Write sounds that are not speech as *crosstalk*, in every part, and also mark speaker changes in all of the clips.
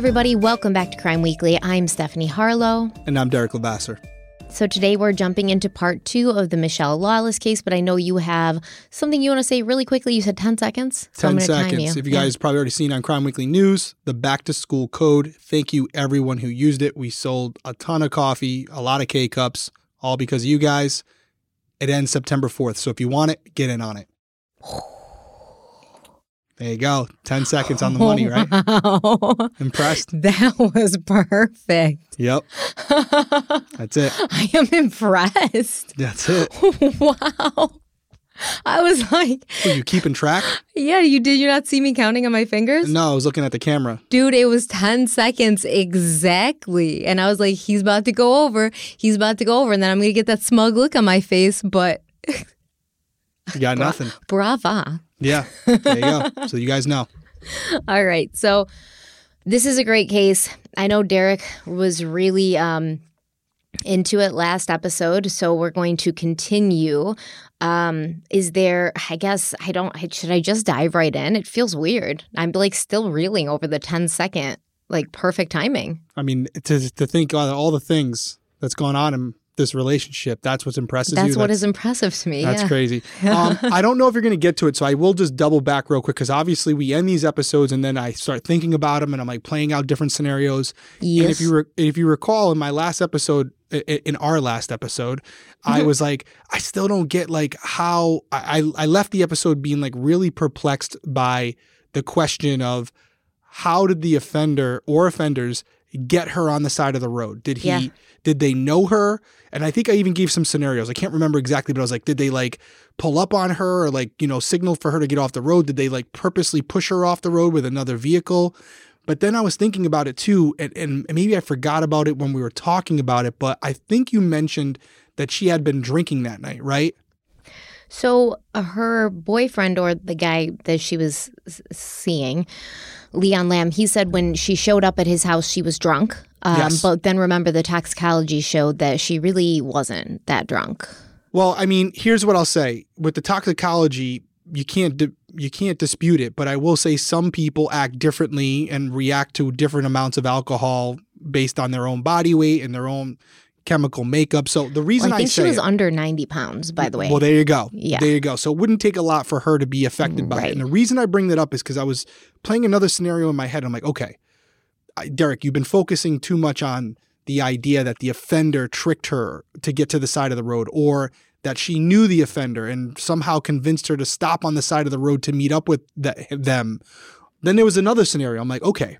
Speaker 1: Everybody. Welcome back to Crime Weekly. I'm Stephanie Harlow.
Speaker 2: And I'm Derek Levasseur.
Speaker 1: So today we're jumping into part two of the Mischelle Lawless case, but I know you have something you want to say really quickly. You said 10 seconds. So
Speaker 2: 10
Speaker 1: I'm gonna time
Speaker 2: seconds.
Speaker 1: you.
Speaker 2: If you
Speaker 1: Yeah.
Speaker 2: guys probably already seen on Crime Weekly News, the back to school code. Thank you everyone who used it. We sold a ton of coffee, a lot of K cups, all because of you guys. It ends September 4th. So if you want it, get in on it. *sighs* *sighs* *sighs* There you go. 10 seconds on the money, right? *laughs*
Speaker 1: Wow.
Speaker 2: Impressed?
Speaker 1: That was perfect.
Speaker 2: Yep. That's it. *laughs*
Speaker 1: I am impressed.
Speaker 2: That's it. *laughs*
Speaker 1: wow. I was like,
Speaker 2: Were you keeping track?
Speaker 1: yeah, you did you not see me counting on my fingers?
Speaker 2: No, I was looking at the camera.
Speaker 1: Dude, it was 10 seconds exactly. And I was like, he's about to go over. He's about to go over. And then I'm going to get that smug look on my face. But
Speaker 2: You got nothing.
Speaker 1: brava.
Speaker 2: Yeah. There you go. So you guys know. *laughs*
Speaker 1: All right. So this is a great case. I know Derek was really um, into it last episode. So we're going to continue. Um, is there, I guess, I don't, should I just dive right in? It feels weird. I'm like still reeling over the 10 second, like perfect timing.
Speaker 2: I mean, to to think all the things that's gone on in this relationship, that's what's impressive.
Speaker 1: That's
Speaker 2: you.
Speaker 1: what is impressive to me.
Speaker 2: That's
Speaker 1: yeah.
Speaker 2: crazy. *laughs* Um, I don't know if you're going to get to it, so I will just double back real quick because obviously we end these episodes and then I start thinking about them and I'm like playing out different scenarios.
Speaker 1: Yes.
Speaker 2: And if you re- if you recall in my last episode, in our last episode, I was like, I still don't get like how I I left the episode being like really perplexed by the question of how did the offender or offenders get her on the side of the road? Did he
Speaker 1: Yeah.
Speaker 2: did they know her? And I think I even gave some scenarios. I can't remember exactly, but I was like, did they like pull up on her or like, you know, signal for her to get off the road? Did they like purposely push her off the road with another vehicle? But then I was thinking about it too, and, and maybe I forgot about it when we were talking about it, but I think you mentioned that she had been drinking that night, right?
Speaker 1: So uh, her boyfriend or the guy that she was seeing, Leon Lamb, he said when she showed up at his house, she was drunk. Um,
Speaker 2: Yes.
Speaker 1: But then remember, the toxicology showed that she really wasn't that drunk.
Speaker 2: Well, I mean, here's what I'll say. With the toxicology, you can't di- you can't dispute it, but I will say some people act differently and react to different amounts of alcohol based on their own body weight and their own chemical makeup. So the reason
Speaker 1: Well, I think
Speaker 2: say
Speaker 1: she was
Speaker 2: it-
Speaker 1: under 90 pounds, by the way.
Speaker 2: Well, there you go.
Speaker 1: Yeah.
Speaker 2: There you go. So it wouldn't take a lot for her to be affected mm, by
Speaker 1: Right.
Speaker 2: it. And the reason I bring that up is because I was playing another scenario in my head. I'm like, okay, I, Derek, you've been focusing too much on the idea that the offender tricked her to get to the side of the road or that she knew the offender and somehow convinced her to stop on the side of the road to meet up with the, them. Then there was another scenario. I'm like, okay,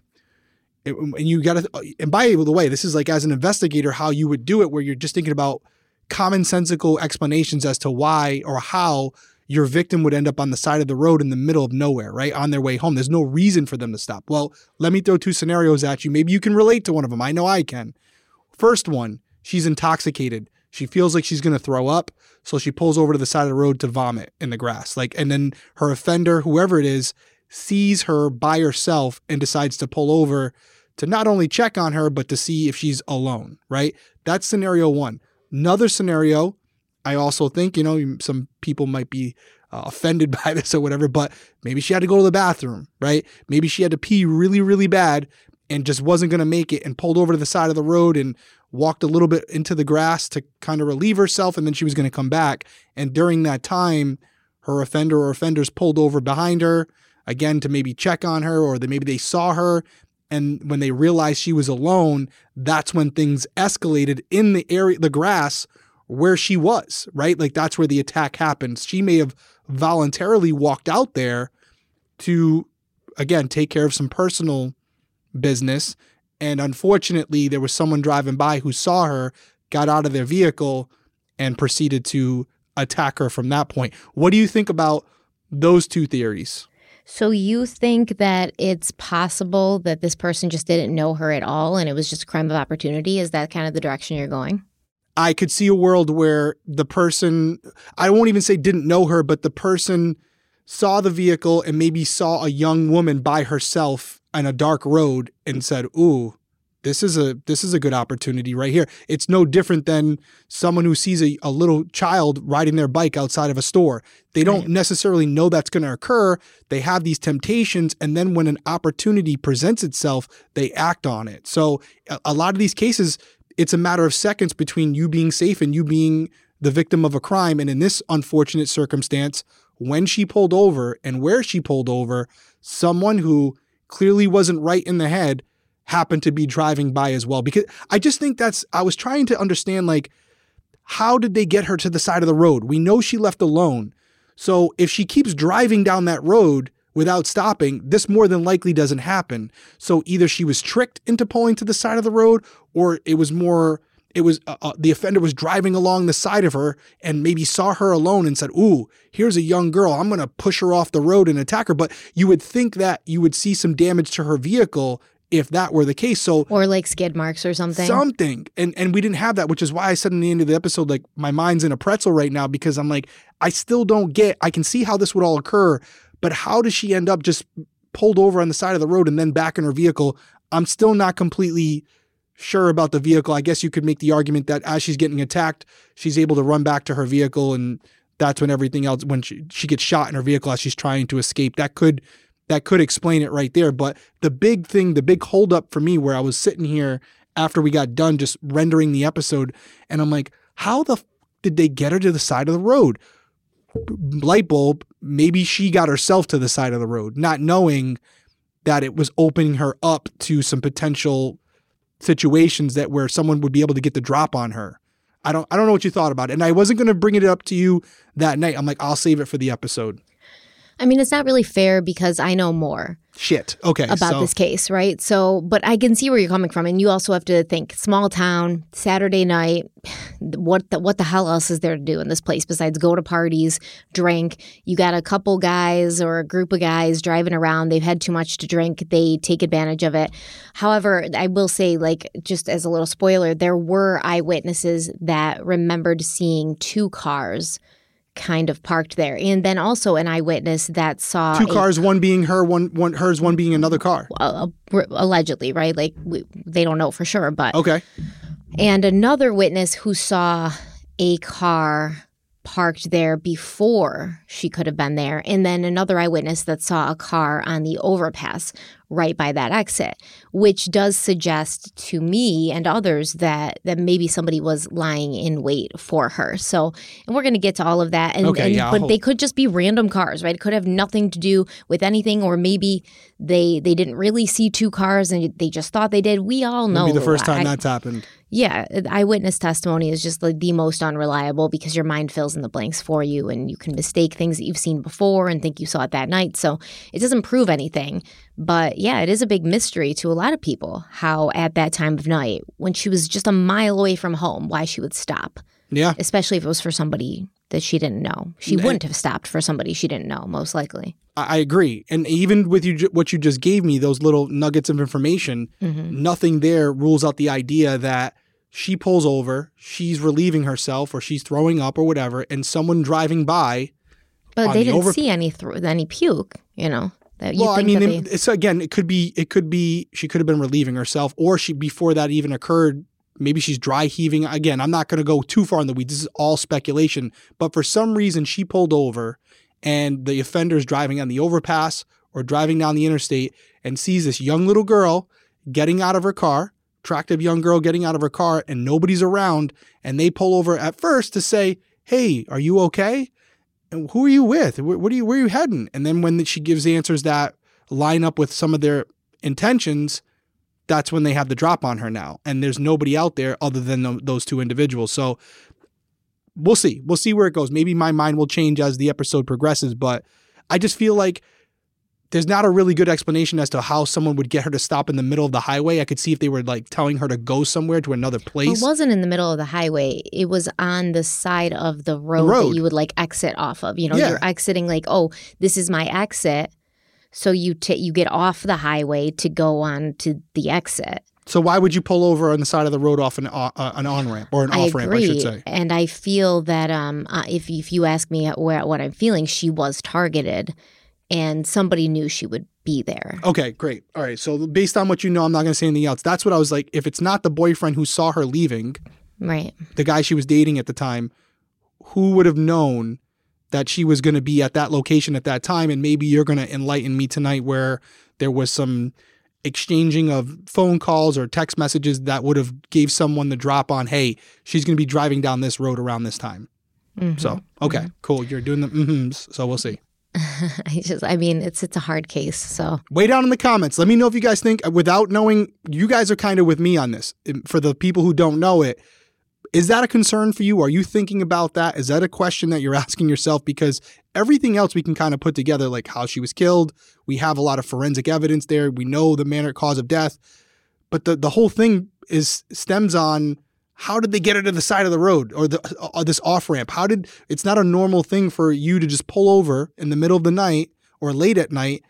Speaker 2: Um, and you got to, uh, and by the way, this is like as an investigator, how you would do it, where you're just thinking about commonsensical explanations as to why or how your victim would end up on the side of the road in the middle of nowhere, right? On their way home. There's no reason for them to stop. Well, let me throw two scenarios at you. Maybe you can relate to one of them. I know I can. First one, she's intoxicated. She feels like she's going to throw up, so she pulls over to the side of the road to vomit in the grass. Like and then her offender, whoever it is, sees her by herself and decides to pull over to not only check on her but to see if she's alone, right? That's scenario 1. Another scenario, I also think, you know, some people might be uh, offended *laughs* by this or whatever, but maybe she had to go to the bathroom, right? Maybe she had to pee really, really bad and just wasn't going to make it and pulled over to the side of the road and walked a little bit into the grass to kind of relieve herself, and then she was going to come back. And during that time, her offender or offenders pulled over behind her again to maybe check on her, or that maybe they saw her. And when they realized she was alone, that's when things escalated in the area, the grass where she was, right? Like that's where the attack happened. She may have voluntarily walked out there to, again, take care of some personal business. And unfortunately, there was someone driving by who saw her, got out of their vehicle, and proceeded to attack her from that point. What do you think about those two theories?
Speaker 1: So you think that it's possible that this person just didn't know her at all and it was just a crime of opportunity? Is that kind of the direction you're going?
Speaker 2: I could see a world where the person, I won't even say didn't know her, but the person saw the vehicle and maybe saw a young woman by herself on a dark road and said, "Ooh, this is a this is a good opportunity right here." It's no different than someone who sees a, a little child riding their bike outside of a store. They don't necessarily know that's going to occur. They have these temptations and then when an opportunity presents itself, they act on it. So a, a lot of these cases it's a matter of seconds between you being safe and you being the victim of a crime. And in this unfortunate circumstance, when she pulled over and where she pulled over, someone who clearly wasn't right in the head happened to be driving by as well. Because I just think that's, I was trying to understand, like, how did they get her to the side of the road? We know she left alone. So if she keeps driving down that road without stopping, this more than likely doesn't happen. So either she was tricked into pulling to the side of the road or it was more it was uh, uh, the offender was driving along the side of her and maybe saw her alone and said, "Ooh, here's a young girl. I'm going to push her off the road and attack her." But you would think that you would see some damage to her vehicle if that were the case. So
Speaker 1: Or like skid marks or something?
Speaker 2: Something. And and we didn't have that, which is why I said in the end of the episode, like my mind's in a pretzel right now because I'm like, I still don't get I can see how this would all occur, but how does she end up just pulled over on the side of the road and then back in her vehicle? I'm still not completely sure about the vehicle. I guess you could make the argument that as she's getting attacked, she's able to run back to her vehicle and that's when everything else when she, she gets shot in her vehicle as she's trying to escape. That could that could explain it right there. But the big thing, the big holdup for me, where I was sitting here after we got done just rendering the episode, and I'm like, how the f- did they get her to the side of the road? Light bulb, maybe she got herself to the side of the road, not knowing that it was opening her up to some potential situations that where someone would be able to get the drop on her. I don't I don't know what you thought about it. And I wasn't going to bring it up to you that night. I'm like I'll save it for the episode.
Speaker 1: I mean, it's not really fair because I know more
Speaker 2: Shit. Okay.
Speaker 1: about
Speaker 2: so,
Speaker 1: this case, right? So, but I can see where you're coming from, and you also have to think small town, Saturday night. *sighs* What the what the hell else is there to do in this place besides go to parties, drink? You got a couple guys or a group of guys driving around. They've had too much to drink. They take advantage of it. However, I will say, like just as a little spoiler, there were eyewitnesses that remembered seeing two cars kind of parked there, and then also an eyewitness that saw
Speaker 2: two
Speaker 1: a
Speaker 2: cars, one being her, one one hers, one being another car.
Speaker 1: uh, allegedly, right? Like we, they don't know for sure, but
Speaker 2: Okay.
Speaker 1: and another witness who saw a car parked there before she could have been there, and then another eyewitness that saw a car on the overpass right by that exit, which does suggest to me and others that that maybe somebody was lying in wait for her. So, and we're going to get to all of that, and,
Speaker 2: Okay,
Speaker 1: and-
Speaker 2: yeah,
Speaker 1: but they could just be random cars, right? It could have nothing to do with anything, or maybe they they didn't really see two cars and they just thought they did. We all know
Speaker 2: the first time
Speaker 1: I-
Speaker 2: that's happened.
Speaker 1: yeah, eyewitness testimony is just like the most unreliable because your mind fills in the blanks for you and you can mistake things that you've seen before and think you saw it that night. So it doesn't prove anything. But yeah, it is a big mystery to a lot of people how at that time of night, when she was just a mile away from home, why she would stop,
Speaker 2: Yeah.
Speaker 1: especially if it was for somebody that she didn't know. She
Speaker 2: And-
Speaker 1: wouldn't have stopped for somebody she didn't know, most likely.
Speaker 2: I agree. And even with you, what you just gave me, those little nuggets of information,
Speaker 1: Mm-hmm.
Speaker 2: nothing there rules out the idea that she pulls over, she's relieving herself, or she's throwing up, or whatever, and someone driving by.
Speaker 1: But they
Speaker 2: the
Speaker 1: didn't
Speaker 2: over-
Speaker 1: see any th- any puke, you know. That you
Speaker 2: well, I mean,
Speaker 1: they,
Speaker 2: it's again, it could be, it could be, she could have been relieving herself, or she before that even occurred. Maybe she's dry heaving. Again, I'm not going to go too far in the weeds. This is all speculation. But for some reason, she pulled over, and the offender's driving on the overpass or driving down the interstate and sees this young little girl getting out of her car, attractive young girl getting out of her car and nobody's around and they pull over at first to say, "Hey, are you okay? Who are you with? What are you where are you heading?" And then when she gives answers that line up with some of their intentions, that's when they have the drop on her now. And there's nobody out there other than th- those two individuals. So we'll see. We'll see where it goes. Maybe my mind will change as the episode progresses, but I just feel like there's not a really good explanation as to how someone would get her to stop in the middle of the highway. I could see if they were like telling her to go somewhere to another place.
Speaker 1: It wasn't in the middle of the highway. It was on the side of the road,
Speaker 2: road.
Speaker 1: that you would like exit off of. You know,
Speaker 2: Yeah.
Speaker 1: you're exiting like, oh, this is my exit. So you ta you get off the highway to go on to the exit.
Speaker 2: So why would you pull over on the side of the road off an uh, uh, an on ramp or an off ramp? I should say.
Speaker 1: and I feel that um, uh, if if you ask me where what I'm feeling, she was targeted, and somebody knew she would be there.
Speaker 2: Okay, great. All right. So based on what you know, I'm not going to say anything else. That's what I was like. If it's not the boyfriend who saw her leaving,
Speaker 1: Right.
Speaker 2: the guy she was dating at the time, who would have known that she was going to be at that location at that time? And maybe you're going to enlighten me tonight where there was some exchanging of phone calls or text messages that would have gave someone the drop on, hey, she's going to be driving down this road around this time.
Speaker 1: Mm-hmm.
Speaker 2: So, okay, cool. You're doing the mm-hms, so we'll see. *laughs*
Speaker 1: I just, I mean, it's it's a hard case. So
Speaker 2: Way down in the comments. Let me know if you guys think, without knowing, you guys are kind of with me on this. For the people who don't know it, is that a concern for you? Are you thinking about that? Is that a question that you're *laughs* asking yourself? Because everything else we can kind of put together, like how she was killed. We have a lot of forensic evidence there. We know the manner cause of death. But the, the whole thing is stems on how did they get her to the side of the road or the or this off ramp? How did it's not a normal thing for you to just pull over in the middle of the night or late at night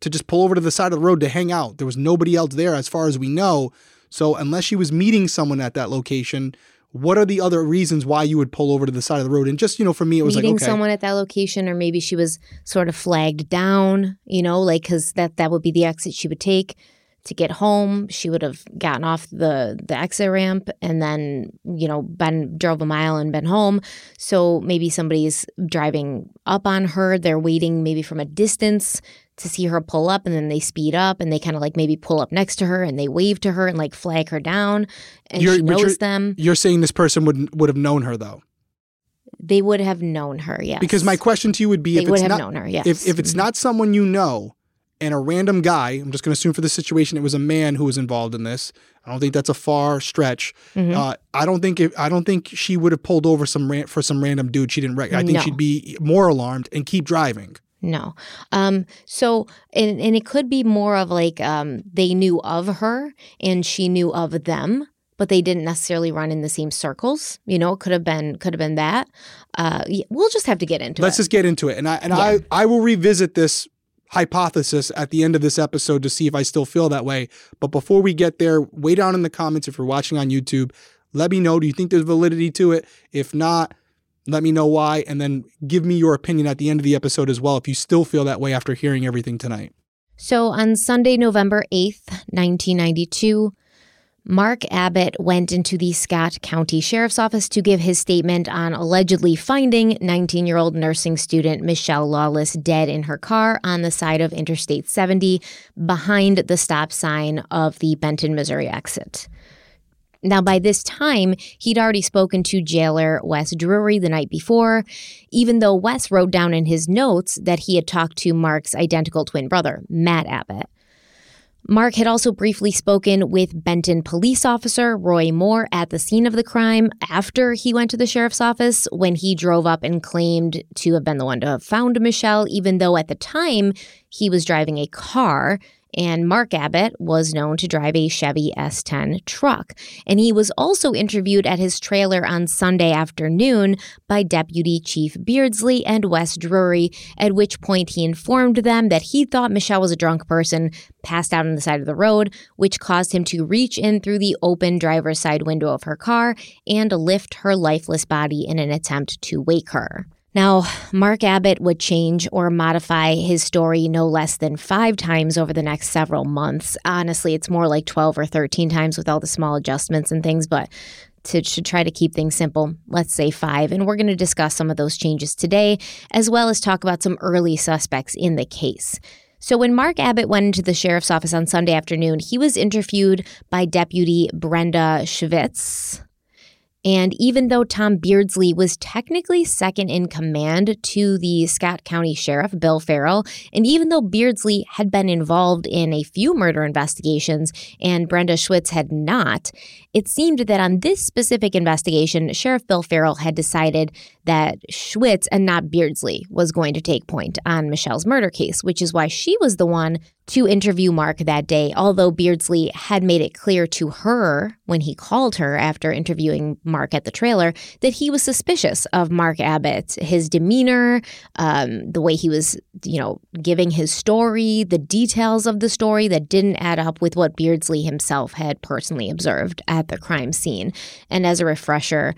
Speaker 2: to just pull over to the side of the road to hang out. There was nobody else there as far as we know. So unless she was meeting someone at that location, what are the other reasons why you would pull over to the side of the road? And just, you know, for me it was
Speaker 1: meeting
Speaker 2: like okay.
Speaker 1: someone at that location, or maybe she was sort of flagged down. You know, like because that that would be the exit she would take to get home. She would have gotten off the the exit ramp and then you know been drove a mile and been home. So maybe somebody's driving up on her. They're waiting maybe from a distance to see her pull up and then they speed up and they kind of like maybe pull up next to her and they wave to her and like flag her down and
Speaker 2: You're-
Speaker 1: she
Speaker 2: but you're-
Speaker 1: knows them.
Speaker 2: You're saying this person would would have known her though.
Speaker 1: They would have known her, yes.
Speaker 2: Because my question to you would be
Speaker 1: they
Speaker 2: if
Speaker 1: would
Speaker 2: it's
Speaker 1: have
Speaker 2: not
Speaker 1: known her, yes.
Speaker 2: if if it's mm-hmm. not someone you know and a random guy, I'm just going to assume for the situation it was a man who was involved in this. I don't think that's a far stretch.
Speaker 1: Mm-hmm.
Speaker 2: Uh, I don't think it, I don't think she would have pulled over some ran- for some random dude she didn't recognize. I think
Speaker 1: No.
Speaker 2: she'd be more alarmed and keep driving.
Speaker 1: No. Um, so, and, and it could be more of like um, they knew of her and she knew of them, but they didn't necessarily run in the same circles. You know, it could have been could have been that. Uh, we'll just have to get into it.
Speaker 2: Let's just get into it. And I and I I will revisit this hypothesis at the end of this episode to see if I still feel that way. But before we get there, way down in the comments if you're watching on YouTube, let me know do you think there's validity to it? If not, let me know why and then give me your opinion at the end of the episode as well if you still feel that way after hearing everything tonight.
Speaker 1: So on Sunday, November 8th, 1992, Mark Abbott went into the Scott County Sheriff's Office to give his statement on allegedly finding 19 year old nursing student Mischelle Lawless dead in her car on the side of Interstate 70 behind the stop sign of the Benton, Missouri exit. Now, by this time, he'd already spoken to jailer Wes Drury the night before, even though Wes wrote down in his notes that he had talked to Mark's identical twin brother, Matt Abbott. Mark had also briefly spoken with Benton police officer Roy Moore at the scene of the crime after he went to the sheriff's office when he drove up and claimed to have been the one to have found Mischelle, even though at the time he was driving a car and Mark Abbott was known to drive a Chevy S10 truck. And he was also interviewed at his trailer on Sunday afternoon by Deputy Chief Beardsley and Wes Drury, at which point he informed them that he thought Mischelle was a drunk person passed out on the side of the road, which caused him to reach in through the open driver's side window of her car and lift her lifeless body in an attempt to wake her. Now, Mark Abbott would change or modify his story no less than five times over the next several months. Honestly, it's more like 12 or 13 times with all the small adjustments and things, but to, to try to keep things simple, let's say five. And we're going to discuss some of those changes today, as well as talk about some early suspects in the case. So when Mark Abbott went into the sheriff's office on Sunday afternoon, he was interviewed by Deputy Brenda Schwitz. And even though Tom Beardsley was technically second in command to the Scott County Sheriff, Bill Farrell, and even though Beardsley had been involved in a few murder investigations and Brenda Schwitz had not, it seemed that on this specific investigation, Sheriff Bill Farrell had decided that Schwitz and not Beardsley was going to take point on Mischelle's murder case, which is why she was the one to interview Mark that day, although Beardsley had made it clear to her when he called her after interviewing Mark at the trailer that he was suspicious of Mark Abbott, his demeanor, um, the way he was, you know, giving his story, the details of the story that didn't add up with what Beardsley himself had personally observed at the crime scene. And as a refresher,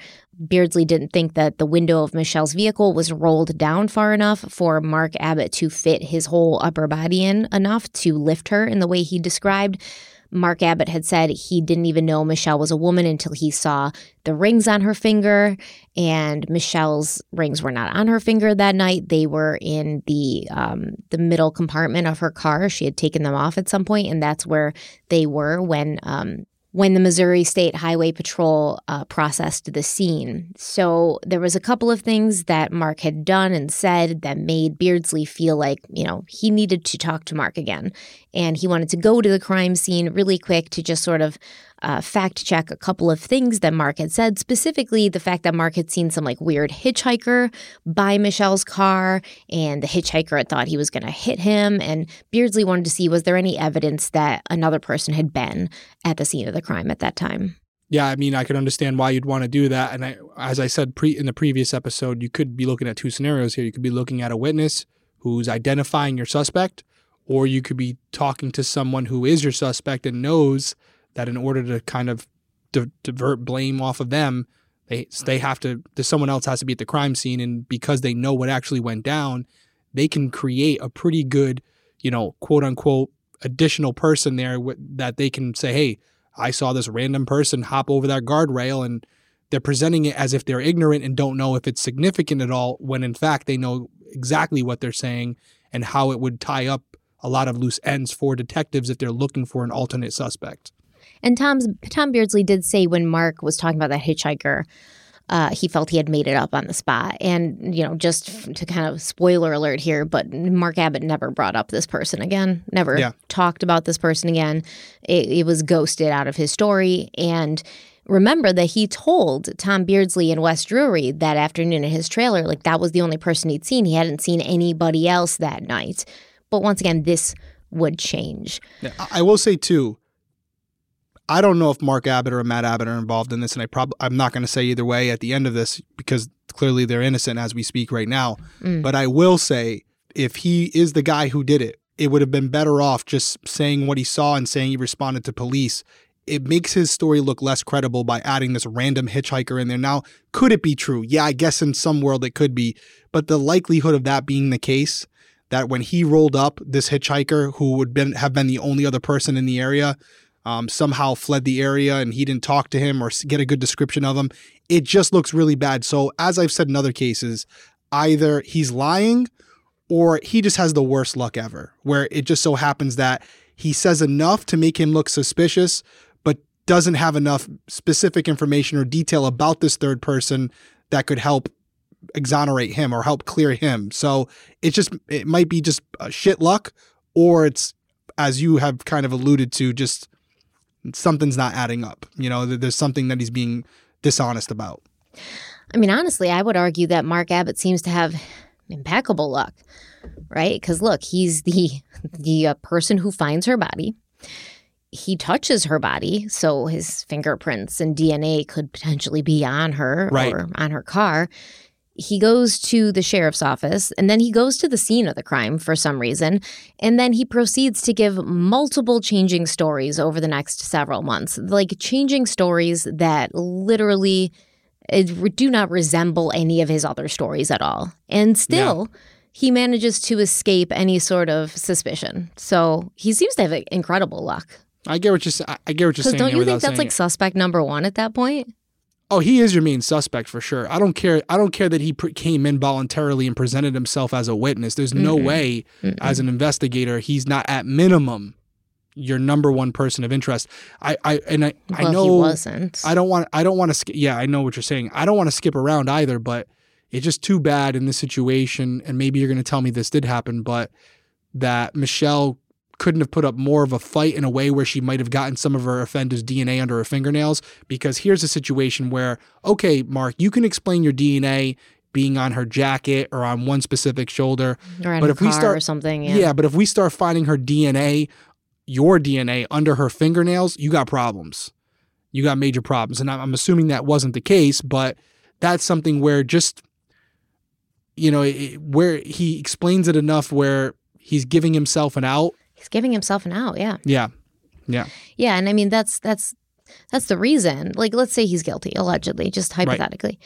Speaker 1: Beardsley didn't think that the window of Mischelle's vehicle was rolled down far enough for Mark Abbott to fit his whole upper body in enough to lift her in the way he described. Mark Abbott had said he didn't even know Mischelle was a woman until he saw the rings on her finger, and Mischelle's rings were not on her finger that night. They were in the um, the middle compartment of her car. She had taken them off at some point, and that's where they were when um, when the Missouri State Highway Patrol uh, processed the scene. So there was a couple of things that Mark had done and said that made Beardsley feel like, you know, he needed to talk to Mark again. And he wanted to go to the crime scene really quick to just sort of uh, fact check a couple of things that Mark had said, specifically the fact that Mark had seen some like weird hitchhiker by Mischelle's car, and the hitchhiker had thought he was going to hit him. And Beardsley wanted to see was there any evidence that another person had been at the scene of the crime at that time.
Speaker 2: Yeah, I mean, I could understand why you'd want to do that. And I, as I said pre in the previous episode, you could be looking at two scenarios here. You could be looking at a witness who's identifying your suspect, or you could be talking to someone who is your suspect and knows that in order to kind of di- divert blame off of them, they they have to someone else has to be at the crime scene, and because they know what actually went down, they can create a pretty good, you know, quote unquote additional person there that they can say, hey, I saw this random person hop over that guardrail and they're presenting it as if they're ignorant and don't know if it's significant at all when in fact they know exactly what they're saying and how it would tie up a lot of loose ends for detectives if they're looking for an alternate suspect.
Speaker 1: And Tom's Tom Beardsley did say when Mark was talking about that hitchhiker, uh, he felt he had made it up on the spot. And, you know, just to kind of spoiler alert here, but Mark Abbott never brought up this person again, never yeah. talked about this person again. It, it was ghosted out of his story. And remember that he told Tom Beardsley and Wes Drury that afternoon in his trailer, like that was the only person he'd seen. He hadn't seen anybody else that night. But once again, this would change.
Speaker 2: Yeah, I will say, too, I don't know if Mark Abbott or Matt Abbott are involved in this, and I probably I'm not going to say either way at the end of this because clearly they're innocent as we speak right now. Mm. But I will say if he is the guy who did it, it would have been better off just saying what he saw and saying he responded to police. It makes his story look less credible by adding this random hitchhiker in there. Now, could it be true? Yeah, I guess in some world it could be, but the likelihood of that being the case that when he rolled up this hitchhiker who would been have been the only other person in the area um, somehow fled the area and he didn't talk to him or get a good description of him. It just looks really bad. So, as I've said in other cases, either he's lying or he just has the worst luck ever, where it just so happens that he says enough to make him look suspicious, but doesn't have enough specific information or detail about this third person that could help exonerate him or help clear him. So it's just, it might be just shit luck, or it's, as you have kind of alluded to, just something's not adding up. You know, there's something that he's being dishonest about.
Speaker 1: I mean, honestly, I would argue that Mark Abbott seems to have impeccable luck, right? Because look, he's the *laughs* the uh, person who finds her body. He touches her body, so his fingerprints and DNA could potentially be on her right. or on her car he goes to the sheriff's office and then he goes to the scene of the crime for some reason. And then he proceeds to give multiple changing stories over the next several months, like changing stories that literally eh, do not resemble any of his other stories at all. And still, yeah. he manages to escape any sort of suspicion. So he seems to have incredible luck.
Speaker 2: I get what you're. I get what you're saying.
Speaker 1: Don't you think that's like suspect number one at that point?
Speaker 2: Oh, he is your main suspect for sure. I don't care. I don't care that he pr- came in voluntarily and presented himself as a witness. There's no
Speaker 1: Mm-mm.
Speaker 2: way,
Speaker 1: Mm-mm.
Speaker 2: as an investigator, he's not at minimum your number one person of interest. I, I and I, I
Speaker 1: well,
Speaker 2: know
Speaker 1: he wasn't.
Speaker 2: I don't want. I don't want to. Sk- yeah, I know what you're saying. I don't want to skip around either, but it's just too bad in this situation. And maybe you're going to tell me this did happen, but that Mischelle couldn't have put up more of a fight in a way where she might have gotten some of her offender's DNA under her fingernails. Because here's a situation where, okay, Mark, you can explain your DNA being on her jacket or on one specific shoulder. but if we start-
Speaker 1: or something.
Speaker 2: Yeah.
Speaker 1: Yeah.
Speaker 2: but if we start finding her DNA, your DNA under her fingernails, you got problems. You got major problems. And I'm I'm assuming that wasn't the case, but that's something where just, you know, it- where he explains it enough where he's giving himself an out.
Speaker 1: He's giving himself an out. Yeah.
Speaker 2: Yeah. Yeah.
Speaker 1: Yeah, and I mean that's that's that's the reason. Like let's say he's guilty allegedly, just hypothetically.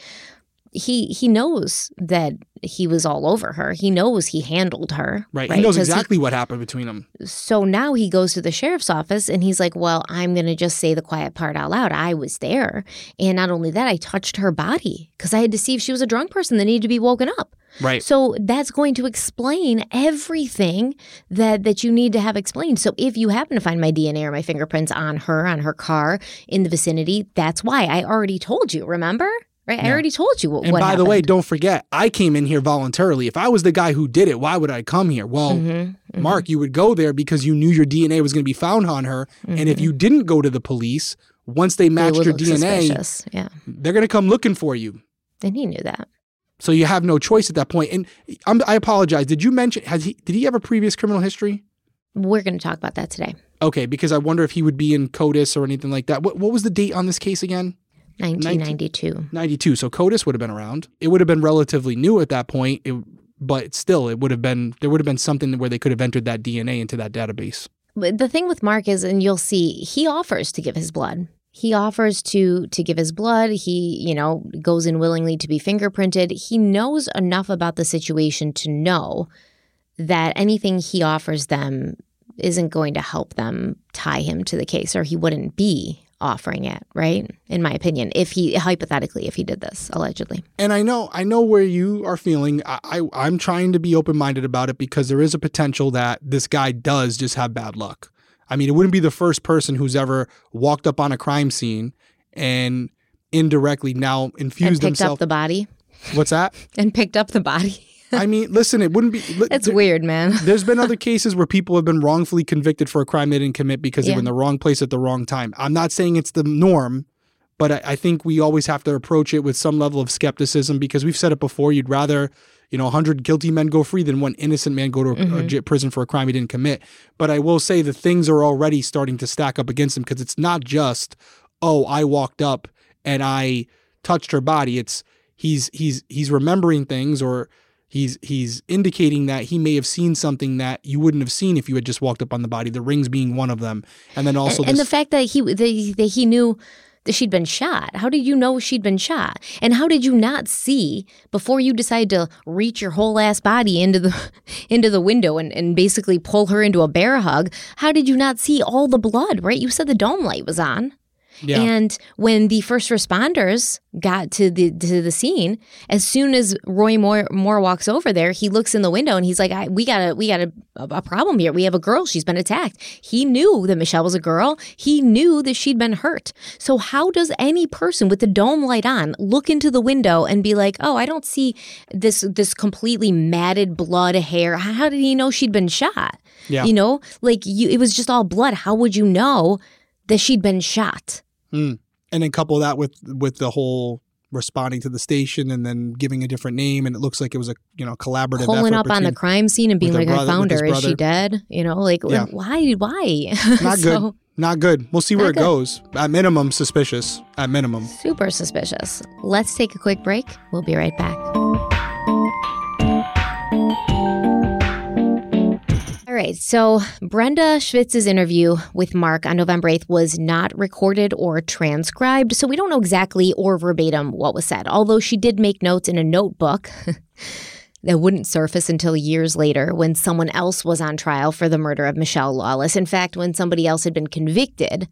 Speaker 1: He he knows that he was all over her. He knows he handled her.
Speaker 2: Right. He knows exactly what happened between them.
Speaker 1: so now he goes to the sheriff's office and he's like, "Well, I'm going to just say the quiet part out loud. I was there, and not only that, I touched her body because I had to see if she was a drunk person that needed to be woken up."
Speaker 2: Right.
Speaker 1: So that's going to explain everything that that you need to have explained. So if you happen to find my DNA or my fingerprints on her, on her car, in the vicinity, that's why I already told you. Remember? Right? I already told you what.
Speaker 2: And by the way, don't forget, I came in here voluntarily. If I was the guy who did it, why would I come here? Well,
Speaker 1: Mhm, mhm.
Speaker 2: Mark, you would go there because you knew your DNA was going to be found on her. And if you didn't go to the police, once they
Speaker 1: They
Speaker 2: matched
Speaker 1: would
Speaker 2: your DNA,
Speaker 1: suspicious. Yeah,
Speaker 2: they're going to come looking for you.
Speaker 1: and he knew that.
Speaker 2: So you have no choice at that point. And I'm, I apologize. Did you mention has he did he have a previous criminal history?
Speaker 1: We're going to talk about that today.
Speaker 2: Okay, because I wonder if he would be in CODIS or anything like that. What, what was the date on this case again?
Speaker 1: 1992.
Speaker 2: 92. So CODIS would have been around. It would have been relatively new at that point, it, but still, it would have been there would have been something where they could have entered that DNA into that database.
Speaker 1: But the thing with Mark is, and you'll see, he offers to give his blood. He offers to to give his blood. He, you know, goes in willingly to be fingerprinted. He knows enough about the situation to know that anything he offers them isn't going to help them tie him to the case, or he wouldn't be offering it, right? In my opinion, if he hypothetically, if he did this allegedly.
Speaker 2: And I know I know where you are feeling. I, I I'm trying to be open minded about it because there is a potential that this guy does just have bad luck. I mean, it wouldn't be the first person who's ever walked up on a crime scene and indirectly now infused *laughs*
Speaker 1: And
Speaker 2: picked
Speaker 1: up the body.
Speaker 2: What's that?
Speaker 1: And picked up the body.
Speaker 2: I mean, listen, it wouldn't be.
Speaker 1: It's
Speaker 2: there-
Speaker 1: weird, man. *laughs*
Speaker 2: There's been other *laughs* cases where people have been wrongfully convicted for a crime they didn't commit because they were in the wrong place at the wrong time. I'm not saying it's the norm, but I, I think we always have to approach it with some level of skepticism because we've said it before. You'd rather, you know, 100 guilty men go free than one innocent man go to a, a mm-hmm. prison for a crime he didn't commit. But I will say the things are already starting to stack up against him because it's not just, oh, I walked up and I touched her body. It's he's he's he's remembering things or he's he's indicating that he may have seen something that you wouldn't have seen if you had just walked up on the body. The rings being one of them, and then also
Speaker 1: and, and
Speaker 2: this,
Speaker 1: the fact that he that he knew that she'd been shot. How did you know she'd been shot? And how did you not see before you decided to reach your whole ass body into the *laughs* into the window and, and basically pull her into a bear hug? How did you not see all the blood? Right? You said the dome light was on.
Speaker 2: Yeah,
Speaker 1: And when the first responders got to the to the scene, as soon as Roy Moore, Moore walks over there, he looks in the window and he's like, I, "We got a we got a, a problem here. We have a girl. She's been attacked." He knew that Mischelle was a girl. He knew that she'd been hurt. So how does any person with the dome light on look into the window and be like, "Oh, I don't see this this completely matted blood hair"? How did he know she'd been shot?
Speaker 2: yeah.
Speaker 1: You know, like you, it was just all blood. How would you know that she'd been shot?
Speaker 2: Mm. and then couple that with with the whole responding to the station and then giving a different name, and it looks like it was a you know collaborative
Speaker 1: pulling
Speaker 2: effort
Speaker 1: up on the crime scene and being like,
Speaker 2: her
Speaker 1: "I found her. Is she dead?" You know, like
Speaker 2: Yeah.
Speaker 1: why? Why? *laughs*
Speaker 2: Not
Speaker 1: So,
Speaker 2: good. Not good. We'll see where it
Speaker 1: good.
Speaker 2: goes. At minimum, suspicious. At minimum.
Speaker 1: Super suspicious. Let's take a quick break. We'll be right back. All right, so Brenda Schwitz's interview with Mark on November 8th was not recorded or transcribed, so we don't know exactly or verbatim what was said, although she did make notes in a notebook *laughs* that wouldn't surface until years later when someone else was on trial for the murder of Mischelle Lawless. In fact, when somebody else had been convicted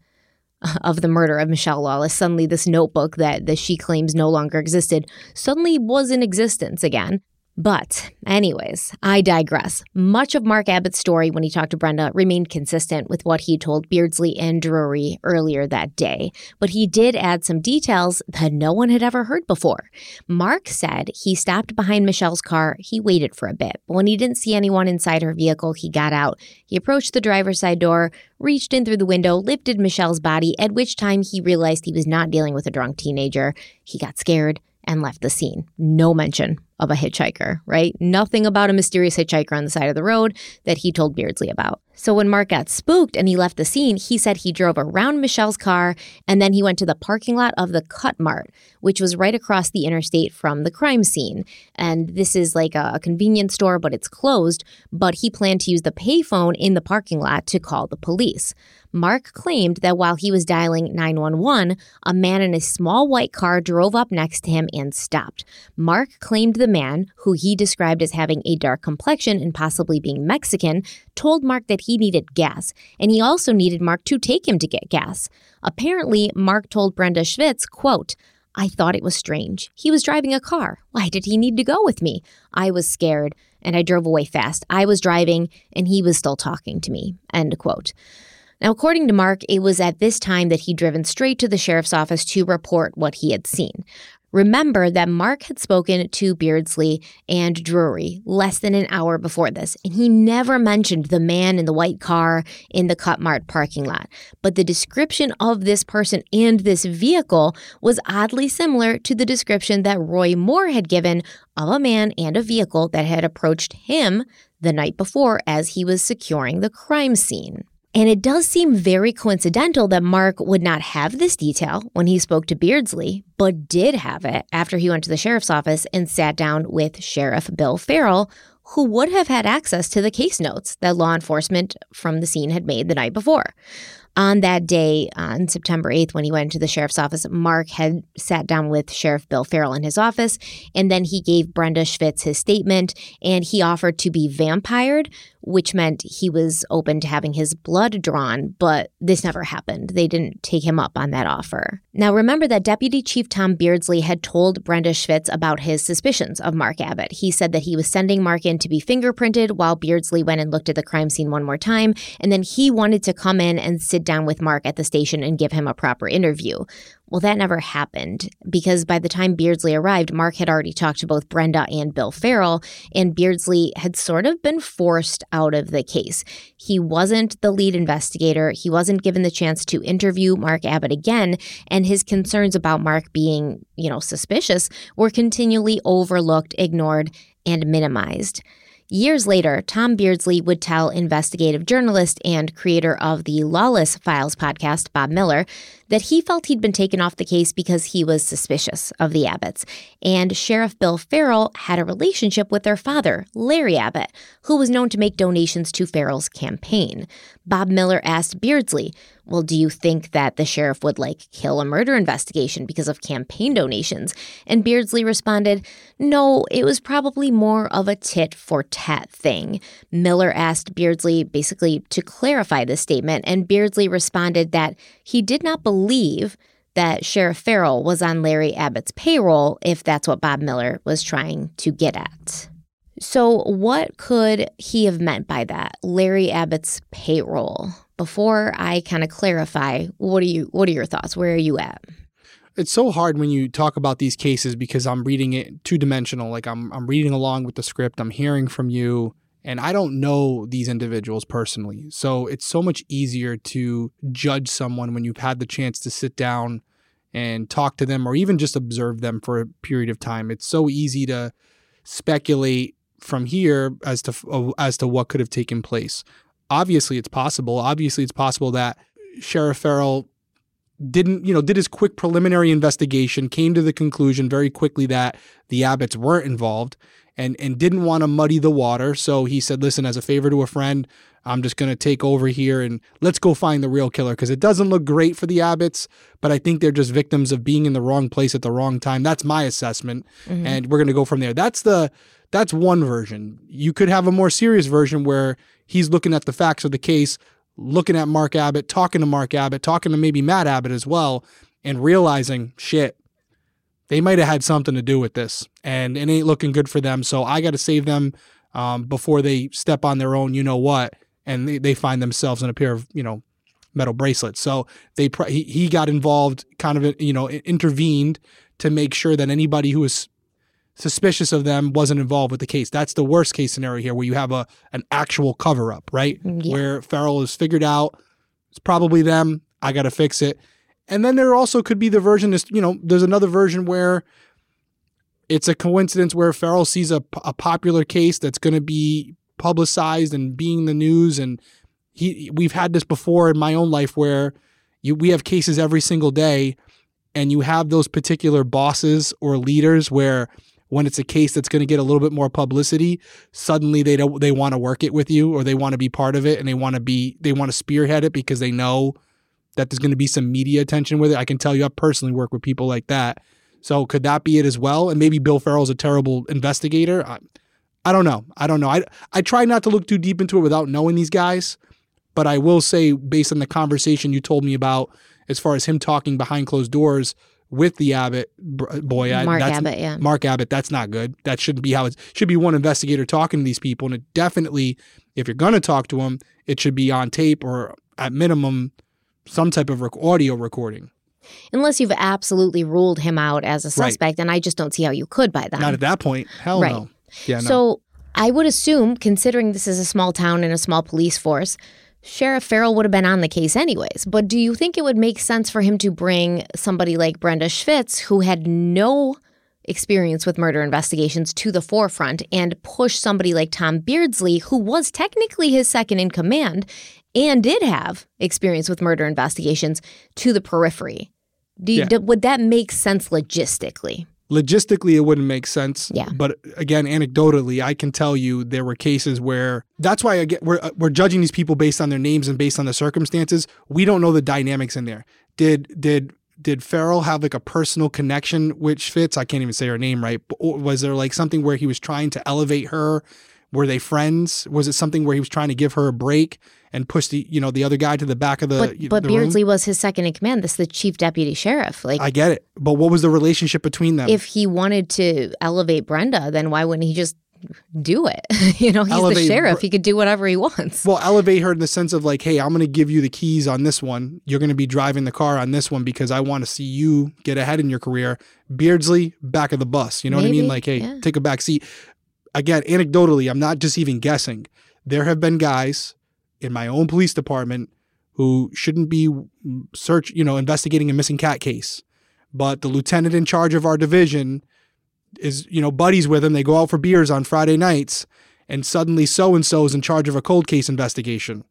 Speaker 1: of the murder of Mischelle Lawless. Suddenly, this notebook that, that she claims no longer existed suddenly was in existence again. But, anyways, I digress. Much of Mark Abbott's story when he talked to Brenda remained consistent with what he told Beardsley and Drury earlier that day, but he did add some details that no one had ever heard before. Mark said he stopped behind Mischelle's car, he waited for a bit, but when he didn't see anyone inside her vehicle, he got out. He approached the driver's side door, reached in through the window, lifted Mischelle's body, at which time he realized he was not dealing with a drunk teenager. He got scared and left the scene. No mention of a hitchhiker, right? Nothing about a mysterious hitchhiker on the side of the road that he told Beardsley about. So when Mark got spooked and he left the scene, he said he drove around Mischelle's car and then he went to the parking lot of the Cut Mart, which was right across the interstate from the crime scene. And this is like a, convenience store, but it's closed. But he planned to use the payphone in the parking lot to call the police. Mark claimed that while he was dialing 911, a man in a small white car drove up next to him and stopped. Mark claimed the man, who he described as having a dark complexion and possibly being Mexican, told Mark that he needed gas, and he also needed Mark to take him to get gas. Apparently, Mark told Brenda Schwitz, quote, I thought it was strange. He was driving a car. Why did he need to go with me? I was scared and I drove away fast. I was driving and he was still talking to me. End quote. Now, according to Mark, it was at this time that he'd driven straight to the sheriff's office to report what he had seen. Remember that Mark had spoken to Beardsley and Drury less than an hour before this, and he never mentioned the man in the white car in the Cut Mart parking lot. But the description of this person and this vehicle was oddly similar to the description that Roy Moore had given of a man and a vehicle that had approached him the night before as he was securing the crime scene. And it does seem very coincidental that Mark would not have this detail when he spoke to Beardsley, but did have it after he went to the sheriff's office and sat down with Sheriff Bill Farrell, who would have had access to the case notes that law enforcement from the scene had made the night before. On that day, uh, on September 8th, when he went to the sheriff's office, Mark had sat down with Sheriff Bill Farrell in his office, and then he gave Brenda Schwitz his statement, and he offered to be vampired, which meant he was open to having his blood drawn, but this never happened. They didn't take him up on that offer. Now, remember that Deputy Chief Tom Beardsley had told Brenda Schwitz about his suspicions of Mark Abbott. He said that he was sending Mark in to be fingerprinted while Beardsley went and looked at the crime scene one more time, and then he wanted to come in and sit down with Mark at the station and give him a proper interview. Well, that never happened because by the time Beardsley arrived, Mark had already talked to both Brenda and Bill Farrell, and Beardsley had sort of been forced out of the case. He wasn't the lead investigator, he wasn't given the chance to interview Mark Abbott again, and his concerns about Mark being, you know, suspicious were continually overlooked, ignored, and minimized. Years later, Tom Beardsley would tell investigative journalist and creator of the Lawless Files podcast, Bob Miller, that he felt he'd been taken off the case because he was suspicious of the Abbotts. And Sheriff Bill Farrell had a relationship with their father, Larry Abbott, who was known to make donations to Farrell's campaign. Bob Miller asked Beardsley, well, do you think that the sheriff would like kill a murder investigation because of campaign donations? And Beardsley responded, no, it was probably more of a tit for tat thing. Miller asked Beardsley basically to clarify this statement, and Beardsley responded that he did not believe that Sheriff Farrell was on Larry Abbott's payroll if that's what Bob Miller was trying to get at. So, what could he have meant by that? Larry Abbott's payroll before I kind of clarify, what are you what are your thoughts? Where are you at?
Speaker 2: It's so hard when you talk about these cases because I'm reading it two dimensional. Like I'm I'm reading along with the script, I'm hearing from you, and I don't know these individuals personally. So it's so much easier to judge someone when you've had the chance to sit down and talk to them or even just observe them for a period of time. It's so easy to speculate from here as to uh, as to what could have taken place obviously it's possible. Obviously, it's possible that Sheriff Farrell didn't, you know, did his quick preliminary investigation, came to the conclusion very quickly that the Abbotts weren't involved and and didn't want to muddy the water. So he said, "Listen, as a favor to a friend, I'm just going to take over here and let's go find the real killer because it doesn't look great for the Abbotts, but I think they're just victims of being in the wrong place at the wrong time. That's my assessment, mm-hmm. and we're going to go from there. That's the that's one version. You could have a more serious version where he's looking at the facts of the case, looking at Mark Abbott, talking to Mark Abbott, talking to maybe Matt Abbott as well, and realizing, shit, they might have had something to do with this, and it ain't looking good for them. So I got to save them um, before they step on their own. You know what? And they, they find themselves in a pair of you know metal bracelets. So they he, he got involved, kind of you know intervened to make sure that anybody who was suspicious of them wasn't involved with the case. That's the worst case scenario here, where you have a an actual cover up, right?
Speaker 1: Yeah.
Speaker 2: Where Farrell is figured out it's probably them. I got to fix it. And then there also could be the version is you know there's another version where it's a coincidence where Farrell sees a, a popular case that's going to be publicized and being the news. And he we've had this before in my own life where you we have cases every single day and you have those particular bosses or leaders where when it's a case that's going to get a little bit more publicity suddenly they don't they want to work it with you or they want to be part of it and they want to be they want to spearhead it because they know that there's going to be some media attention with it. I can tell you i personally work with people like that. So could that be it as well? And maybe bill farrell's a terrible investigator. I, I don't know. I don't know. I, I try not to look too deep into it without knowing these guys. But I will say, based on the conversation you told me about, as far as him talking behind closed doors with the Abbott boy,
Speaker 1: Mark
Speaker 2: that's,
Speaker 1: Abbott, yeah,
Speaker 2: Mark Abbott, that's not good. That shouldn't be how it should be. One investigator talking to these people, and it definitely, if you're going to talk to them, it should be on tape or at minimum some type of rec- audio recording.
Speaker 1: Unless you've absolutely ruled him out as a suspect, right. and I just don't see how you could by then.
Speaker 2: Not at that point. Hell
Speaker 1: right.
Speaker 2: no. Yeah. No.
Speaker 1: So I would assume, considering this is a small town and a small police force, Sheriff Farrell would have been on the case anyways. But do you think it would make sense for him to bring somebody like Brenda Schwitz, who had no experience with murder investigations, to the forefront and push somebody like Tom Beardsley, who was technically his second in command and did have experience with murder investigations, to the periphery? Do you,
Speaker 2: Yeah.
Speaker 1: d- would that make sense logistically?
Speaker 2: logistically it wouldn't make sense
Speaker 1: Yeah.
Speaker 2: but again anecdotally i can tell you there were cases where that's why I get, we're, uh, we're judging these people based on their names and based on the circumstances we don't know the dynamics in there did did did Farrell have like a personal connection which fits I can't even say her name right but was there like something where he was trying to elevate her were they friends was it something where he was trying to give her a break and push the you know the other guy to the back of the
Speaker 1: But, but
Speaker 2: the room?
Speaker 1: Beardsley was his second in command. This is the chief deputy sheriff. Like,
Speaker 2: I get it but what was the relationship between them
Speaker 1: if he wanted to elevate Brenda, then why wouldn't he just do it? *laughs* you know, he's the sheriff. He could do whatever he wants.
Speaker 2: Well, elevate her in the sense of like, hey, I'm going to give you the keys on this one. You're going to be driving the car on this one because I want to see you get ahead in your career. Beardsley, back of the bus. You know what I mean? Like, hey,
Speaker 1: yeah.
Speaker 2: take a back seat. Again, anecdotally, I'm not just even guessing. There have been guys in my own police department who shouldn't be search, you know, investigating a missing cat case. But the lieutenant in charge of our division is, you know, buddies with him. They go out for beers on Friday nights, and suddenly so and so is in charge of a cold case investigation,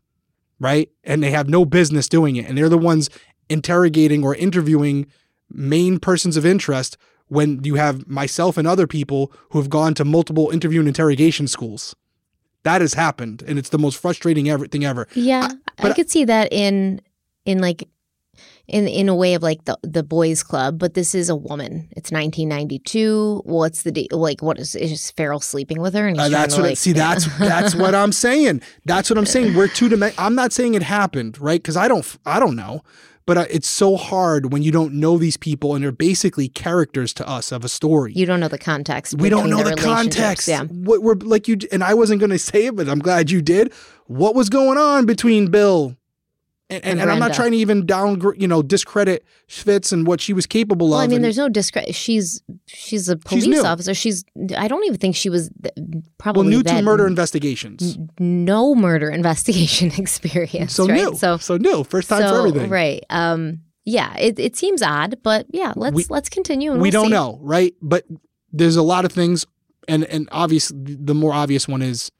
Speaker 2: right? And they have no business doing it. And they're the ones interrogating or interviewing main persons of interest when you have myself and other people who have gone to multiple interview and interrogation schools. That has happened, and it's the most frustrating ever thing ever.
Speaker 1: Yeah, I,
Speaker 2: but-
Speaker 1: could see that in in like in in a way of like the the boys club, but this is a woman. It's 1992. What's the de- like? What is is Farrell sleeping with her? And he's
Speaker 2: Uh, that's what. I
Speaker 1: like,
Speaker 2: see, that's *laughs* that's what I'm saying. That's what I'm saying. We're two dimensional. I'm not saying it happened, right? Because I don't. I don't know. But uh, it's so hard when you don't know these people and they're basically characters to us of a story.
Speaker 1: You don't know the context.
Speaker 2: we don't know the,
Speaker 1: relationships.
Speaker 2: context.
Speaker 1: Yeah.
Speaker 2: What we're like you and I wasn't going *laughs* to say it, but I'm glad you did. What was going on between Bill and, and,
Speaker 1: And
Speaker 2: I'm not trying to even down, you know, discredit Schwitz and what she was capable
Speaker 1: Well,
Speaker 2: of.
Speaker 1: I mean,
Speaker 2: and-
Speaker 1: there's no discredit. She's she's a police
Speaker 2: new.
Speaker 1: officer. She's. I don't even think she was th-
Speaker 2: well,
Speaker 1: probably
Speaker 2: new to murder investigations.
Speaker 1: No murder *laughs* investigation experience.
Speaker 2: So
Speaker 1: right?
Speaker 2: new.
Speaker 1: So
Speaker 2: so new. First time
Speaker 1: so,
Speaker 2: for everything.
Speaker 1: Right. Um. Yeah. It it seems odd, but yeah. Let's
Speaker 2: We-
Speaker 1: let's continue. And
Speaker 2: we
Speaker 1: we'll
Speaker 2: don't
Speaker 1: see.
Speaker 2: know, right? But there's a lot of things, and and obvious. The more obvious one is,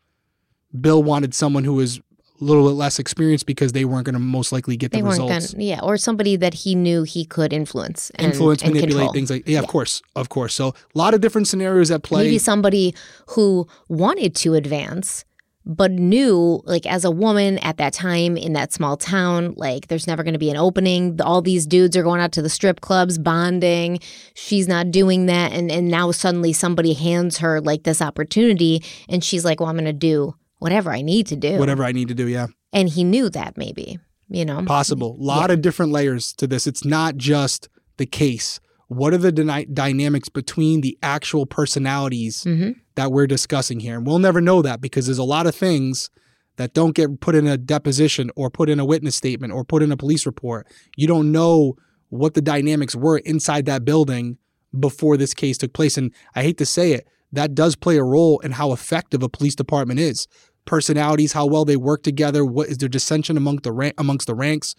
Speaker 2: Bill wanted someone who was little bit less experienced because they weren't going to most likely get the
Speaker 1: They weren't
Speaker 2: results.
Speaker 1: gonna. Yeah. Or somebody that he knew he could influence. And,
Speaker 2: Influence,
Speaker 1: and
Speaker 2: manipulate
Speaker 1: control.
Speaker 2: things like yeah, of course, of course. So a lot of different scenarios at play.
Speaker 1: Maybe somebody who wanted to advance, but knew, like, as a woman at that time in that small town, like, there's never going to be an opening. All these dudes are going out to the strip clubs, bonding. She's not doing that. And, and now suddenly somebody hands her, like, this opportunity. And she's like, well, I'm going to do whatever I need to do.
Speaker 2: whatever I need to do. Yeah,
Speaker 1: And he knew that maybe, you know.
Speaker 2: Possible. A lot of different layers to this. It's not just the case. What are the dyna- dynamics between the actual personalities
Speaker 1: Mhm.
Speaker 2: that we're discussing here? And we'll never know that because there's a lot of things that don't get put in a deposition or put in a witness statement or put in a police report. You don't know what the dynamics were inside that building before this case took place. And I hate to say it, that does play a role in how effective a police department is. Personalities, how well they work together, what is their dissension among the amongst the ranks.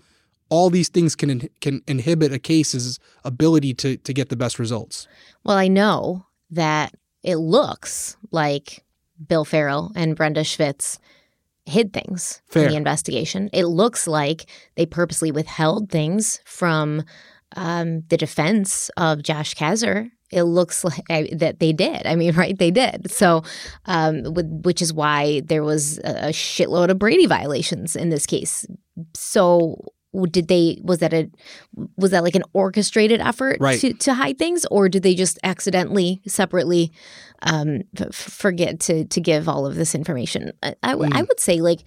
Speaker 2: All these things can in- can inhibit a case's ability to to get the best results.
Speaker 1: Well, I know that it looks like Bill Farrell and Brenda Schwitz hid things
Speaker 2: Fair.
Speaker 1: in the investigation. It looks like they purposely withheld things from um, the defense of Josh Kezer. It looks *laughs* like I, that they did. I mean, *laughs* right? They did. So, um, with, which is why there was a, a shitload of Brady violations in this case. So, did they? Was that a? Was that like an orchestrated effort
Speaker 2: Right.
Speaker 1: to to hide things, or did they just accidentally, separately, um, f- forget to to give all of this information? I,
Speaker 2: Mm.
Speaker 1: I would say like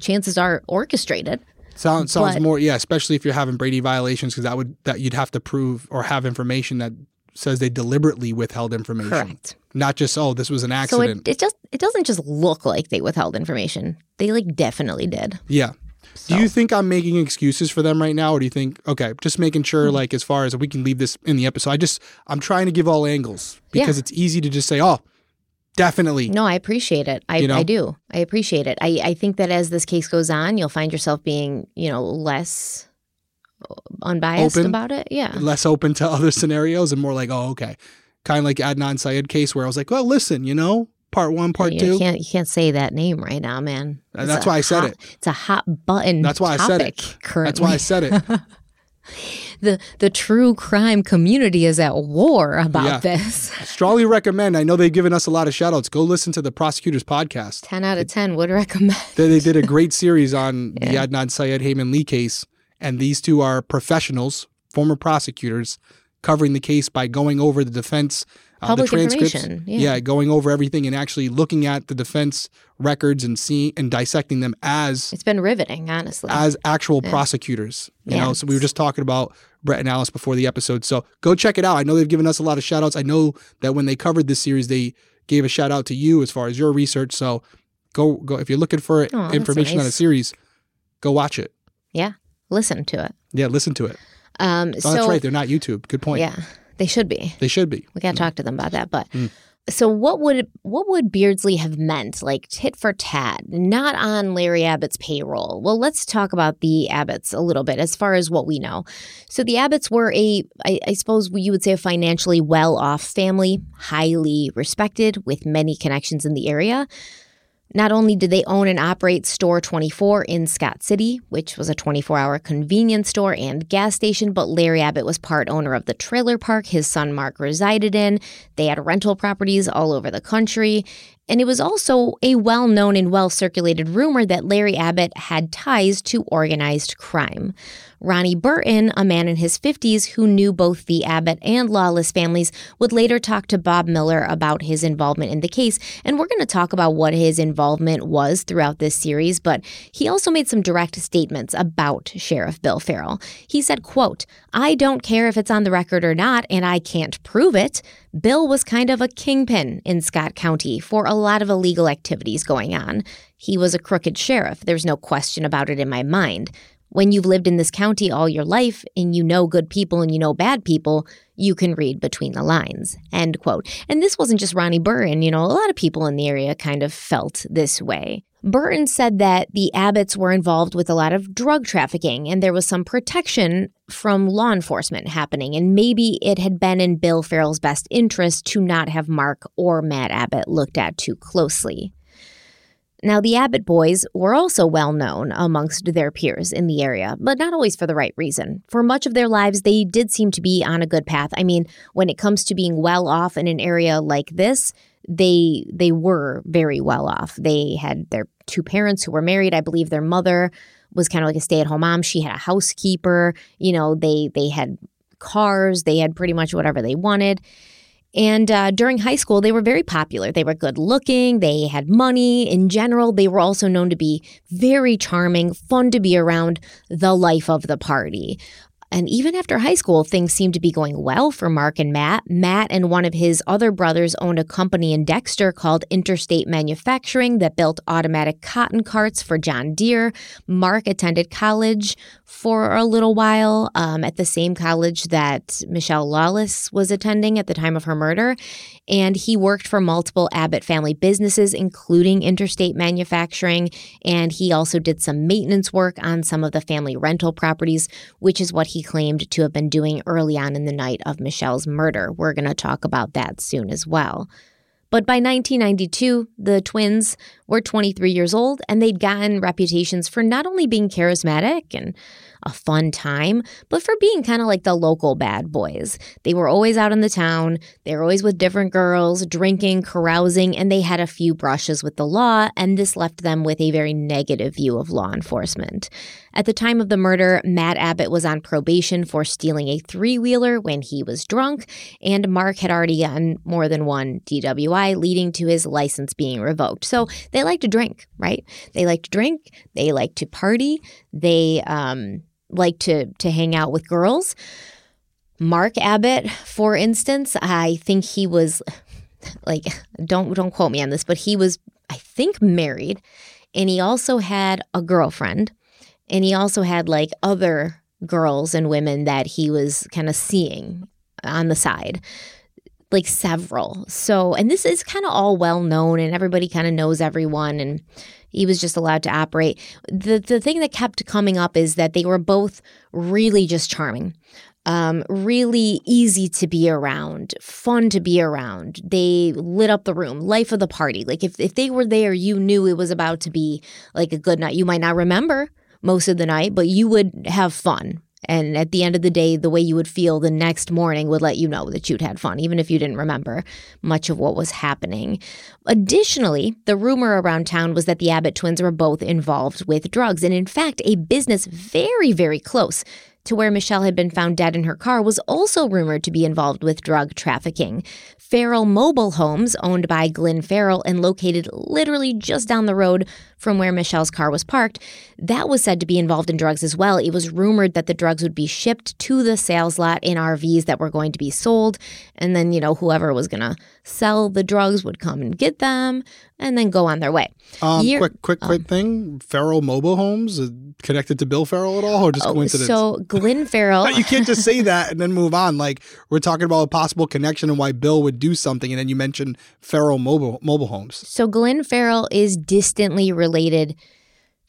Speaker 1: chances are orchestrated.
Speaker 2: Sounds sounds more yeah, especially if you're having Brady violations because that would that you'd have to prove or have information that says they deliberately withheld information,
Speaker 1: Correct.
Speaker 2: not just oh this was an
Speaker 1: So
Speaker 2: accident.
Speaker 1: it, it just it doesn't just look like they withheld information. They like definitely did.
Speaker 2: yeah.
Speaker 1: So.
Speaker 2: Do you think I'm making excuses for them right now, or do you think okay, just making sure
Speaker 1: Mm-hmm.
Speaker 2: like as far as we can leave this in the episode? I just I'm trying to give all angles because
Speaker 1: Yeah.
Speaker 2: it's easy to just say oh definitely
Speaker 1: No, I appreciate it. I,
Speaker 2: You know?
Speaker 1: I do. I appreciate it. I, I think that as this case goes on, you'll find yourself being, you know, less unbiased
Speaker 2: Open?
Speaker 1: about it. Yeah.
Speaker 2: less open to *laughs* other scenarios and more like oh okay, kind of like Adnan Syed case where I was like well listen you know part one part
Speaker 1: you
Speaker 2: two
Speaker 1: can't you can't say that name right now, man. It's
Speaker 2: that's why I said
Speaker 1: hot-
Speaker 2: it.
Speaker 1: It's a hot button.
Speaker 2: That's why I said it.
Speaker 1: Currently,
Speaker 2: that's why I said it. *laughs*
Speaker 1: the the true crime community is at war about
Speaker 2: Yeah.
Speaker 1: this.
Speaker 2: strongly recommend. I know they've given us a lot of shout outs. Go listen to the prosecutors podcast.
Speaker 1: Ten out of ten would recommend.
Speaker 2: They, they did a great *laughs* series on the Adnan Syed Hae Min Lee case. And these two are professionals, former prosecutors, covering the case by going over the defense, uh, the transcripts.
Speaker 1: information, yeah.
Speaker 2: going over everything and actually looking at the defense records and seeing and dissecting them as
Speaker 1: It's been riveting, honestly.
Speaker 2: as actual prosecutors. You
Speaker 1: Yeah.
Speaker 2: know, so we were just talking about Brett and Alice before the episode. So go check it out. I know they've given us a lot of shout outs. I know that when they covered this series, they gave a shout out to you as far as your research. So go go if you're looking for
Speaker 1: that's
Speaker 2: information on a series, go watch it.
Speaker 1: yeah, listen to it.
Speaker 2: Yeah, listen to it.
Speaker 1: Um,
Speaker 2: Oh,
Speaker 1: so
Speaker 2: that's right. They're not YouTube. Good point.
Speaker 1: yeah, they should be.
Speaker 2: They should be.
Speaker 1: We got to talk to them about that. But
Speaker 2: Mm.
Speaker 1: so what would what would Beardsley have meant, like tit for tat, not on Larry Abbott's payroll? Well, let's talk about the Abbotts a little bit as far as what we know. So the Abbotts were a, I, I suppose you would say, a financially well off family, highly respected, with many connections in the area. Not only did they own and operate Store 24 in Scott City, which was a 24 hour convenience store and gas station, but Larry Abbott was part owner of the trailer park his son Mark resided in. They had rental properties all over the country. And it was also a well known and well circulated rumor that Larry Abbott had ties to organized crime. Ronnie Burton, a man in his 50s who knew both the Abbott and Lawless families, would later talk to Bob Miller about his involvement in the case. And we're going to talk about what his involvement was throughout this series, but he also made some direct statements about Sheriff Bill Farrell. He said, quote, I don't care if it's on the record or not, and I can't prove it. Bill was kind of a kingpin in Scott County for a lot of illegal activities going on. He was a crooked sheriff. There's no question about it in my mind. When you've lived in this county all your life and you know good people and you know bad people, you can read between the lines. End quote. And this wasn't just Ronnie Burton, you know, a lot of people in the area kind of felt this way. Burton said that the Abbotts were involved with a lot of drug trafficking and there was some protection from law enforcement happening. And maybe it had been in Bill Farrell's best interest to not have Mark or Matt Abbott looked at too closely. Now, the Abbott boys were also well known amongst their peers in the area, but not always for the right reason. For much of their lives, they did seem to be on a good path. I mean, when it comes to being well off in an area like this, they they were very well off. They had their two parents who were married. I believe their mother was kind of like a stay-at-home mom. She had a housekeeper. You know, they they had cars. They had pretty much whatever they wanted. And uh, during high school, they were very popular. They were good looking, they had money. In general, they were also known to be very charming, fun to be around, the life of the party. And even after high school, things seemed to be going well for Mark and Matt. Matt and one of his other brothers owned a company in Dexter called Interstate Manufacturing that built automatic cotton carts for John Deere. Mark attended college for a little while um, at the same college that Mischelle Lawless was attending at the time of her murder. And he worked for multiple Abbott family businesses, including Interstate Manufacturing. And he also did some maintenance work on some of the family rental properties, which is what he claimed to have been doing early on in the night of Mischelle's murder. We're going to talk about that soon as well. But by 1992, the twins were 23 years old and they'd gotten reputations for not only being charismatic and a fun time, but for being kind of like the local bad boys. They were always out in the town, they were always with different girls, drinking, carousing, and they had a few brushes with the law, and this left them with a very negative view of law enforcement. At the time of the murder, Matt Abbott was on probation for stealing a three wheeler when he was drunk, and Mark had already gotten more than one DWI, leading to his license being revoked. So they like to drink, right? They like to drink, they like to party, they um, like to to hang out with girls. Mark Abbott, for instance, I think he was like don't don't quote me on this, but he was I think married and he also had a girlfriend and he also had like other girls and women that he was kind of seeing on the side like several. So, and this is kind of all well known and everybody kind of knows everyone and he was just allowed to operate. The the thing that kept coming up is that they were both really just charming. Um, really easy to be around, fun to be around. They lit up the room, life of the party. Like if, if they were there, you knew it was about to be like a good night. You might not remember most of the night, but you would have fun, and at the end of the day, the way you would feel the next morning would let you know that you'd had fun, even if you didn't remember much of what was happening. Additionally, the rumor around town was that the Abbott twins were both involved with drugs. And in fact, a business very, very close to where Mischelle had been found dead in her car was also rumored to be involved with drug trafficking. Farrell Mobile Homes, owned by Glenn Farrell and located literally just down the road from where Mischelle's car was parked, that was said to be involved in drugs as well. It was rumored that the drugs would be shipped to the sales lot in RVs that were going to be sold. And then, you know, whoever was going to sell the drugs would come and get them and then go on their way.
Speaker 2: Um, Year- quick, quick, quick um, thing Farrell Mobile Homes uh, connected to Bill Farrell at all or just oh, coincidence?
Speaker 1: So, Glenn *laughs* Farrell.
Speaker 2: you can't just say that and then move on. Like, we're talking about a possible connection and why Bill would do something, and then you mentioned Farrell Mobile Mobile Homes.
Speaker 1: So Glenn Farrell is distantly related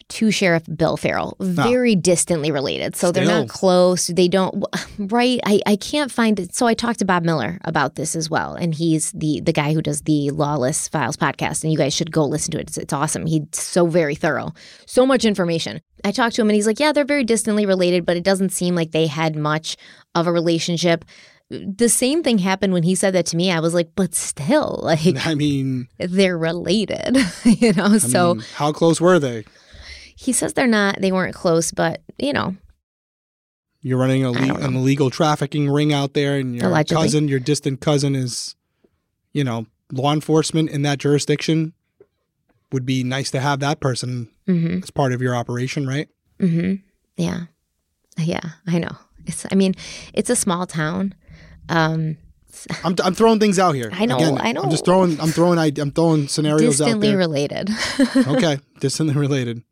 Speaker 1: to Sheriff Bill Farrell, ah. very oh. distantly related. So Still. they're not close. They don't *laughs* right. I, I can't find it. So I talked to Bob Miller about this as well, and he's the the guy who does the Lawless Files podcast. And you guys should go listen to it. It's, it's awesome. He's so very thorough, so much information. I talked to him, and he's like, "Yeah, they're very distantly related, but it doesn't seem like they had much of a relationship." the same thing happened when he said that to me. I was like, but still, *laughs* like,
Speaker 2: I mean,
Speaker 1: they're related, *laughs* you know? I so,
Speaker 2: mean, how close were they?
Speaker 1: He says they're not, they weren't close, but, you know.
Speaker 2: You're running a le- an illegal trafficking ring out there, and your Allegedly. cousin, your distant cousin, is, you know, law enforcement in that jurisdiction. Would be nice to have that person mm-hmm. as part of your operation, right?
Speaker 1: Mm-hmm. Yeah. Yeah, I know. It's, I mean, it's a small town. Um, *laughs*
Speaker 2: I'm, I'm throwing things out here.
Speaker 1: I know. Again, I know.
Speaker 2: I'm just throwing. I'm throwing. I'm throwing scenarios
Speaker 1: Distantly
Speaker 2: out there.
Speaker 1: Distantly related. *laughs*
Speaker 2: okay, distantly related.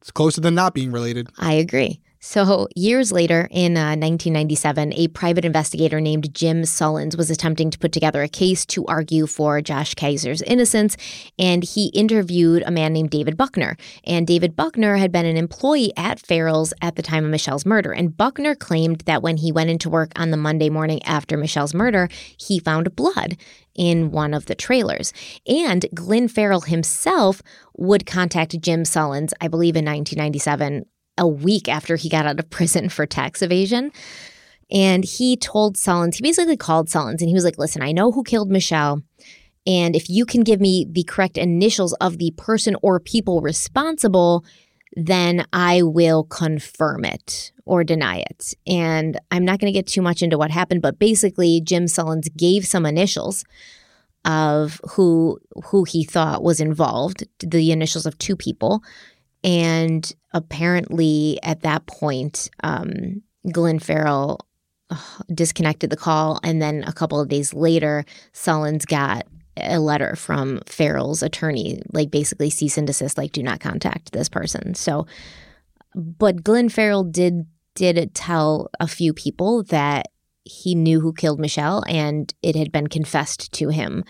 Speaker 2: It's closer than not being related.
Speaker 1: I agree. So, years later, in uh, 1997, a private investigator named Jim Sullins was attempting to put together a case to argue for Josh Kezer's innocence, and he interviewed a man named David Buckner. And David Buckner had been an employee at Farrell's at the time of Mischelle's murder. And Buckner claimed that when he went into work on the Monday morning after Mischelle's murder, he found blood in one of the trailers. And Glenn Farrell himself would contact Jim Sullins, I believe in 1997, a week after he got out of prison for tax evasion. And he told Sullins, he basically called Sullins and he was like, listen, I know who killed Mischelle. And if you can give me the correct initials of the person or people responsible, then I will confirm it or deny it. And I'm not going to get too much into what happened, but basically, Jim Sullins gave some initials of who who he thought was involved, the initials of two people, and apparently at that point, um, Glenn Farrell disconnected the call, and then a couple of days later, Sullins got a letter from Farrell's attorney, like basically cease and desist, like do not contact this person. So, but Glenn Farrell did did tell a few people that he knew who killed Mischelle, and it had been confessed to him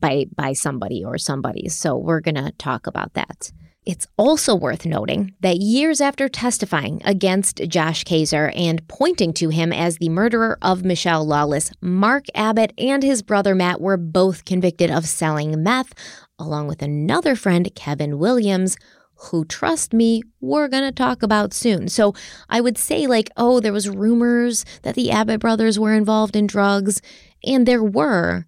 Speaker 1: by by somebody or somebody. So we're gonna talk about that. It's also worth noting that years after testifying against Josh Kezer and pointing to him as the murderer of Mischelle Lawless, Mark Abbott and his brother Matt were both convicted of selling meth, along with another friend, Kevin Williams, who, trust me, we're going to talk about soon. So I would say, like, oh, there was rumors that the Abbott brothers were involved in drugs, and there were.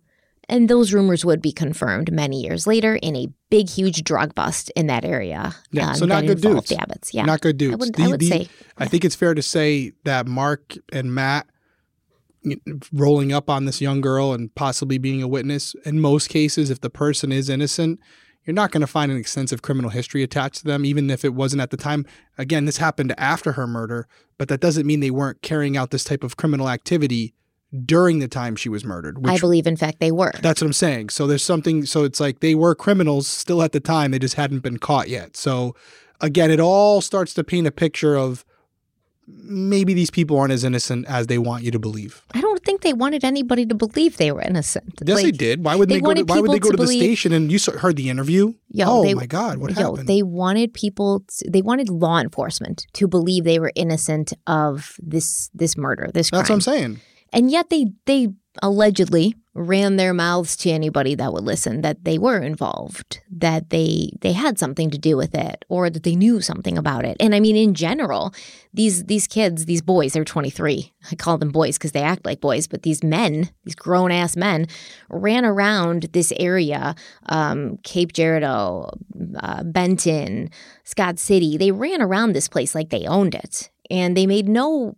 Speaker 1: And those rumors would be confirmed many years later in a big, huge drug bust in that area.
Speaker 2: Yeah, um, so not good dudes.
Speaker 1: The Abbotts. Yeah,
Speaker 2: not good dudes. I
Speaker 1: would, the, I would
Speaker 2: the,
Speaker 1: say.
Speaker 2: I think it's fair to say that Mark and Matt rolling up on this young girl and possibly being a witness. In most cases, if the person is innocent, you're not going to find an extensive criminal history attached to them, even if it wasn't at the time. Again, this happened after her murder, but that doesn't mean they weren't carrying out this type of criminal activity during the time she was murdered.
Speaker 1: I believe, in fact, they were.
Speaker 2: That's what I'm saying. So there's something. So it's like they were criminals still at the time. They just hadn't been caught yet. So again, it all starts to paint a picture of maybe these people aren't as innocent as they want you to believe.
Speaker 1: I don't think they wanted anybody to believe they were innocent.
Speaker 2: Yes, like, they did. Why would they, they go? To, why would they go to, to believe, the station? And you heard the interview. Yo, oh they, my God, what yo, happened?
Speaker 1: They wanted people. To, they wanted law enforcement to believe they were innocent of this this murder. This.
Speaker 2: Crime. That's what I'm saying.
Speaker 1: And yet they they allegedly ran their mouths to anybody that would listen that they were involved, that they they had something to do with it, or that they knew something about it. And I mean, in general, these these kids, these boys, they're 23. I call them boys because they act like boys, but these men, these grown ass men, ran around this area, um, Cape Girardeau, uh, Benton, Scott City. They ran around this place like they owned it, and they made no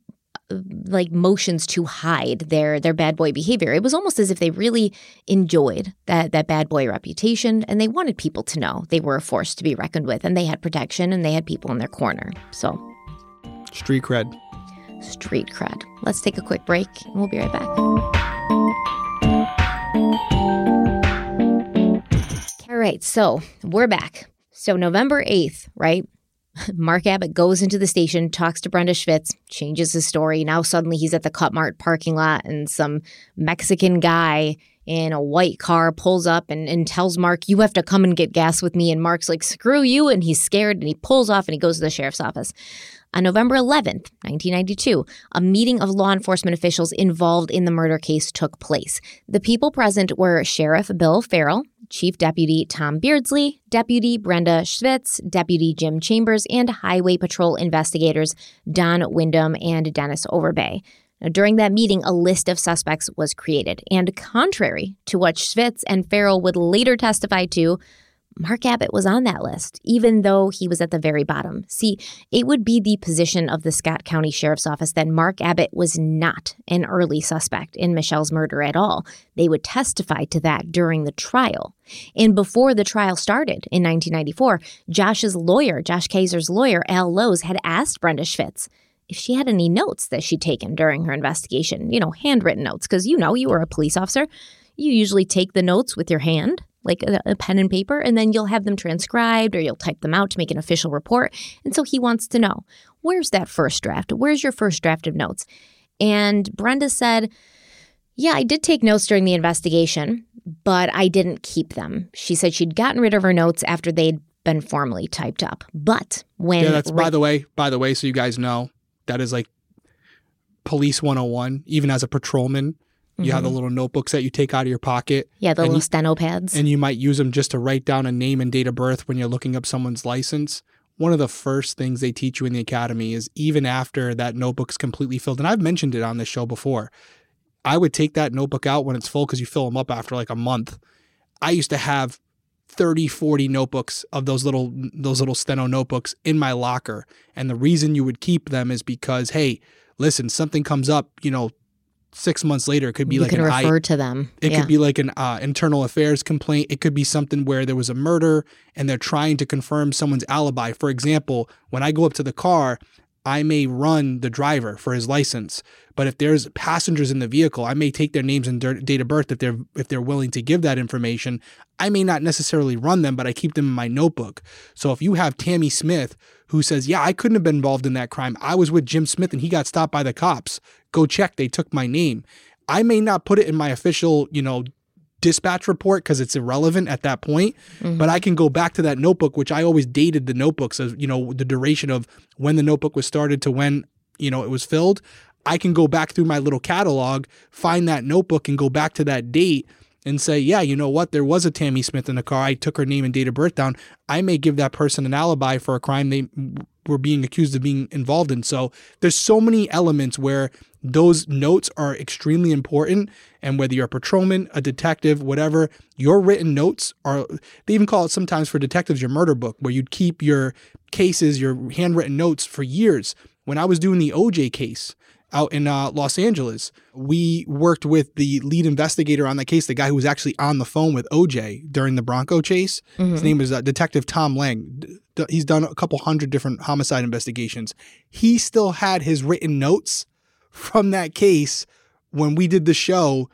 Speaker 1: like motions to hide their their bad boy behavior. It was almost as if they really enjoyed that that bad boy reputation and they wanted people to know they were a force to be reckoned with and they had protection and they had people in their corner. So
Speaker 2: street cred.
Speaker 1: Street cred. Let's take a quick break and we'll be right back. All right, so we're back. So November 8th, right? Mark Abbott goes into the station, talks to Brenda Schwitz, changes his story. Now suddenly he's at the Cut Mart parking lot, and some Mexican guy in a white car pulls up and, and tells Mark, You have to come and get gas with me. And Mark's like, Screw you. And he's scared and he pulls off and he goes to the sheriff's office. On November 11th, 1992, a meeting of law enforcement officials involved in the murder case took place. The people present were Sheriff Bill Farrell, Chief Deputy Tom Beardsley, Deputy Brenda Schwitz, Deputy Jim Chambers, and Highway Patrol investigators Don Wyndham and Dennis Overbay. Now, during that meeting, a list of suspects was created, and contrary to what Schwitz and Farrell would later testify to, Mark Abbott was on that list, even though he was at the very bottom. See, it would be the position of the Scott County Sheriff's Office that Mark Abbott was not an early suspect in Mischelle's murder at all. They would testify to that during the trial. And before the trial started in 1994, Josh's lawyer, Josh Kezer's lawyer, Al Lowe's, had asked Brenda Schwitz if she had any notes that she'd taken during her investigation, you know, handwritten notes, because you know, you were a police officer. You usually take the notes with your hand like a, a, pen and paper, and then you'll have them transcribed or you'll type them out to make an official report. And so he wants to know where's that first draft? Where's your first draft of notes? And Brenda said, Yeah, I did take notes during the investigation, but I didn't keep them. She said she'd gotten rid of her notes after they'd been formally typed up. But when.
Speaker 2: Yeah, that's by the way, by the way, so you guys know, that is like police 101, even as a patrolman you mm-hmm. have the mm-hmm. little notebooks that you take out of your pocket.
Speaker 1: Yeah, the little
Speaker 2: you,
Speaker 1: steno pads.
Speaker 2: And you might use them just to write down a name and date of birth when you're looking up someone's license. One of the first things they teach you in the academy is even after that notebook's completely filled, and I've mentioned it on this show before, I would take that notebook out when it's full because you fill them up after like a month. I used to have 30, 40 notebooks of those little those little steno notebooks in my locker. And the reason you would keep them is because, hey, listen, something comes up, you know, six months later, it could be
Speaker 1: you
Speaker 2: like
Speaker 1: can
Speaker 2: an
Speaker 1: refer
Speaker 2: I,
Speaker 1: to them.
Speaker 2: it
Speaker 1: yeah.
Speaker 2: could be like an uh, internal affairs complaint. It could be something where there was a murder and they're trying to confirm someone's alibi. For example, when I go up to the car, I may run the driver for his license. But if there's passengers in the vehicle, I may take their names and date of birth if they're if they're willing to give that information. I may not necessarily run them, but I keep them in my notebook. So if you have Tammy Smith who says, "Yeah, I couldn't have been involved in that crime. I was with Jim Smith and he got stopped by the cops. Go check. They took my name." I may not put it in my official, you know, dispatch report because it's irrelevant at that point. Mm-hmm. But I can go back to that notebook, which I always dated the notebooks as, you know, the duration of when the notebook was started to when, you know, it was filled. I can go back through my little catalog, find that notebook and go back to that date and say, yeah, you know what? There was a Tammy Smith in the car. I took her name and date of birth down. I may give that person an alibi for a crime they were being accused of being involved in. So there's so many elements where those notes are extremely important. And whether you're a patrolman, a detective, whatever, your written notes are, they even call it sometimes for detectives your murder book, where you'd keep your cases, your handwritten notes for years. When I was doing the OJ case, out in uh, Los Angeles. We worked with the lead investigator on that case, the guy who was actually on the phone with OJ during the Bronco chase. His name is uh, Detective Tom Lange. D- he's done a couple hundred different homicide investigations. He still had his written notes from that case when we did the show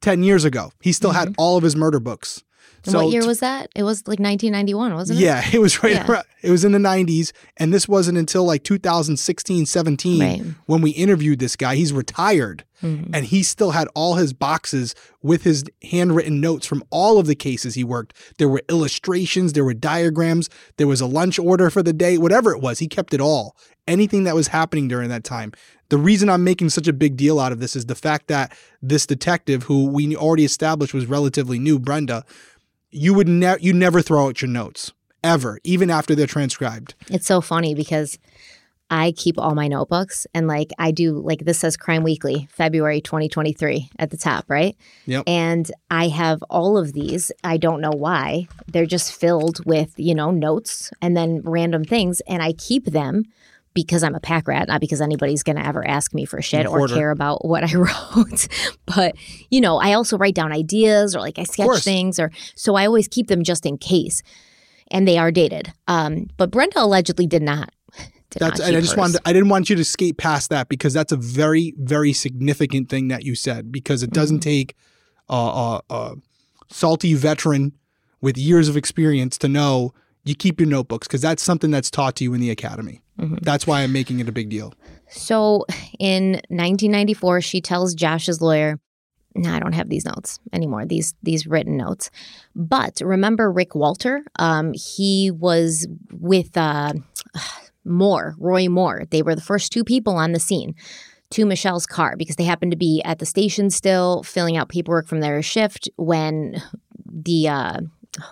Speaker 2: 10 years ago. He still had all of his murder books.
Speaker 1: And what year was that? It was like 1991, wasn't it?
Speaker 2: yeah, *laughs* it was right.
Speaker 1: Yeah.
Speaker 2: around- it was in the 90s, and this wasn't until like 2016, 17
Speaker 1: Right.
Speaker 2: when we interviewed this guy. He's retired,
Speaker 1: Mhm.
Speaker 2: and he still had all his boxes with his handwritten notes from all of the cases he worked. There were illustrations, there were diagrams, there was a lunch order for the day, whatever it was. He kept it all. Anything that was happening during that time. The reason I'm making such a big deal out of this is the fact that this detective, who we already established was relatively new, Brenda, you would never you never throw out your notes ever, even after they're transcribed.
Speaker 1: It's so funny because I keep all my notebooks and like I do like this says Crime Weekly, February 2023 at the top, right?
Speaker 2: Yep.
Speaker 1: And I have all of these. I don't know why. They're just filled with, you know, notes and then random things and I keep them because I'm a pack rat, not because anybody's going to ever ask me for shit or care about what I *laughs* wrote. but, you know, I also write down ideas or like I sketch things or so I always keep them just in case. And they are dated. Um, but Brenda allegedly did not. Did
Speaker 2: That's
Speaker 1: not
Speaker 2: and I just
Speaker 1: hers.
Speaker 2: wanted I didn't want you to skate past that because that's a very very significant thing that you said because it doesn't
Speaker 1: Mm-hmm.
Speaker 2: take a, a, a salty veteran with years of experience to know you keep your notebooks because that's something that's taught to you in the academy.
Speaker 1: Mm-hmm.
Speaker 2: That's why I'm making it a big deal.
Speaker 1: So in 1994, she tells Josh's lawyer, "No, I don't have these notes anymore. These these written notes." But remember Rick Walter? Um, he was with uh, Moore, Roy Moore. They were the first two people on the scene to Mischelle's car because they happened to be at the station still filling out paperwork from their shift when the uh,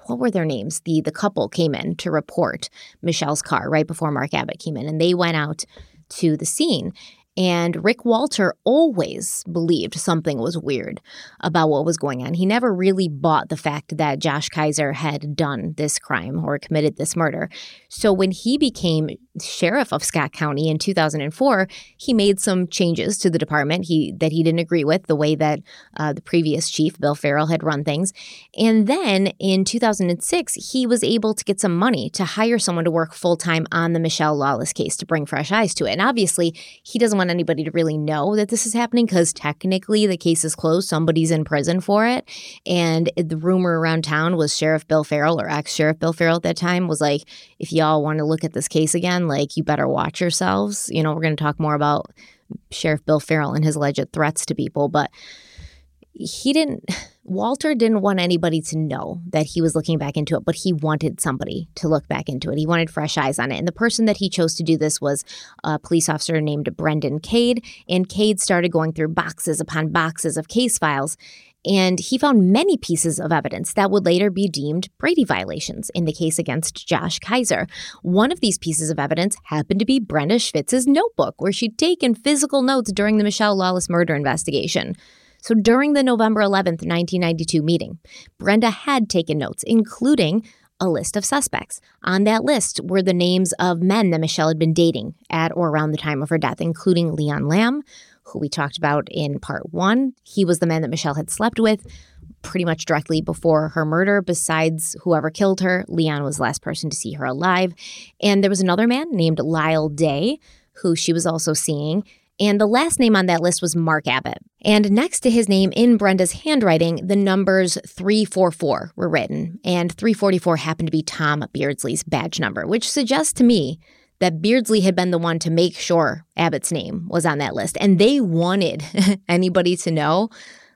Speaker 1: what were their names? The the couple came in to report Mischelle's car right before Mark Abbott came in, and they went out to the scene. And Rick Walter always believed something was weird about what was going on. He never really bought the fact that Josh Kezer had done this crime or committed this murder. So when he became sheriff of Scott County in 2004, he made some changes to the department he that he didn't agree with the way that uh, the previous chief Bill Farrell had run things. And then in 2006, he was able to get some money to hire someone to work full time on the Mischelle Lawless case to bring fresh eyes to it. And obviously, he doesn't want anybody to really know that this is happening because technically the case is closed. Somebody's in prison for it. And the rumor around town was Sheriff Bill Farrell or ex Sheriff Bill Farrell at that time was like, if y'all want to look at this case again, like you better watch yourselves. You know, we're going to talk more about Sheriff Bill Farrell and his alleged threats to people, but he didn't Walter didn't want anybody to know that he was looking back into it, but he wanted somebody to look back into it. He wanted fresh eyes on it. And the person that he chose to do this was a police officer named Brendan Cade. And Cade started going through boxes upon boxes of case files. And he found many pieces of evidence that would later be deemed Brady violations in the case against Josh Kezer. One of these pieces of evidence happened to be Brenda Schwitz's notebook, where she'd taken physical notes during the Mischelle Lawless murder investigation. So during the November 11th, 1992 meeting, Brenda had taken notes, including a list of suspects. On that list were the names of men that Mischelle had been dating at or around the time of her death, including Leon Lamb, who we talked about in part one. He was the man that Mischelle had slept with pretty much directly before her murder. Besides whoever killed her, Leon was the last person to see her alive. And there was another man named Lyle Day, who she was also seeing. And the last name on that list was Mark Abbott. And next to his name in Brenda's handwriting, the numbers 344 were written. And 344 happened to be Tom Beardsley's badge number, which suggests to me that Beardsley had been the one to make sure Abbott's name was on that list. And they wanted *laughs* anybody to know,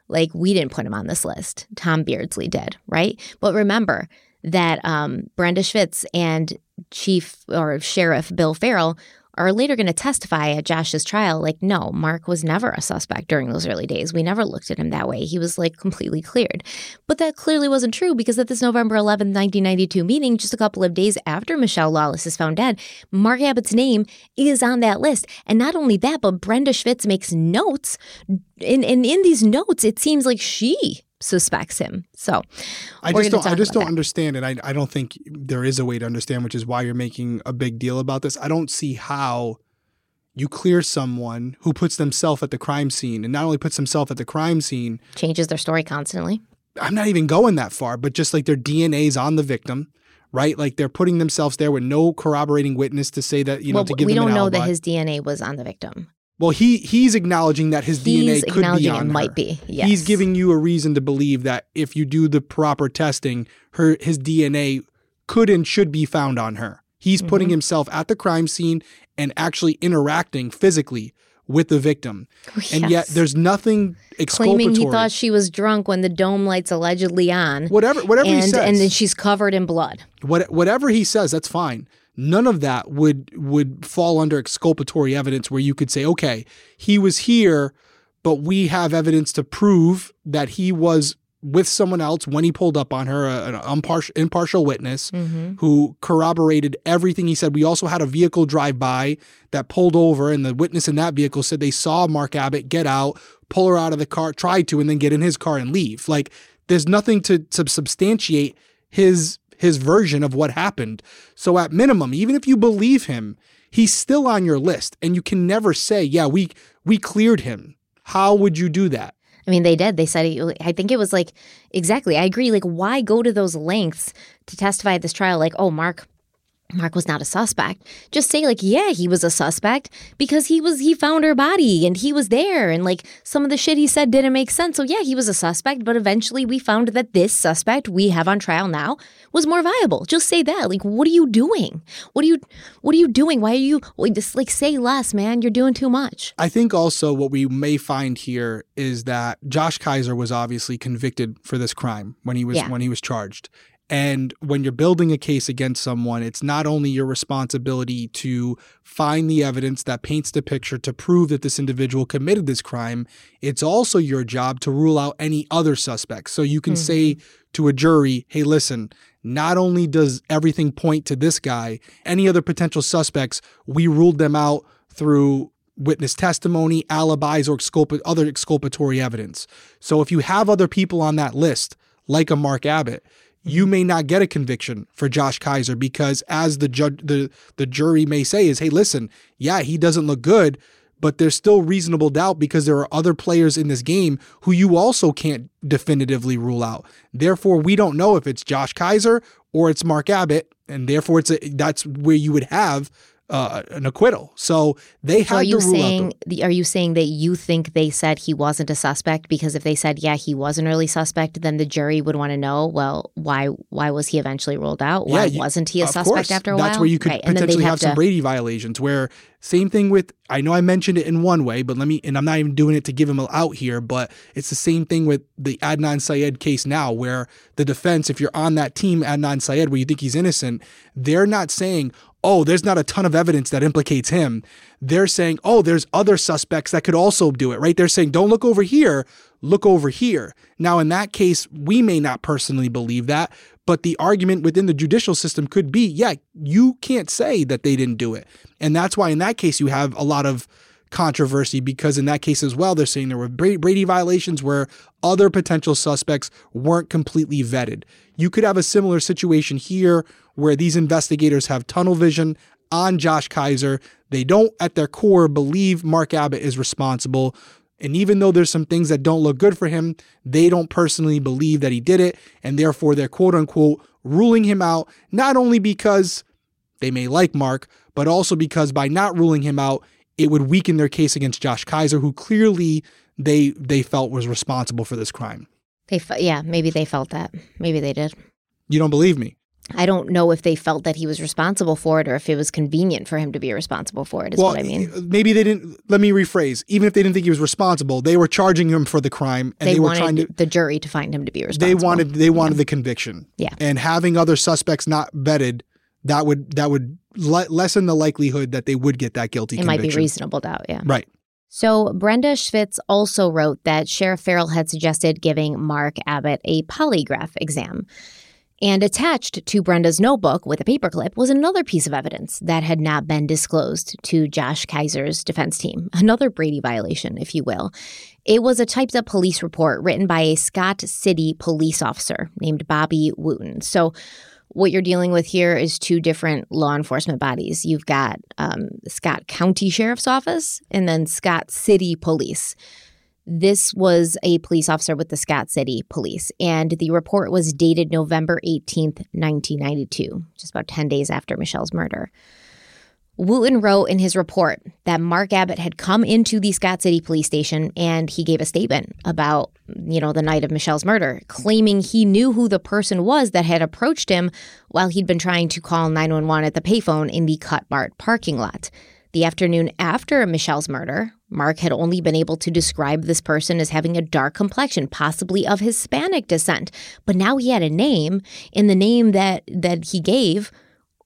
Speaker 1: like, we didn't put him on this list. Tom Beardsley did, right? But remember that um, Brenda Schwitz and Chief or Sheriff Bill Farrell are later going to testify at Josh's trial like, no, Mark was never a suspect during those early days. We never looked at him that way. He was like completely cleared. But that clearly wasn't true because at this November 11, 1992 meeting, just a couple of days after Mischelle Lawless is found dead, Mark Abbott's name is on that list. And not only that, but Brenda Schwitz makes notes. And, and in these notes, it seems like she suspects him. So
Speaker 2: I just don't I just don't that. understand and I I don't think there is a way to understand which is why you're making a big deal about this. I don't see how you clear someone who puts themselves at the crime scene and not only puts themselves at the crime scene
Speaker 1: changes their story constantly.
Speaker 2: I'm not even going that far, but just like their DNA's on the victim right? Like they're putting themselves there with no corroborating witness to say that you know
Speaker 1: well,
Speaker 2: to give
Speaker 1: we
Speaker 2: them
Speaker 1: don't know
Speaker 2: alibi.
Speaker 1: that his DNA was on the victim.
Speaker 2: Well, he he's acknowledging that his
Speaker 1: he's
Speaker 2: DNA could be on
Speaker 1: it
Speaker 2: her.
Speaker 1: might be. Yes.
Speaker 2: He's giving you a reason to believe that if you do the proper testing, her his DNA could and should be found on her. He's mm-hmm. putting himself at the crime scene and actually interacting physically with the victim.
Speaker 1: yes.
Speaker 2: And yet there's nothing exculpatory.
Speaker 1: Claiming he thought she was drunk when the dome lights allegedly on.
Speaker 2: Whatever whatever
Speaker 1: and,
Speaker 2: he says.
Speaker 1: And then she's covered in blood.
Speaker 2: What, whatever he says, that's fine none of that would would fall under exculpatory evidence where you could say okay he was here but we have evidence to prove that he was with someone else when he pulled up on her an impartial, impartial witness mm-hmm. who corroborated everything he said we also had a vehicle drive by that pulled over and the witness in that vehicle said they saw mark abbott get out pull her out of the car try to and then get in his car and leave like there's nothing to, to substantiate his his version of what happened. So at minimum, even if you believe him, he's still on your list and you can never say, "Yeah, we we cleared him." How would you do that?
Speaker 1: I mean, they did. They said, I think it was like, exactly. I agree. Like, why go to those lengths to testify at this trial? Like, oh, Mark Mark was not a suspect. Just say like, yeah, he was a suspect because he was he found her body and he was there and like some of the shit he said didn't make sense. So yeah, he was a suspect, but eventually we found that this suspect we have on trial now was more viable. Just say that. Like, what are you doing? What are you what are you doing? Why are you just like say less, man? You're doing too much.
Speaker 2: I think also what we may find here is that Josh Kezer was obviously convicted for this crime when he was yeah. when he was charged. And when you're building a case against someone, it's not only your responsibility to find the evidence that paints the picture to prove that this individual committed this crime, it's also your job to rule out any other suspects. So you can mm-hmm. say to a jury, hey, listen, not only does everything point to this guy, any other potential suspects, we ruled them out through witness testimony, alibis, or exculp- other exculpatory evidence. So if you have other people on that list, like a Mark Abbott, you mm-hmm. may not get a conviction for Josh Kezer because as the judge the the jury may say is hey listen yeah he doesn't look good but there's still reasonable doubt because there are other players in this game who you also can't definitively rule out. Therefore we don't know if it's Josh Kezer or it's Mark Abbott and therefore it's a, that's where you would have uh, an acquittal. So they had
Speaker 1: so are you
Speaker 2: to rule
Speaker 1: saying,
Speaker 2: out. The,
Speaker 1: are you saying that you think they said he wasn't a suspect because if they said yeah he was an early suspect, then the jury would want to know well why why was he eventually ruled out? Why
Speaker 2: yeah,
Speaker 1: wasn't he a suspect
Speaker 2: course.
Speaker 1: after a
Speaker 2: That's
Speaker 1: while?
Speaker 2: That's where you could
Speaker 1: right.
Speaker 2: potentially have,
Speaker 1: have
Speaker 2: some. Brady violations. Where same thing with I know I mentioned it in one way, but let me and I'm not even doing it to give him out here, but it's the same thing with the Adnan Syed case now, where the defense, if you're on that team, Adnan Syed, where you think he's innocent, they're not saying, oh, there's not a ton of evidence that implicates him. They're saying, oh, there's other suspects that could also do it, right? They're saying, don't look over here, look over here. Now, in that case, we may not personally believe that, but the argument within the judicial system could be, yeah, you can't say that they didn't do it. And that's why in that case, you have a lot of controversy because in that case as well, they're saying there were Brady violations where other potential suspects weren't completely vetted. You could have a similar situation here where these investigators have tunnel vision on Josh Kezer. They don't, at their core, believe Mark Abbott is responsible. And even though there's some things that don't look good for him, they don't personally believe that he did it. And therefore, they're quote unquote ruling him out, not only because they may like Mark, but also because by not ruling him out, it would weaken their case against Josh Kezer, who clearly they they felt was responsible for this crime.
Speaker 1: They, yeah, maybe they felt that. Maybe they did.
Speaker 2: You don't believe me?
Speaker 1: I don't know if they felt that he was responsible for it or if it was convenient for him to be responsible for it, is
Speaker 2: well,
Speaker 1: what I mean.
Speaker 2: Maybe they didn't, let me rephrase. Even if they didn't think he was responsible, they were charging him for the crime and they,
Speaker 1: they
Speaker 2: were trying to.
Speaker 1: the jury to find him to be responsible.
Speaker 2: They wanted, they wanted yeah. the conviction.
Speaker 1: Yeah.
Speaker 2: And having other suspects not vetted, that would, that would le- lessen the likelihood that they would get that guilty
Speaker 1: it
Speaker 2: conviction.
Speaker 1: might be reasonable doubt, yeah.
Speaker 2: Right.
Speaker 1: So, Brenda Schwitz also wrote that Sheriff Farrell had suggested giving Mark Abbott a polygraph exam. And attached to Brenda's notebook with a paperclip was another piece of evidence that had not been disclosed to Josh Kezer's defense team. *laughs* Another Brady violation, if you will. It was a typed up police report written by a Scott City police officer named Bobby Wooten. So, what you're dealing with here is two different law enforcement bodies. You've got um, Scott County Sheriff's Office and then Scott City Police. This was a police officer with the Scott City Police, and the report was dated November 18th, 1992, just about 10 days after Mischelle's murder. Wooten wrote in his report that Mark Abbott had come into the Scott City police station and he gave a statement about, you know, the night of Mischelle's murder, claiming he knew who the person was that had approached him while he'd been trying to call 911 at the payphone in the Cut Mart parking lot. The afternoon after Mischelle's murder, Mark had only been able to describe this person as having a dark complexion, possibly of Hispanic descent. But now he had a name, and the name that that he gave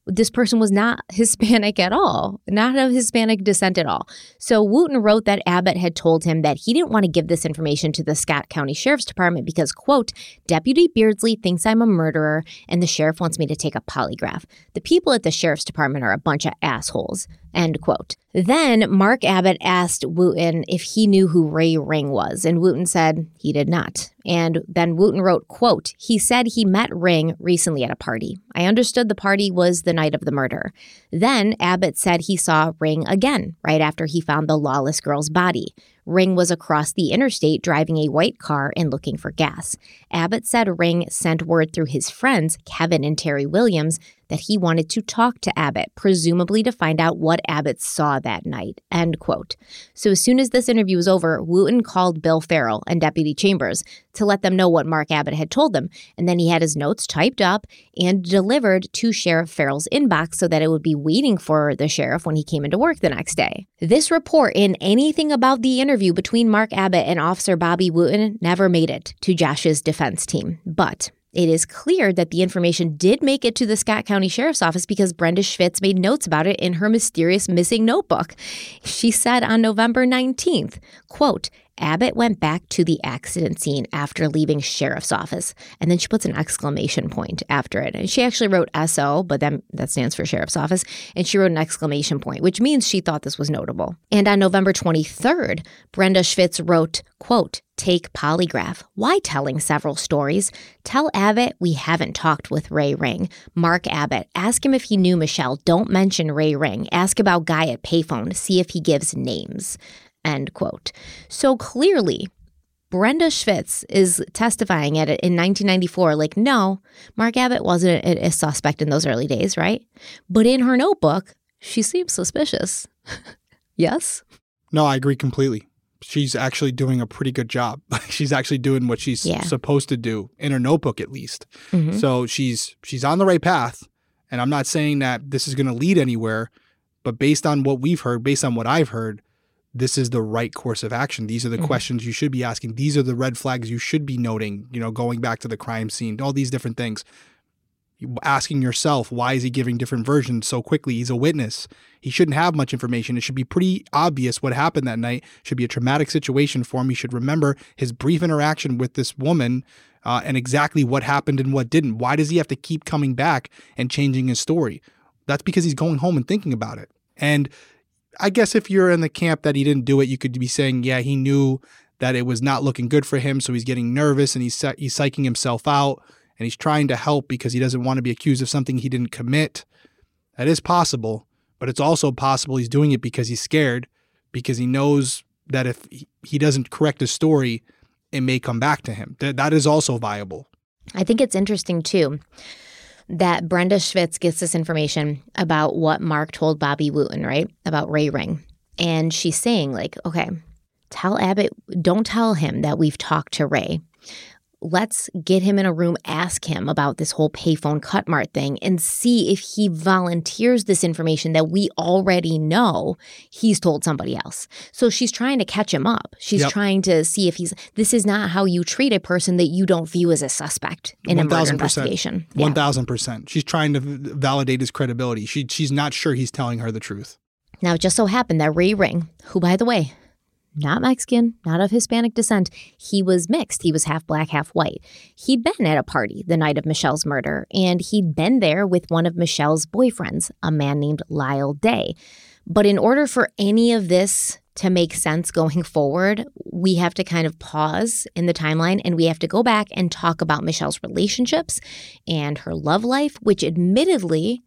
Speaker 1: this person was not *laughs* Hispanic at all, not of Hispanic descent at all. So Wooten wrote that Abbott had told him that he didn't want to give this information to the Scott County Sheriff's Department because, quote, Deputy Beardsley thinks I'm a murderer and the sheriff wants me to take a polygraph. The people at the Sheriff's Department are a bunch of assholes, end quote. Then Mark Abbott asked Wooten if he knew who Ray Ring was, and Wooten said he did not. And then Wooten wrote, quote, he said he met Ring recently at a party. I understood the party was the night of the murder. Then Abbott said he saw Ring again right after he found the lawless girl's body. Ring was across the interstate driving a white car and looking for gas. Abbott said Ring sent word through his friends, Kevin and Terry Williams, that he wanted to talk to Abbott, presumably to find out what Abbott saw that night. End quote. So as soon as this interview was over, Wooten called Bill Farrell and Deputy Chambers to let them know what Mark Abbott had told them, and then he had his notes typed up and delivered to Sheriff Farrell's inbox so that it would be waiting for the sheriff when he came into work the next day. This report and anything about the interview between Mark Abbott and Officer Bobby Wooten never made it to Josh's defense team. But it is clear that the information did make it to the Scott County Sheriff's Office because Brenda Schwitz made notes about it in her mysterious missing notebook. She said on November 19th, quote, Abbott went back to the accident scene after leaving sheriff's office. And then she puts an exclamation point after it. And she actually wrote SO, but then that stands for sheriff's office. And she wrote an exclamation point, which means she thought this was notable. And on November 23rd, Brenda Schwitz wrote, quote, Take polygraph. Why telling several stories? Tell Abbott we haven't talked with Ray Ring. Mark Abbott. Ask him if he knew Mischelle. Don't mention Ray Ring. Ask about Guy at payphone. See if he gives names. End quote. So clearly, Brenda Schwitz is testifying at it in 1994, like, no, Mark Abbott wasn't a, a suspect in those early days, right? But in her notebook, she seems suspicious. *laughs* yes?
Speaker 2: No, I agree completely. She's actually doing a pretty good job. *laughs* she's actually doing what she's yeah. supposed to do in her notebook, at least. Mm-hmm. So she's she's on the right path. And I'm not saying that this is going to lead anywhere, but based on what we've heard, based on what I've heard, this is the right course of action. These are the mm-hmm. questions you should be asking. These are the red flags you should be noting, you know, going back to the crime scene, all these different things. Asking yourself, why is he giving different versions so quickly? He's a witness. He shouldn't have much information. It should be pretty obvious what happened that night. It should be a traumatic situation for him. He should remember his brief interaction with this woman uh, and exactly what happened and what didn't. Why does he have to keep coming back and changing his story? That's because he's going home and thinking about it. And I guess if you're in the camp that he didn't do it, you could be saying, yeah, he knew that it was not looking good for him, so he's getting nervous and he's he's psyching himself out and he's trying to help because he doesn't want to be accused of something he didn't commit. That is possible, but it's also possible he's doing it because he's scared because he knows that if he doesn't correct his story, it may come back to him. That that is also viable.
Speaker 1: I think it's interesting too that Brenda Schwitz gets this information about what Mark told Bobby Wooten, right? About Ray Ring. And she's saying, like, okay, tell Abbott, don't tell him that we've talked to Ray let's get him in a room, ask him about this whole payphone cut mart thing, and see if he volunteers this information that we already know he's told somebody else. So she's trying to catch him up. She's yep. trying to see if he's. This is not how you treat a person that you don't view as a suspect in 1, a murder investigation.
Speaker 2: One thousand percent. She's trying to validate his credibility. She she's not sure he's telling her the truth.
Speaker 1: Now, it just so happened that Ray Ring, who by the way not Mexican, not of Hispanic descent. He was mixed. He was half black, half white. He'd been at a party the night of Mischelle's murder, and he'd been there with one of Mischelle's boyfriends, a man named Lyle Day. But in order for any of this to make sense going forward, we have to kind of pause in the timeline and we have to go back and talk about Mischelle's relationships and her love life, which admittedly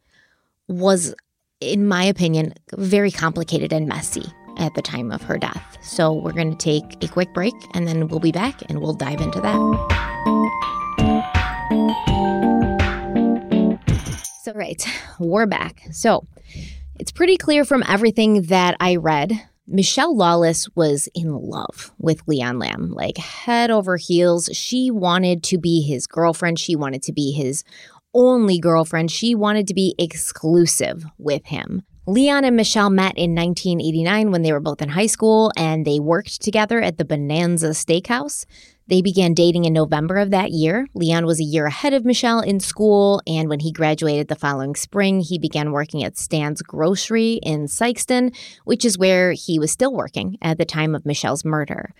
Speaker 1: was, in my opinion, very complicated and messy at the time of her death. So we're going to take a quick break and then we'll be back and we'll dive into that. So, right, *laughs* we're back. So it's pretty clear from everything that I read. Mischelle Lawless was in love with Leon Lamb, like head over heels. She wanted to be his girlfriend. She wanted to be his only girlfriend. She wanted to be exclusive with him. Leon and Mischelle met in 1989 when they were both in high school and they worked together at the Bonanza Steakhouse. They began dating in November of that year. Leon was a year ahead of Mischelle in school, and when he graduated the following spring, he began working at Stan's Grocery in Sikeston, which is where he was still working at the time of Mischelle's murder.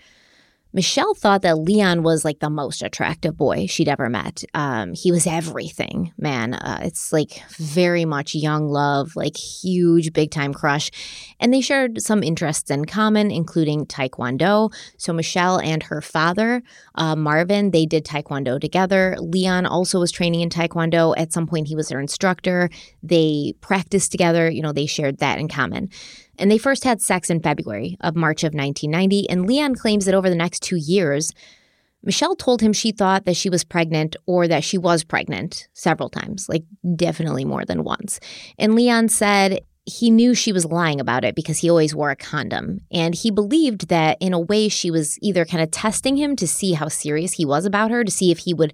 Speaker 1: Mischelle thought that Leon was like the most attractive boy she'd ever met. Um, he was everything, man. Uh, it's like very much young love, like huge big time crush. And they shared some interests in common, including Taekwondo. So Mischelle and her father, uh, Marvin, they did Taekwondo together. Leon also was training in Taekwondo. At some point, he was their instructor. They practiced together. You know, they shared that in common and they first had sex in February of March of 1990. And Leon claims that over the next two years, Mischelle told him she thought that she was pregnant or that she was pregnant several times, like definitely more than once. And Leon said he knew she was lying about it because he always wore a condom. And he believed that in a way she was either kind of testing him to see how serious he was about her, to see if he would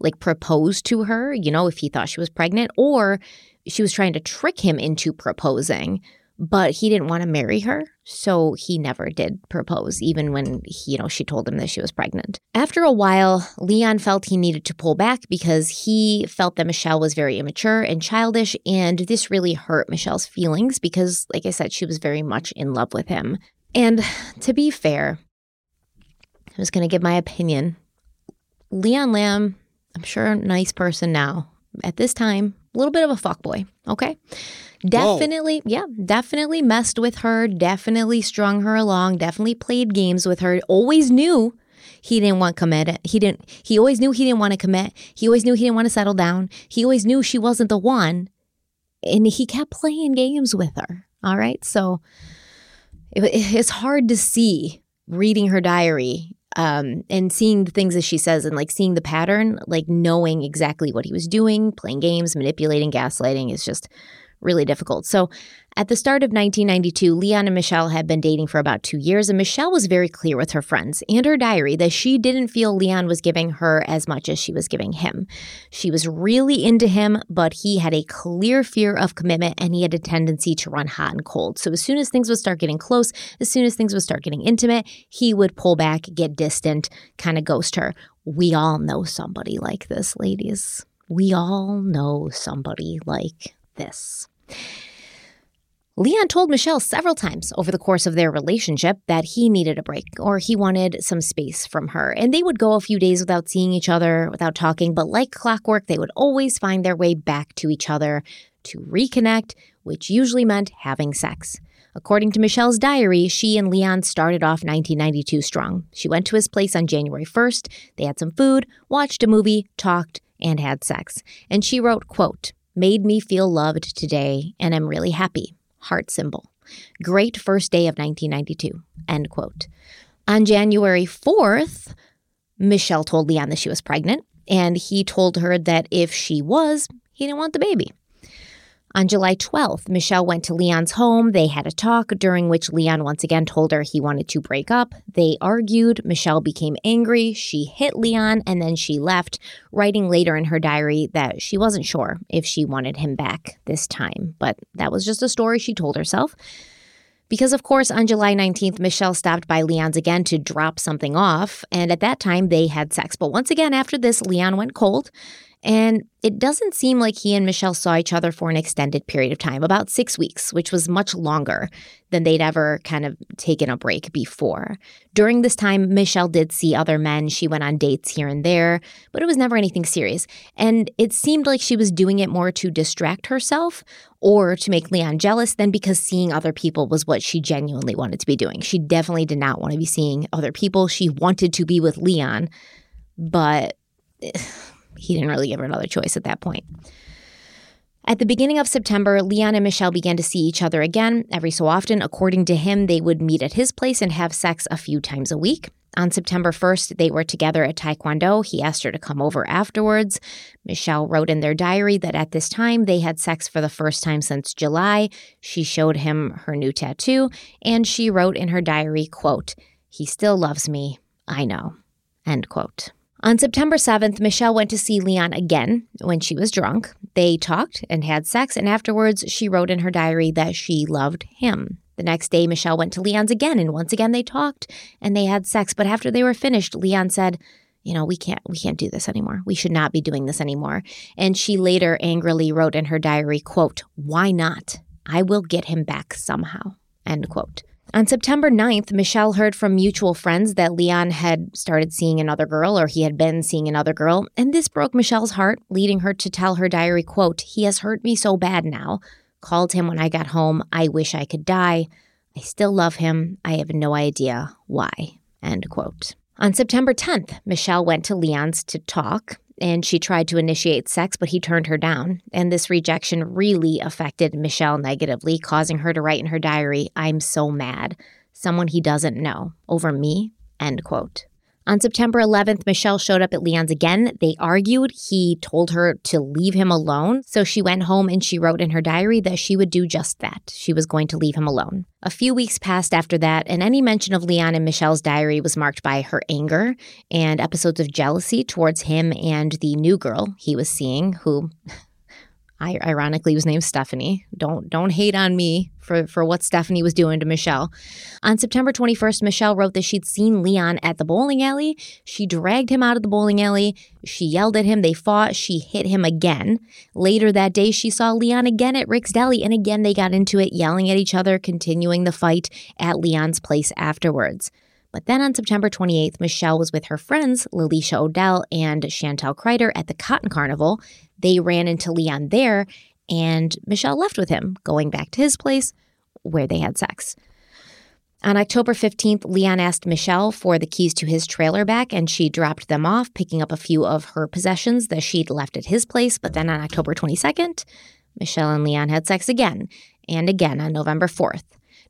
Speaker 1: like propose to her, you know, if he thought she was pregnant, or she was trying to trick him into proposing but he didn't want to marry her so he never did propose even when he, you know she told him that she was pregnant. After a while leon felt he needed to pull back because he felt that Mischelle was very immature and childish and this really hurt Mischelle's feelings because like i said she was very much in love with him. And to be fair i was going to give my opinion. Leon lamb i'm sure a nice person now. At this time a little bit of a fuckboy okay Definitely, Whoa. yeah, definitely messed with her, definitely strung her along, definitely played games with her. Always knew he didn't want to commit. He didn't he always knew he didn't want to commit. He always knew he didn't want to settle down. He always knew she wasn't the one. And he kept playing games with her. All right? So it, it's hard to see reading her diary um, and seeing the things that she says and like seeing the pattern, like knowing exactly what he was doing, playing games, manipulating, gaslighting is just really difficult. So, at the start of 1992, Leon and Mischelle had been dating for about two years, and Mischelle was very clear with her friends and her diary that she didn't feel Leon was giving her as much as she was giving him. She was really into him, but he had a clear fear of commitment and he had a tendency to run hot and cold. So, as soon as things would start getting close, as soon as things would start getting intimate, he would pull back, get distant, kind of ghost her. We all know somebody like this, ladies. We all know somebody like this. Leon told Mischelle several times over the course of their relationship that he needed a break or he wanted some space from her. And they would go a few days without seeing each other, without talking, but like clockwork, they would always find their way back to each other to reconnect, which usually meant having sex. According to Mischelle's diary, she and Leon started off 1992 strong. She went to his place on January 1st. They had some food, watched a movie, talked, and had sex. And she wrote, quote, made me feel loved today and I'm really happy. Heart symbol. Great first day of 1992, end quote. On January 4th, Mischelle told Leon that she was pregnant, and he told her that if she was, he didn't want the baby. On July 12th, Mischelle went to Leon's home. They had a talk during which Leon once again told her he wanted to break up. They argued. Mischelle became angry. She hit Leon and then she left, writing later in her diary that she wasn't sure if she wanted him back this time. But that was just a story she told herself. Because, of course, on July 19th, Mischelle stopped by Leon's again to drop something off. And at that time, they had sex. But once again, after this, Leon went cold. And it doesn't seem like he and Mischelle saw each other for an extended period of time, about six weeks, which was much longer than they'd ever kind of taken a break before. During this time, Mischelle did see other men. She went on dates here and there, but it was never anything serious. And it seemed like she was doing it more to distract herself or to make Leon jealous than because seeing other people was what she genuinely wanted to be doing. She definitely did not want to be seeing other people. She wanted to be with Leon, but he didn't really give her another choice at that point. At the beginning of September, Leon and Mischelle began to see each other again. Every so often, according to him, they would meet at his place and have sex a few times a week. On September 1st, they were together at Taekwondo. He asked her to come over afterwards. Mischelle wrote in their diary that at this time they had sex for the first time since July. She showed him her new tattoo, and she wrote in her diary, quote, He still loves me. I know. End quote. On September 7th, Mischelle went to see Leon again when she was drunk. They talked and had sex, and afterwards, she wrote in her diary that she loved him. The next day, Mischelle went to Leon's again, and once again they talked and they had sex. But after they were finished, Leon said, you know, we can't we can't do this anymore. We should not be doing this anymore. And she later angrily wrote in her diary, quote, "Why not? I will get him back somehow." End quote. On September 9th, Mischelle heard from mutual friends that Leon had started seeing another girl or he had been seeing another girl, and this broke Mischelle's heart, leading her to tell her diary, quote, "He has hurt me so bad now. Called him when I got home. I wish I could die. I still love him. I have no idea why." End quote. On September 10th, Mischelle went to Leon's to talk and she tried to initiate sex, but he turned her down. And this rejection really affected Mischelle negatively, causing her to write in her diary, I'm so mad. Someone he doesn't know. Over me. End quote. On September 11th, Mischelle showed up at Leon's again. They argued. He told her to leave him alone. So she went home and she wrote in her diary that she would do just that. She was going to leave him alone. A few weeks passed after that, and any mention of Leon in Mischelle's diary was marked by her anger and episodes of jealousy towards him and the new girl he was seeing, who *laughs* I ironically was named Stephanie. Don't don't hate on me for for what Stephanie was doing to Mischelle. On September 21st, Mischelle wrote that she'd seen Leon at the bowling alley. She dragged him out of the bowling alley. She yelled at him. They fought. She hit him again. Later that day, she saw Leon again at Rick's Deli, and again they got into it, yelling at each other, continuing the fight at Leon's place afterwards. But then on September 28th, Mischelle was with her friends, Lalisha Odell and Chantel Kreider, at the Cotton Carnival. They ran into Leon there, and Mischelle left with him, going back to his place where they had sex. On October 15th, Leon asked Mischelle for the keys to his trailer back, and she dropped them off, picking up a few of her possessions that she'd left at his place. But then on October 22nd, Mischelle and Leon had sex again, and again on November 4th.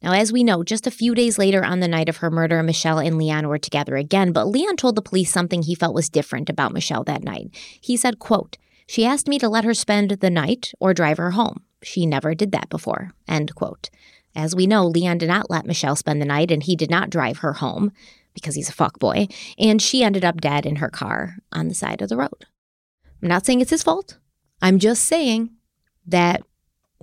Speaker 1: Now, as we know, just a few days later on the night of her murder, Mischelle and Leon were together again, but Leon told the police something he felt was different about Mischelle that night. He said, quote, she asked me to let her spend the night or drive her home. She never did that before. End quote. As we know, Leon did not let Mischelle spend the night and he did not drive her home because he's a fuckboy, and she ended up dead in her car on the side of the road. I'm not saying it's his fault. I'm just saying that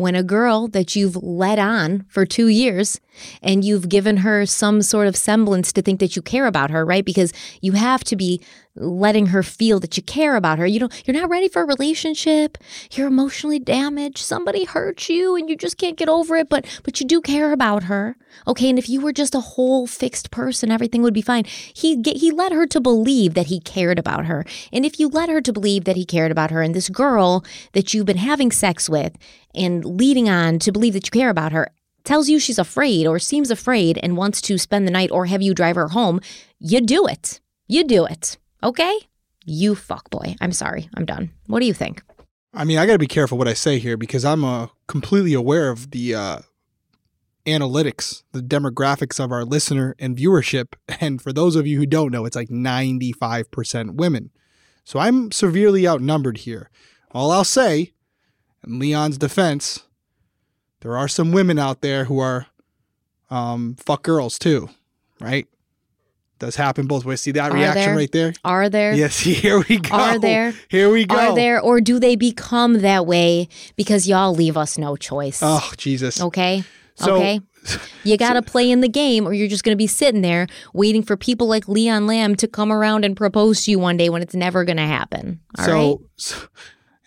Speaker 1: when a girl that you've led on for two years and you've given her some sort of semblance to think that you care about her, right? Because you have to be letting her feel that you care about her. You don't you're not ready for a relationship. You're emotionally damaged. Somebody hurt you and you just can't get over it, but but you do care about her. Okay, and if you were just a whole fixed person, everything would be fine. He he led her to believe that he cared about her. And if you led her to believe that he cared about her and this girl that you've been having sex with and leading on to believe that you care about her, tells you she's afraid or seems afraid and wants to spend the night or have you drive her home, you do it. You do it. Okay? You fuckboy. I'm sorry. I'm done. What do you think?
Speaker 2: I mean, I got to be careful what I say here because I'm uh, completely aware of the uh, analytics, the demographics of our listener and viewership. *laughs* And for those of you who don't know, it's like 95% women. So I'm severely outnumbered here. All I'll say, in Leon's defense, there are some women out there who are um, fuck girls too, right? Does happen both ways. See that
Speaker 1: Are
Speaker 2: reaction
Speaker 1: there?
Speaker 2: right there?
Speaker 1: Are there?
Speaker 2: Yes, *laughs* here we go.
Speaker 1: Are there?
Speaker 2: Here we go.
Speaker 1: Are there or do they become that way because y'all leave us no choice?
Speaker 2: Oh, Jesus.
Speaker 1: Okay?
Speaker 2: So-
Speaker 1: okay? *laughs* You got to play in the game or you're just going to be sitting there waiting for people like Leon Lamb to come around and propose to you one day when it's never going to happen. All right.
Speaker 2: so, so,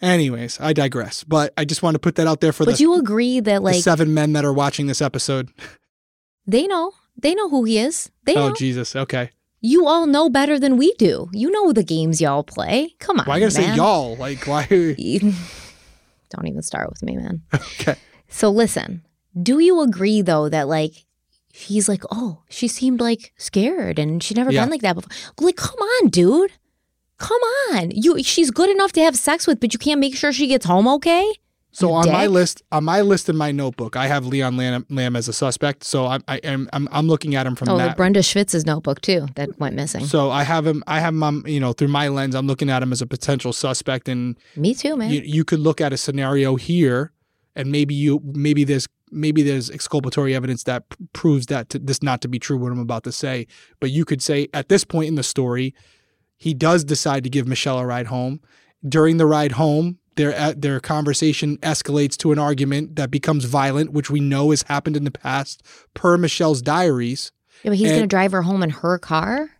Speaker 2: anyways, I digress. But I just want to put that out there for
Speaker 1: But
Speaker 2: the,
Speaker 1: you agree that like
Speaker 2: seven men that are watching this episode. *laughs*
Speaker 1: they know. They know who he is. They
Speaker 2: Oh,
Speaker 1: know.
Speaker 2: Jesus. Okay.
Speaker 1: You all know better than we do. You know the games y'all play. Come on.
Speaker 2: Why gotta say y'all? Like, why? *laughs*
Speaker 1: Don't even start with me, man. *laughs*
Speaker 2: Okay.
Speaker 1: So listen, do you agree though that like he's like, oh, she seemed like scared and she never
Speaker 2: Yeah.
Speaker 1: been like that before. Like, come on, dude. Come on. You she's good enough to have sex with, but you can't make sure she gets home okay?
Speaker 2: So on my list, on my list in my notebook, I have Leon Lamb, Lamb as a suspect. So I'm, I am, I'm, I'm looking at him from
Speaker 1: Oh,
Speaker 2: that.
Speaker 1: Brenda Schwitz's notebook too that went missing.
Speaker 2: So I have him. I have him. You know, through my lens, I'm looking at him as a potential suspect, and
Speaker 1: Me too, man.
Speaker 2: you, you could look at a scenario here, and maybe you, maybe there's, maybe there's exculpatory evidence that p- proves that to, this not to be true. What I'm about to say, but you could say at this point in the story, he does decide to give Mischelle a ride home. During the ride home, their uh, their conversation escalates to an argument that becomes violent, which we know has happened in the past, per Mischelle's diaries.
Speaker 1: yeah, but he's
Speaker 2: and-
Speaker 1: gonna drive her home in her car?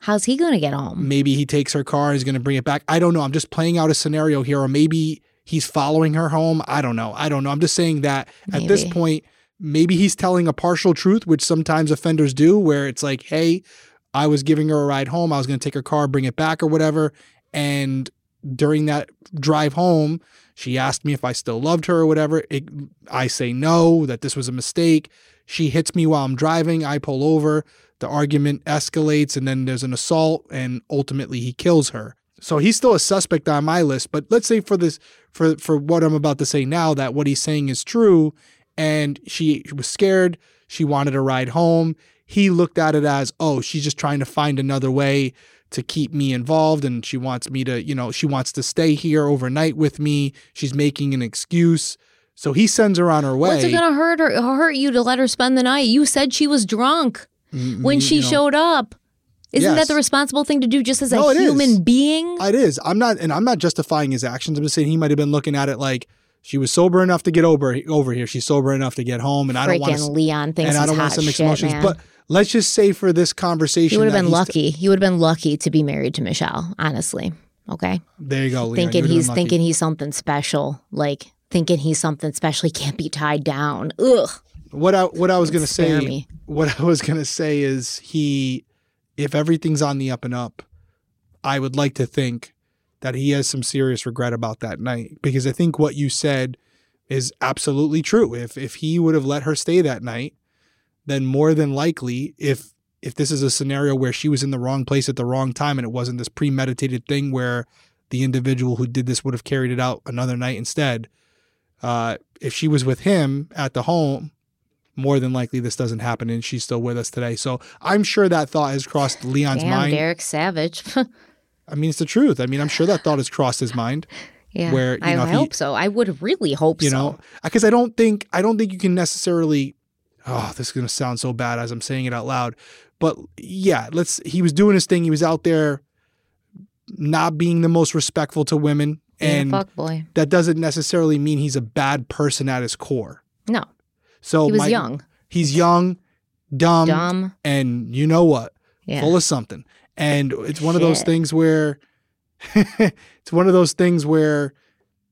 Speaker 1: How's he gonna get home?
Speaker 2: Maybe he takes her car and is going to bring it back. I don't know. I'm just playing out a scenario here, or maybe he's following her home. I don't know. I don't know. I'm just saying that at this point, maybe he's telling a partial truth, which sometimes offenders do, where it's like, hey, I was giving her a ride home. I was going to take her car, bring it back, or whatever. And during that drive home, she asked me if I still loved her or whatever. It, I say no, that this was a mistake. She hits me while I'm driving. I pull over. The argument escalates, and then there's an assault, and ultimately he kills her. So he's still a suspect on my list. But let's say for this, for for what I'm about to say now, that what he's saying is true, and she was scared. She wanted a ride home. He looked at it as, oh, she's just trying to find another way to keep me involved and she wants me to, you know, she wants to stay here overnight with me. She's making an excuse. So he sends her on her way.
Speaker 1: What's it gonna hurt her hurt you to let her spend the night? You said she was drunk
Speaker 2: Mm,
Speaker 1: when she
Speaker 2: you know,
Speaker 1: showed up. Isn't
Speaker 2: Yes.
Speaker 1: that the responsible thing to do just as a
Speaker 2: No, is.
Speaker 1: human being?
Speaker 2: It is. I'm not, and I'm not justifying his actions. I'm just saying he might have been looking at it like she was sober enough to get over over here. She's sober enough to get home, and I don't want to.
Speaker 1: Leon thinks
Speaker 2: And I don't want to mix
Speaker 1: shit,
Speaker 2: emotions.
Speaker 1: man.
Speaker 2: But let's just say for this conversation,
Speaker 1: he would have been lucky. He would have been lucky to be married to Mischelle. Honestly, okay.
Speaker 2: There you go. Leon.
Speaker 1: thinking
Speaker 2: You
Speaker 1: he's thinking he's something special, like thinking he's something special. He can't be tied down. Ugh.
Speaker 2: What I what I was gonna
Speaker 1: Spare
Speaker 2: say.
Speaker 1: me.
Speaker 2: What I was gonna say is he, if everything's on the up and up, I would like to think that he has some serious regret about that night because I think what you said is absolutely true. If if he would have let her stay that night, then more than likely, if if this is a scenario where she was in the wrong place at the wrong time and it wasn't this premeditated thing where the individual who did this would have carried it out another night instead, uh, if she was with him at the home, more than likely this doesn't happen and she's still with us today. So I'm sure that thought has crossed Leon's
Speaker 1: Damn,
Speaker 2: mind.
Speaker 1: Derrick Savage. *laughs*
Speaker 2: I mean, it's the truth. I mean, I'm sure that thought has crossed his mind. *laughs*
Speaker 1: yeah,
Speaker 2: Where, you
Speaker 1: I,
Speaker 2: know,
Speaker 1: I
Speaker 2: he-
Speaker 1: hope so. I would really hope
Speaker 2: You
Speaker 1: so.
Speaker 2: You know, because I don't think I don't think you can necessarily. Oh, this is gonna sound so bad as I'm saying it out loud, but yeah, let's. He was doing his thing. He was out there, not being the most respectful to women,
Speaker 1: Being
Speaker 2: and
Speaker 1: a fuck boy.
Speaker 2: that doesn't necessarily mean he's a bad person at his core.
Speaker 1: No,
Speaker 2: So
Speaker 1: he was
Speaker 2: my-
Speaker 1: young,
Speaker 2: He's young, dumb,
Speaker 1: dumb.
Speaker 2: and you know what?
Speaker 1: Yeah,
Speaker 2: full of something. And it's one of those things where *laughs* it's one of those things where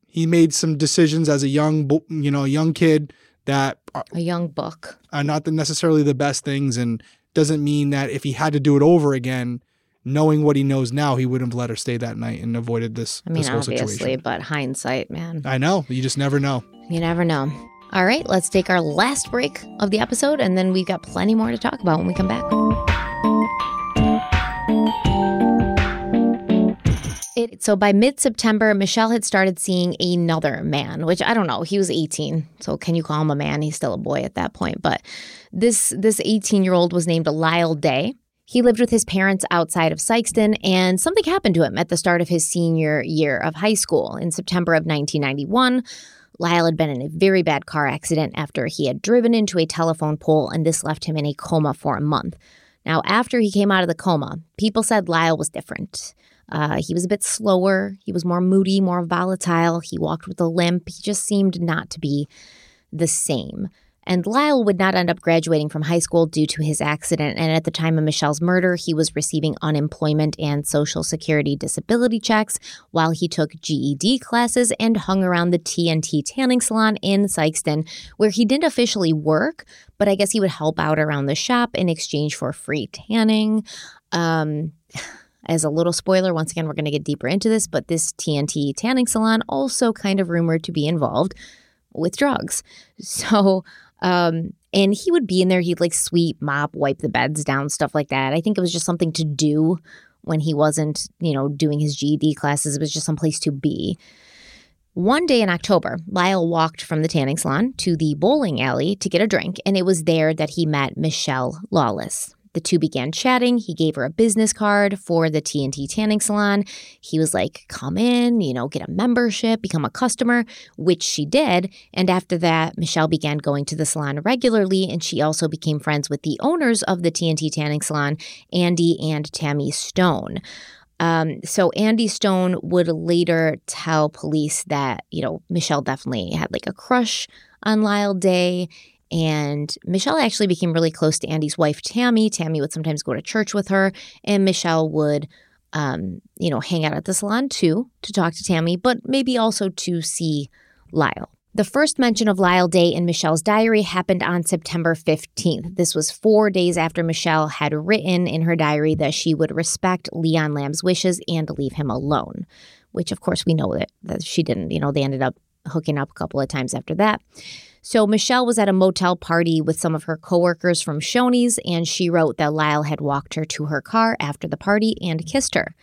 Speaker 2: he made some decisions as a young, you know, young kid that are,
Speaker 1: a young buck.
Speaker 2: are not the necessarily the best things, and doesn't mean that if he had to do it over again, knowing what he knows now, he wouldn't have let her stay that night and avoided this
Speaker 1: I mean,
Speaker 2: this whole
Speaker 1: obviously,
Speaker 2: situation.
Speaker 1: but hindsight, man,
Speaker 2: I know you just never know.
Speaker 1: you never know. All right, let's take our last break of the episode, and then we've got plenty more to talk about when we come back. It, so by mid September, Mischelle had started seeing another man, which I don't know. He was 18. So can you call him a man? He's still a boy at that point. But this this 18 year old was named Lyle Day. He lived with his parents outside of Sikeston, and something happened to him at the start of his senior year of high school. In September of 1991, Lyle had been in a very bad car accident after he had driven into a telephone pole, and this left him in a coma for a month. Now, after he came out of the coma, people said Lyle was different. Uh, he was a bit slower. He was more moody, more volatile. He walked with a limp. He just seemed not to be the same. And Lyle would not end up graduating from high school due to his accident. And at the time of Mischelle's murder, he was receiving unemployment and Social Security disability checks while he took GED classes and hung around the TNT tanning salon in Sikeston, where he didn't officially work, but I guess he would help out around the shop in exchange for free tanning. Um, as a little spoiler, once again, we're going to get deeper into this, but this TNT tanning salon also kind of rumored to be involved with drugs. *laughs* So, um, and he would be in there, he'd like sweep, mop, wipe the beds down, stuff like that. I think it was just something to do when he wasn't, you know, doing his GED classes. It was just some place to be. One day in October, Lyle walked from the tanning salon to the bowling alley to get a drink, and it was there that he met Mischelle Lawless. The two began chatting. He gave her a business card for the TNT tanning salon. He was like, come in, you know, get a membership, become a customer, which she did. And after that, Mischelle began going to the salon regularly, and she also became friends with the owners of the TNT tanning salon, Andy and Tammy Stone. Um, so Andy Stone would later tell police that, you know, Mischelle definitely had like a crush on Lyle Day and Mischelle actually became really close to Andy's wife, Tammy. Tammy would sometimes go to church with her, and Mischelle would, um, you know, hang out at the salon too to talk to Tammy, but maybe also to see Lyle. The first mention of Lyle Day in Mischelle's diary happened on September 15th. This was four days after Mischelle had written in her diary that she would respect Leon Lamb's wishes and leave him alone, which of course we know that, that she didn't. You know, they ended up hooking up a couple of times after that. So Mischelle was at a motel party with some of her coworkers from Shoney's, and she wrote that Lyle had walked her to her car after the party and kissed her.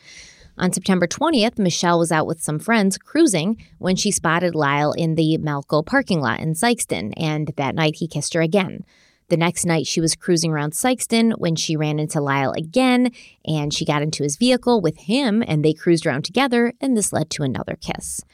Speaker 1: On September 20th, Mischelle was out with some friends cruising when she spotted Lyle in the Malco parking lot in Sikeston, and that night he kissed her again. The next night, she was cruising around Sikeston when she ran into Lyle again, and she got into his vehicle with him, and they cruised around together, and this led to another kiss.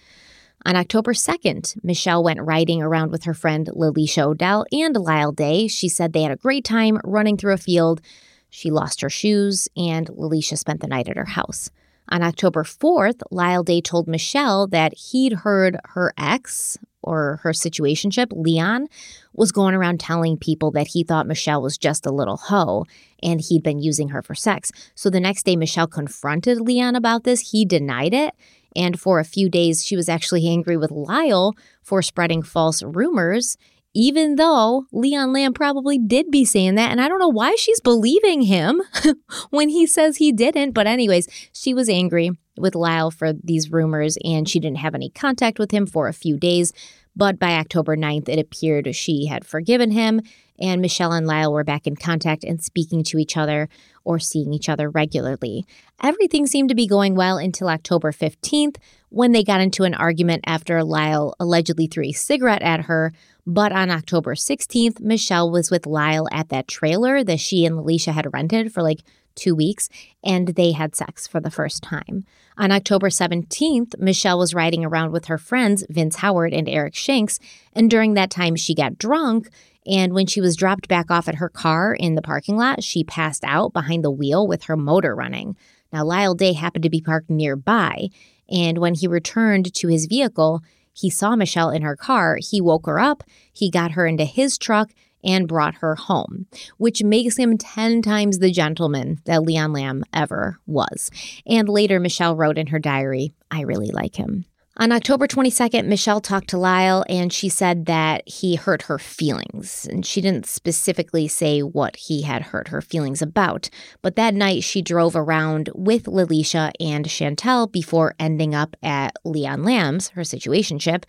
Speaker 1: On October 2nd, Mischelle went riding around with her friend Lalisha Odell and Lyle Day. She said they had a great time running through a field. She lost her shoes, and Lalisha spent the night at her house. On October 4th, Lyle Day told Mischelle that he'd heard her ex or her situationship, Leon, was going around telling people that he thought Mischelle was just a little hoe and he'd been using her for sex. So the next day, Mischelle confronted Leon about this. He denied it and for a few days, she was actually angry with Lyle for spreading false rumors, even though Leon Lamb probably did be saying that. And I don't know why she's believing him *laughs* when he says he didn't. But, anyways, she was angry with Lyle for these rumors and she didn't have any contact with him for a few days. But by October 9th, it appeared she had forgiven him, and Mischelle and Lyle were back in contact and speaking to each other or seeing each other regularly. Everything seemed to be going well until October 15th when they got into an argument after Lyle allegedly threw a cigarette at her. But on October 16th, Mischelle was with Lyle at that trailer that she and Alicia had rented for like two weeks, and they had sex for the first time. On October 17th, Mischelle was riding around with her friends, Vince Howard and Eric Shanks, and during that time, she got drunk. And when she was dropped back off at her car in the parking lot, she passed out behind the wheel with her motor running. Now, Lyle Day happened to be parked nearby, and when he returned to his vehicle, he saw Mischelle in her car. He woke her up, he got her into his truck, and brought her home, which makes him 10 times the gentleman that Leon Lamb ever was. And later, Mischelle wrote in her diary, I really like him. On October 22nd, Mischelle talked to Lyle and she said that he hurt her feelings. And she didn't specifically say what he had hurt her feelings about. But that night, she drove around with Lalisha and Chantel before ending up at Leon Lamb's, her situationship,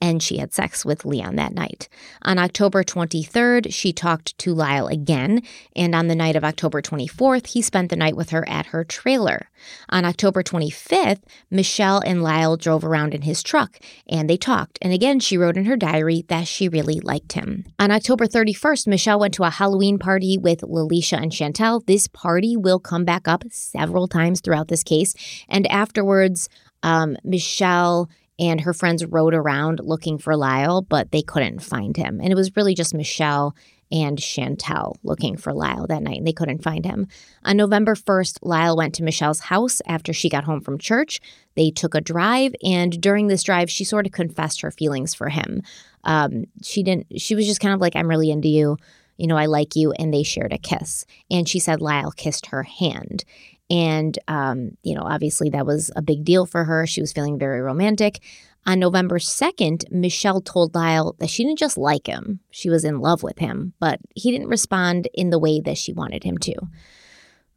Speaker 1: and she had sex with Leon that night. On October 23rd, she talked to Lyle again, and on the night of October 24th, he spent the night with her at her trailer. On October 25th, Mischelle and Lyle drove around in his truck, and they talked, and again, she wrote in her diary that she really liked him. On October 31st, Mischelle went to a Halloween party with Lalisha and Chantel. This party will come back up several times throughout this case, and afterwards, um, Michelle and her friends rode around looking for Lyle, but they couldn't find him. And it was really just Mischelle and Chantel looking for Lyle that night, and they couldn't find him. On November 1st, Lyle went to Mischelle's house after she got home from church. They took a drive, and during this drive, she sort of confessed her feelings for him. Um, she didn't, she was just kind of like, I'm really into you. You know, I like you. And they shared a kiss. And she said Lyle kissed her hand. And, um, you know, obviously that was a big deal for her. She was feeling very romantic. On November 2nd, Mischelle told Lyle that she didn't just like him, she was in love with him, but he didn't respond in the way that she wanted him to.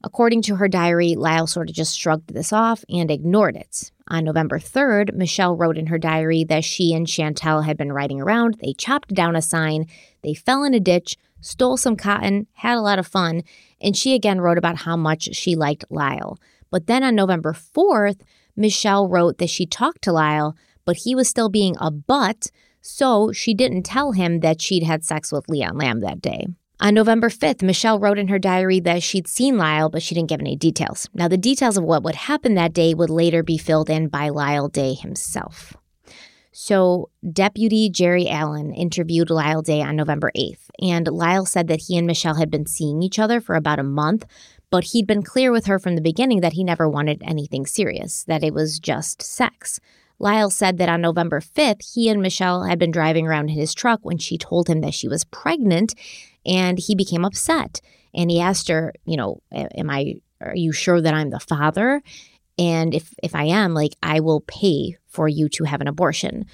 Speaker 1: According to her diary, Lyle sort of just shrugged this off and ignored it. On November 3rd, Mischelle wrote in her diary that she and Chantel had been riding around. They chopped down a sign, they fell in a ditch, stole some cotton, had a lot of fun, and she again wrote about how much she liked Lyle. But then on November 4th, Mischelle wrote that she talked to Lyle, but he was still being a butt, so she didn't tell him that she'd had sex with Leon Lamb that day. On November 5th, Mischelle wrote in her diary that she'd seen Lyle, but she didn't give any details. Now, the details of what would happen that day would later be filled in by Lyle Day himself. So, Deputy Jerry Allen interviewed Lyle Day on November 8th, and Lyle said that he and Mischelle had been seeing each other for about a month, but he'd been clear with her from the beginning that he never wanted anything serious, that it was just sex. Lyle said that on November 5th, he and Michelle had been driving around in his truck when she told him that she was pregnant, and he became upset. And he asked her, you know, am I, are you sure that I'm the father? And if if I am, like I will pay for you to have an abortion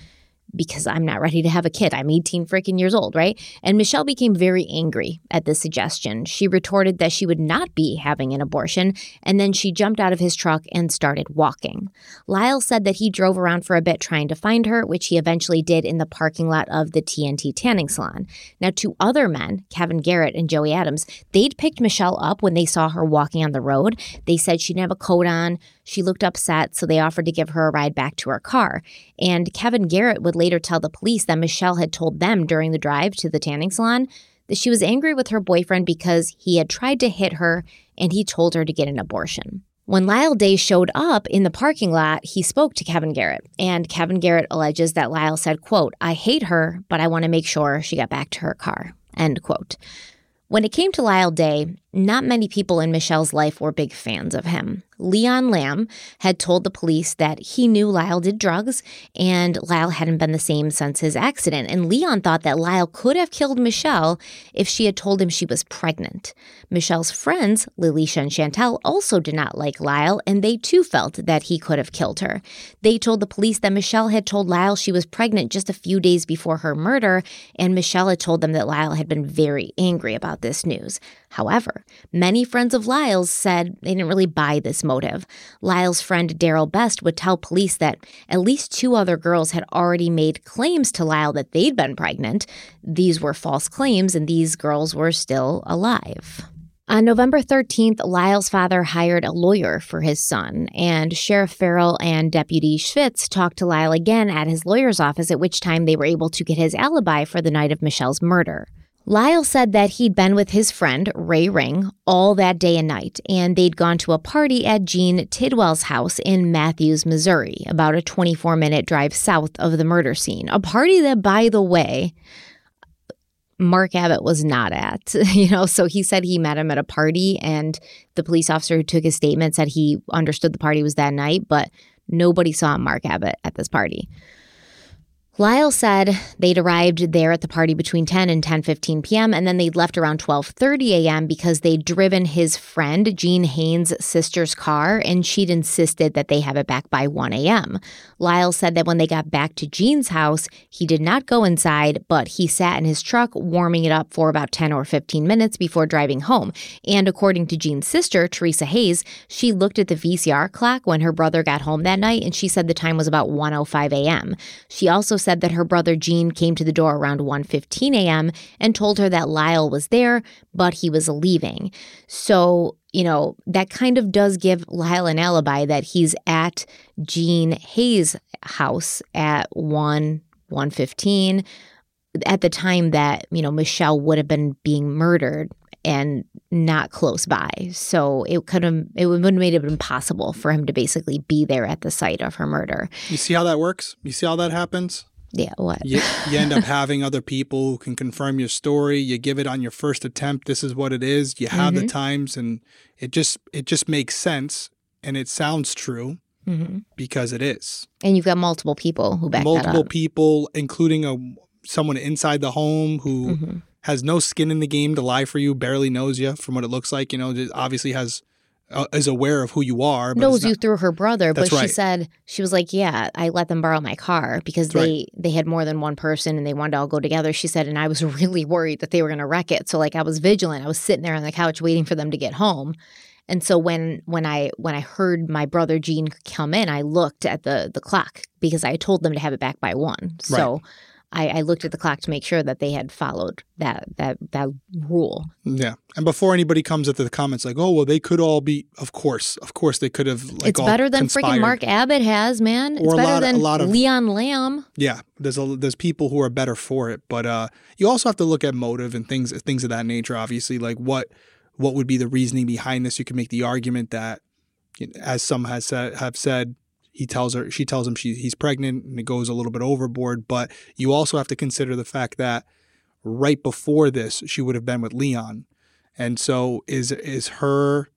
Speaker 1: because I'm not ready to have a kid. I'm 18 freaking years old, right? And Mischelle became very angry at this suggestion. She retorted that she would not be having an abortion, and then she jumped out of his truck and started walking. Lyle said that he drove around for a bit trying to find her, which he eventually did in the parking lot of the TNT tanning salon. Now, two other men, Kevin Garrett and Joey Adams, they'd picked Mischelle up when they saw her walking on the road. They said she didn't have a coat on. She looked upset, so they offered to give her a ride back to her car. And Kevin Garrett would later tell the police that Mischelle had told them during the drive to the tanning salon that she was angry with her boyfriend because he had tried to hit her and he told her to get an abortion. When Lyle Day showed up in the parking lot, he spoke to Kevin Garrett, and Kevin Garrett alleges that Lyle said, quote, I hate her, but I want to make sure she got back to her car, end quote. When it came to Lyle Day, not many people in Mischelle's life were big fans of him. Leon Lamb had told the police that he knew Lyle did drugs and Lyle hadn't been the same since his accident. And Leon thought that Lyle could have killed Mischelle if she had told him she was pregnant. Mischelle's friends, Lalisha and Chantel, also did not like Lyle and they too felt that he could have killed her. They told the police that Mischelle had told Lyle she was pregnant just a few days before her murder, and Mischelle had told them that Lyle had been very angry about this news. However, many friends of Lyle's said they didn't really buy this motive. Lyle's friend Daryl Best would tell police that at least two other girls had already made claims to Lyle that they'd been pregnant. These were false claims, and these girls were still alive. On November 13th, Lyle's father hired a lawyer for his son, and Sheriff Farrell and Deputy Schwitz talked to Lyle again at his lawyer's office, at which time they were able to get his alibi for the night of Mischelle's murder. Lyle said that he'd been with his friend, Ray Ring, all that day and night, and they'd gone to a party at Gene Tidwell's house in Matthews, Missouri, about a 24 minute drive south of the murder scene. A party that, by the way, Mark Abbott was not at, *laughs* you know, so he said he met him at a party, and the police officer who took his statement said he understood the party was that night, but nobody saw Mark Abbott at this party. Lyle said they'd arrived there at the party between 10 and 10:15 p.m. and then they'd left around 12:30 a.m. because they'd driven his friend Gene Haynes' sister's car and she'd insisted that they have it back by 1 a.m. Lyle said that when they got back to Gene's house, he did not go inside, but he sat in his truck warming it up for about 10 or 15 minutes before driving home. And according to Gene's sister, Teresa Hayes, she looked at the VCR clock when her brother got home that night and she said the time was about 1:05 a.m. She also said that her brother Gene came to the door around 1:15 a.m. and told her that Lyle was there, but he was leaving. So, you know, that kind of does give Lyle an alibi that he's at Gene Hayes' house at 1 115 at the time that, you know, Mischelle would have been being murdered and not close by. So it could have it would have made it impossible for him to basically be there at the site of her murder.
Speaker 2: You see how that works? You see how that happens?
Speaker 1: Yeah, what?
Speaker 2: You, you end up *laughs* having other people who can confirm your story. You give it on your first attempt. This is what it is. You have
Speaker 1: Mm-hmm.
Speaker 2: the times, and it just it just makes sense, and it sounds true
Speaker 1: hmm
Speaker 2: because it is.
Speaker 1: And you've got multiple people who back
Speaker 2: Multiple
Speaker 1: that up.
Speaker 2: people, including a someone inside the home who
Speaker 1: Mhm.
Speaker 2: has no skin in the game to lie for you, barely knows you from what it looks like. You know, obviously has uh, is aware of who you are. But
Speaker 1: knows
Speaker 2: it's
Speaker 1: you through her brother, but
Speaker 2: That's
Speaker 1: she said she was like, "Yeah, I let them borrow my car because
Speaker 2: That's
Speaker 1: they they had more than one person and they wanted to all go together." She said, and I was *laughs* really worried that they were going to wreck it. So like I was vigilant. I was sitting there on the couch waiting for them to get home. And so when when I when I heard my brother Gene come in, I looked at the the clock because I told them to have it back by one. So I, I looked at the clock to make sure that they had followed that that that rule.
Speaker 2: Yeah. And before anybody comes into the comments like, oh, well, they could all be, of course, of course, they could have. Like,
Speaker 1: it's better than freaking. Mark Abbott has, man. It's
Speaker 2: Or a
Speaker 1: better
Speaker 2: lot- a lot of-
Speaker 1: Leon Lamb.
Speaker 2: Yeah, there's a there's people who are better for it, but uh, you also have to look at motive and things things of that nature. Obviously, like what what would be the reasoning behind this? You can make the argument that, as some has said, have said, he tells her she tells him she he's pregnant, and it goes a little bit overboard. But you also have to consider the fact that right before this, she would have been with Leon, and so is is her.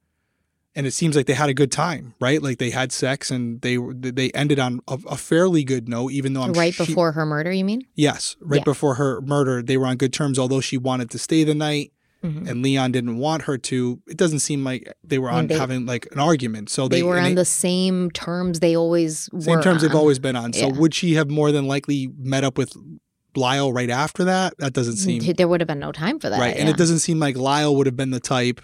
Speaker 2: And it seems like they had a good time, right? Like they had sex and they they ended on a, a fairly good note, even though I'm
Speaker 1: right
Speaker 2: she-
Speaker 1: before her murder, you mean?
Speaker 2: Yes, right
Speaker 1: Yeah.
Speaker 2: before her murder, they were on good terms. Although she wanted to stay the night,
Speaker 1: Mhm.
Speaker 2: and Leon didn't want her to. It doesn't seem like they were on
Speaker 1: they-
Speaker 2: having like an argument. So
Speaker 1: They,
Speaker 2: they,
Speaker 1: were on
Speaker 2: they-
Speaker 1: the same terms they always were same
Speaker 2: terms they've always been on. So
Speaker 1: Yeah.
Speaker 2: would she have more than likely met up with Lyle right after that? That doesn't seem
Speaker 1: There would have been no time for that.
Speaker 2: right, and
Speaker 1: yeah.
Speaker 2: it doesn't seem like Lyle would have been the type,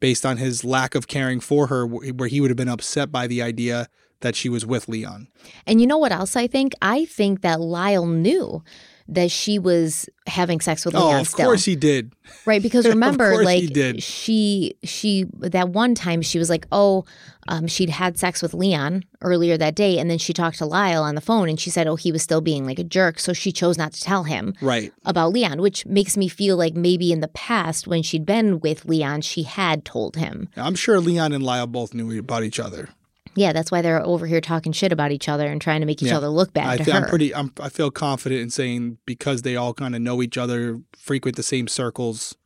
Speaker 2: based on his lack of caring for her, where he would have been upset by the idea that she was with Leon.
Speaker 1: And you know what else I think? I think that Lyle knew that she was having sex with Leon
Speaker 2: Oh, of
Speaker 1: still.
Speaker 2: course he did.
Speaker 1: right because *laughs* remember like she she that one time she was like oh um, she'd had sex with leon earlier that day and then she talked to lyle on the phone and she said oh he was still being like a jerk so she chose not to tell him
Speaker 2: Right.
Speaker 1: about leon which makes me feel like maybe in the past when she'd been with leon she had told him
Speaker 2: I'm sure Leon and Lyle both knew about each other.
Speaker 1: Yeah that's why they're over here talking shit about each other and trying to make each
Speaker 2: Yeah.
Speaker 1: other look bad
Speaker 2: I
Speaker 1: to
Speaker 2: th-
Speaker 1: her
Speaker 2: I'm pretty. I'm, I feel confident in saying because they all kind of know each other, frequent the same circles.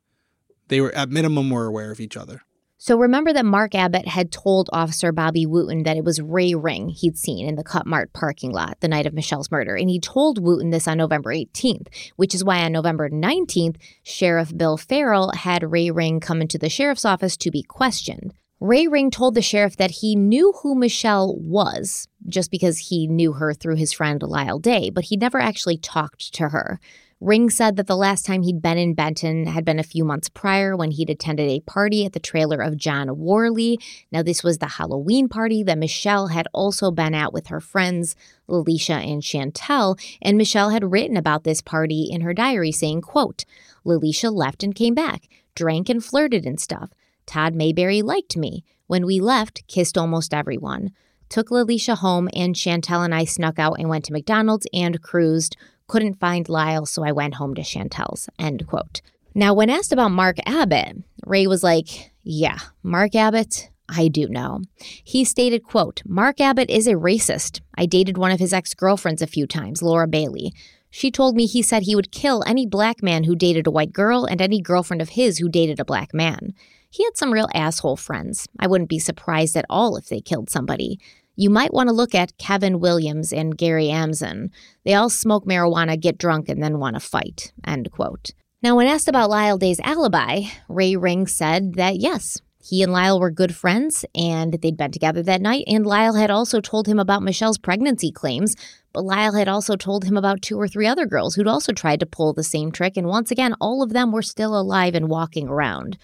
Speaker 2: They were at minimum were aware of each other.
Speaker 1: So remember that Mark Abbott had told Officer Bobby Wooten that it was Ray Ring he'd seen in the Cut Mart parking lot the night of Mischelle's murder. And he told Wooten this on November 18th, which is why on November 19th, Sheriff Bill Farrell had Ray Ring come into the sheriff's office to be questioned. Ray Ring told the sheriff that he knew who Mischelle was just because he knew her through his friend Lyle Day, but he never actually talked to her. Ring said that the last time he'd been in Benton had been a few months prior when he'd attended a party at the trailer of John Worley. Now, this was the Halloween party that Mischelle had also been at with her friends, Lalisha and Chantel, and Mischelle had written about this party in her diary saying, quote, Lalisha left and came back, drank and flirted and stuff. Todd Mayberry liked me. When we left, kissed almost everyone. Took Lalisha home, and Chantel and I snuck out and went to McDonald's and cruised. Couldn't find Lyle, so I went home to Chantel's. End quote. Now, when asked about Mark Abbott, Ray was like, Yeah, Mark Abbott, I do know. He stated, quote, Mark Abbott is a racist. I dated one of his ex-girlfriends a few times, Laura Bailey. She told me he said he would kill any black man who dated a white girl and any girlfriend of his who dated a black man. He had some real asshole friends. I wouldn't be surprised at all if they killed somebody. You might want to look at Kevin Williams and Gary Amson. They all smoke marijuana, get drunk, and then want to fight. End quote. Now, when asked about Lyle Day's alibi, Ray Ring said that yes, he and Lyle were good friends and they'd been together that night. And Lyle had also told him about Mischelle's pregnancy claims, but Lyle had also told him about two or three other girls who'd also tried to pull the same trick. And once again, all of them were still alive and walking around.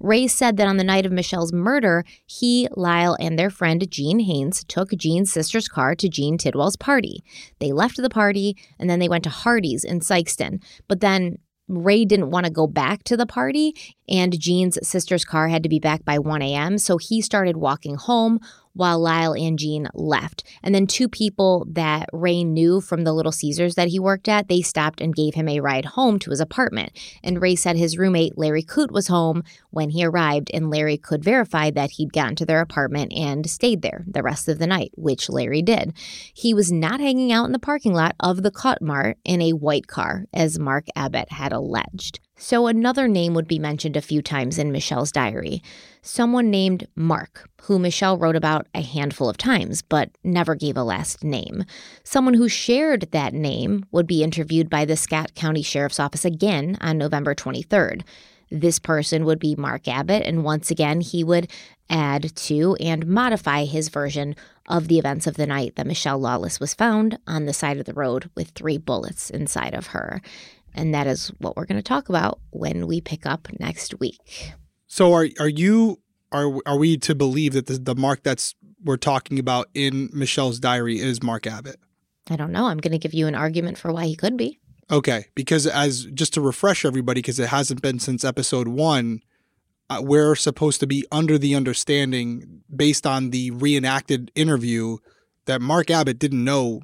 Speaker 1: Ray said that on the night of Mischelle's murder, he, Lyle, and their friend Gene Haynes took Gene's sister's car to Jean Tidwell's party. They left the party and then they went to Hardee's in Sikeston. But then Ray didn't want to go back to the party, and Gene's sister's car had to be back by 1 a.m. So he started walking home while Lyle and Gene left. And then two people that Ray knew from the Little Caesars that he worked at, they stopped and gave him a ride home to his apartment. And Ray said his roommate, Larry Coote, was home when he arrived, and Larry could verify that he'd gotten to their apartment and stayed there the rest of the night, which Larry did. He was not hanging out in the parking lot of the Cut Mart in a white car, as Mark Abbott had alleged. So another name would be mentioned a few times in Mischelle's diary. Someone named Mark, who Mischelle wrote about a handful of times, but never gave a last name. Someone who shared that name would be interviewed by the Scott County Sheriff's Office again on November 23rd. This person would be Mark Abbott, and once again, he would add to and modify his version of the events of the night that Mischelle Lawless was found on the side of the road with three bullets inside of her. And that is what we're going to talk about when we pick up next week.
Speaker 2: So are are you are are we to believe that the, the Mark that's we're talking about in Mischelle's diary is Mark Abbott?
Speaker 1: I don't know. I'm going to give you an argument for why he could be.
Speaker 2: Okay, because as just to refresh everybody, because it hasn't been since episode one, uh, we're supposed to be under the understanding, based on the reenacted interview, that Mark Abbott didn't know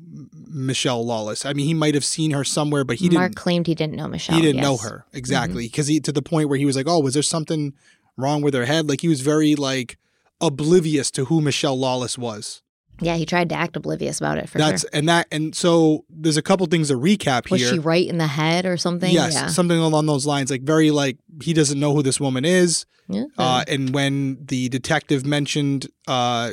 Speaker 2: Mischelle Lawless. I mean, he might have seen her somewhere, but he
Speaker 1: Mark
Speaker 2: didn't.
Speaker 1: Mark claimed he didn't know Mischelle.
Speaker 2: he didn't
Speaker 1: yes.
Speaker 2: know her exactly because he to the point where he was like, "Oh, was there something wrong with her head?" Like he was very like oblivious to who Mischelle Lawless was.
Speaker 1: Yeah, he tried to act oblivious about it for
Speaker 2: That's
Speaker 1: sure.
Speaker 2: and that and so there's a couple things to recap
Speaker 1: Was
Speaker 2: here.
Speaker 1: she right in the head or something?
Speaker 2: Yes,
Speaker 1: Yeah.
Speaker 2: something along those lines. Like very like he doesn't know who this woman is.
Speaker 1: Yeah.
Speaker 2: Uh, and when the detective mentioned uh,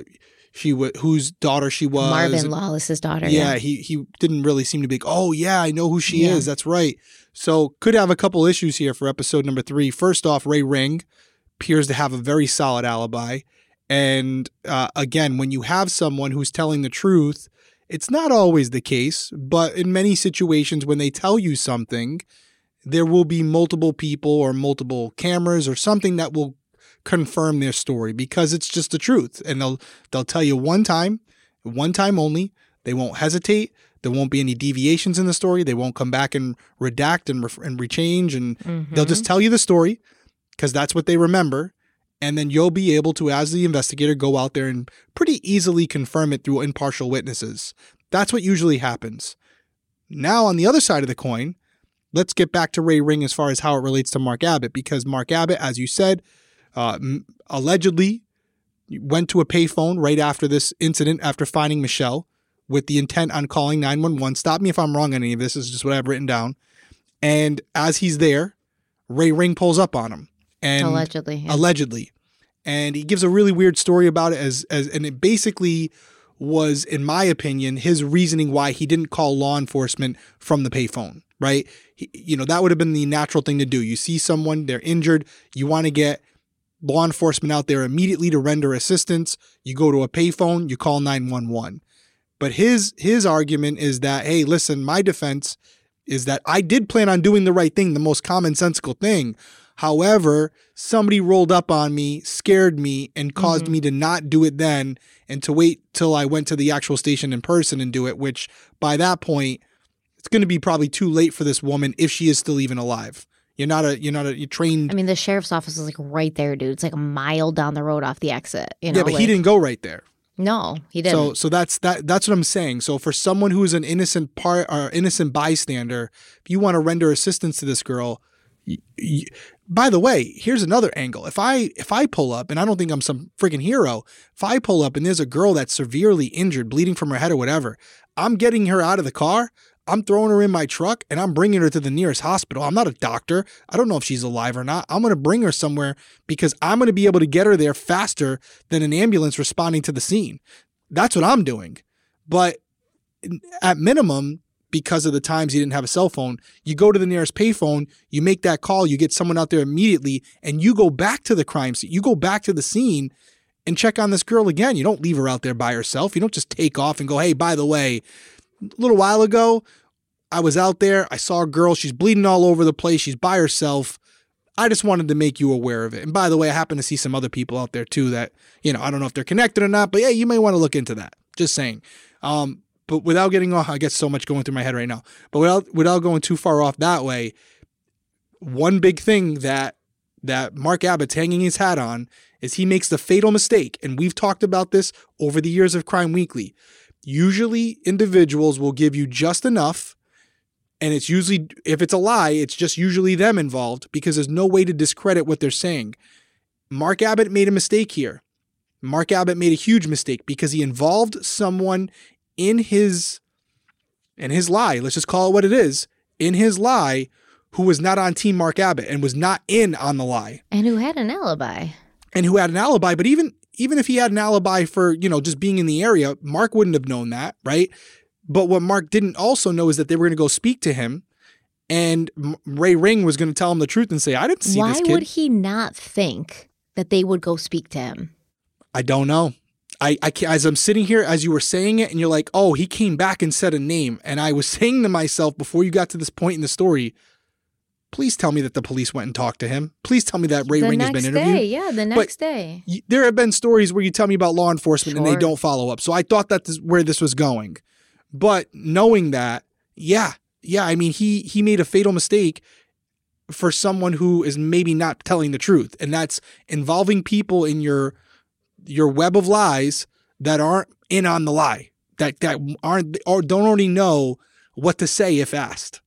Speaker 2: she was whose daughter she was,
Speaker 1: Marvin Lawless's daughter.
Speaker 2: yeah, he he didn't really seem to be. like, Oh yeah, I know who she
Speaker 1: Yeah.
Speaker 2: is. That's right. So could have a couple issues here for episode number three. First off, Ray Ring appears to have a very solid alibi, and uh, again, when you have someone who's telling the truth. It's not always the case, but in many situations, when they tell you something, there will be multiple people or multiple cameras or something that will confirm their story because it's just the truth. And they'll they'll tell you one time one time only. They won't hesitate. There won't be any deviations in the story. They won't come back and redact and, ref- and rechange. And they'll just mm-hmm. tell you the story because that's what they remember. And then you'll be able to as the investigator go out there and pretty easily confirm it through impartial witnesses. That's what usually happens. Now on the other side of the coin let's get back to Ray Ring as far as how it relates to Mark Abbott, because Mark Abbott, as you said, uh, allegedly went to a payphone right after this incident, after finding Mischelle, with the intent on calling 911. Stop me if I'm wrong on any of this. This is just what I've written down. And as he's there, Ray Ring pulls up on him. And
Speaker 1: Allegedly. yeah.
Speaker 2: allegedly. And he gives a really weird story about it as as and it basically was, in my opinion, his reasoning why he didn't call law enforcement from the payphone, right? He, you know, that would have been the natural thing to do. You see someone, they're injured, you want to get law enforcement out there immediately to render assistance. You go to a payphone, you call 911. But his his argument is that, hey, listen, my defense is that I did plan on doing the right thing, the most commonsensical thing. However, somebody rolled up on me, scared me, and caused mm-hmm. me to not do it then and to wait till I went to the actual station in person and do it, which by that point, it's going to be probably too late for this woman if she is still even alive. You're not a you're not a you trained
Speaker 1: I mean, the sheriff's office is like right there, dude. It's like a mile down the road off the exit. You know,
Speaker 2: Yeah, but he didn't go right there.
Speaker 1: No, he didn't.
Speaker 2: So so that's that that's what I'm saying. So for someone who is an innocent part or innocent bystander, if you want to render assistance to this girl, y- y- by the way, here's another angle. If I if I pull up and I don't think I'm some freaking hero, if I pull up and there's a girl that's severely injured, bleeding from her head or whatever, I'm getting her out of the car. I'm throwing her in my truck and I'm bringing her to the nearest hospital. I'm not a doctor. I don't know if she's alive or not. I'm going to bring her somewhere because I'm going to be able to get her there faster than an ambulance responding to the scene. That's what I'm doing. But at minimum, because of the times he didn't have a cell phone, you go to the nearest payphone, you make that call, you get someone out there immediately, and you go back to the crime scene. You go back to the scene and check on this girl again. You don't leave her out there by herself. You don't just take off and go, hey, by the way, a little while ago, I was out there. I saw a girl. She's bleeding all over the place. She's by herself. I just wanted to make you aware of it. And by the way, I happen to see some other people out there too that, you know, I don't know if they're connected or not, but yeah, you may want to look into that. Just saying. Um, but without getting off, I get so much going through my head right now. But without without going too far off that way, one big thing that that Mark Abbott's hanging his hat on is he makes the fatal mistake, and we've talked about this over the years of Crime Weekly. Usually, individuals will give you just enough, and it's usually if it's a lie, it's just usually them involved because there's no way to discredit what they're saying. Mark Abbott made a mistake here. Mark Abbott made a huge mistake because he involved someone in his in his lie, let's just call it what it is, in his lie who was not on team Mark Abbott and was not in on the lie
Speaker 1: And who had an alibi.
Speaker 2: and who had an alibi, but even even if he had an alibi for, you know, just being in the area, Mark wouldn't have known that, right? But what Mark didn't also know is that they were going to go speak to him and Ray Ring was going to tell him the truth and say, "I didn't see
Speaker 1: Why
Speaker 2: this kid."
Speaker 1: Why would he not think that they would go speak to him?
Speaker 2: I don't know. I, I as I'm sitting here as you were saying it and you're like, "Oh, he came back and said a name." And I was *laughs* saying to myself before you got to this point in the story, please tell me that the police went and talked to him. Please tell me that Ray
Speaker 1: the
Speaker 2: Ring has been interviewed.
Speaker 1: day, yeah, the next day.
Speaker 2: Y- There have been stories where you tell me about law enforcement and they don't follow up. So I thought that's where this was going. But knowing that, yeah, yeah, I mean he he made a fatal mistake for someone who is maybe not telling the truth. And that's involving people in your your web of lies that aren't in on the lie. That that aren't or don't already know what to say if asked.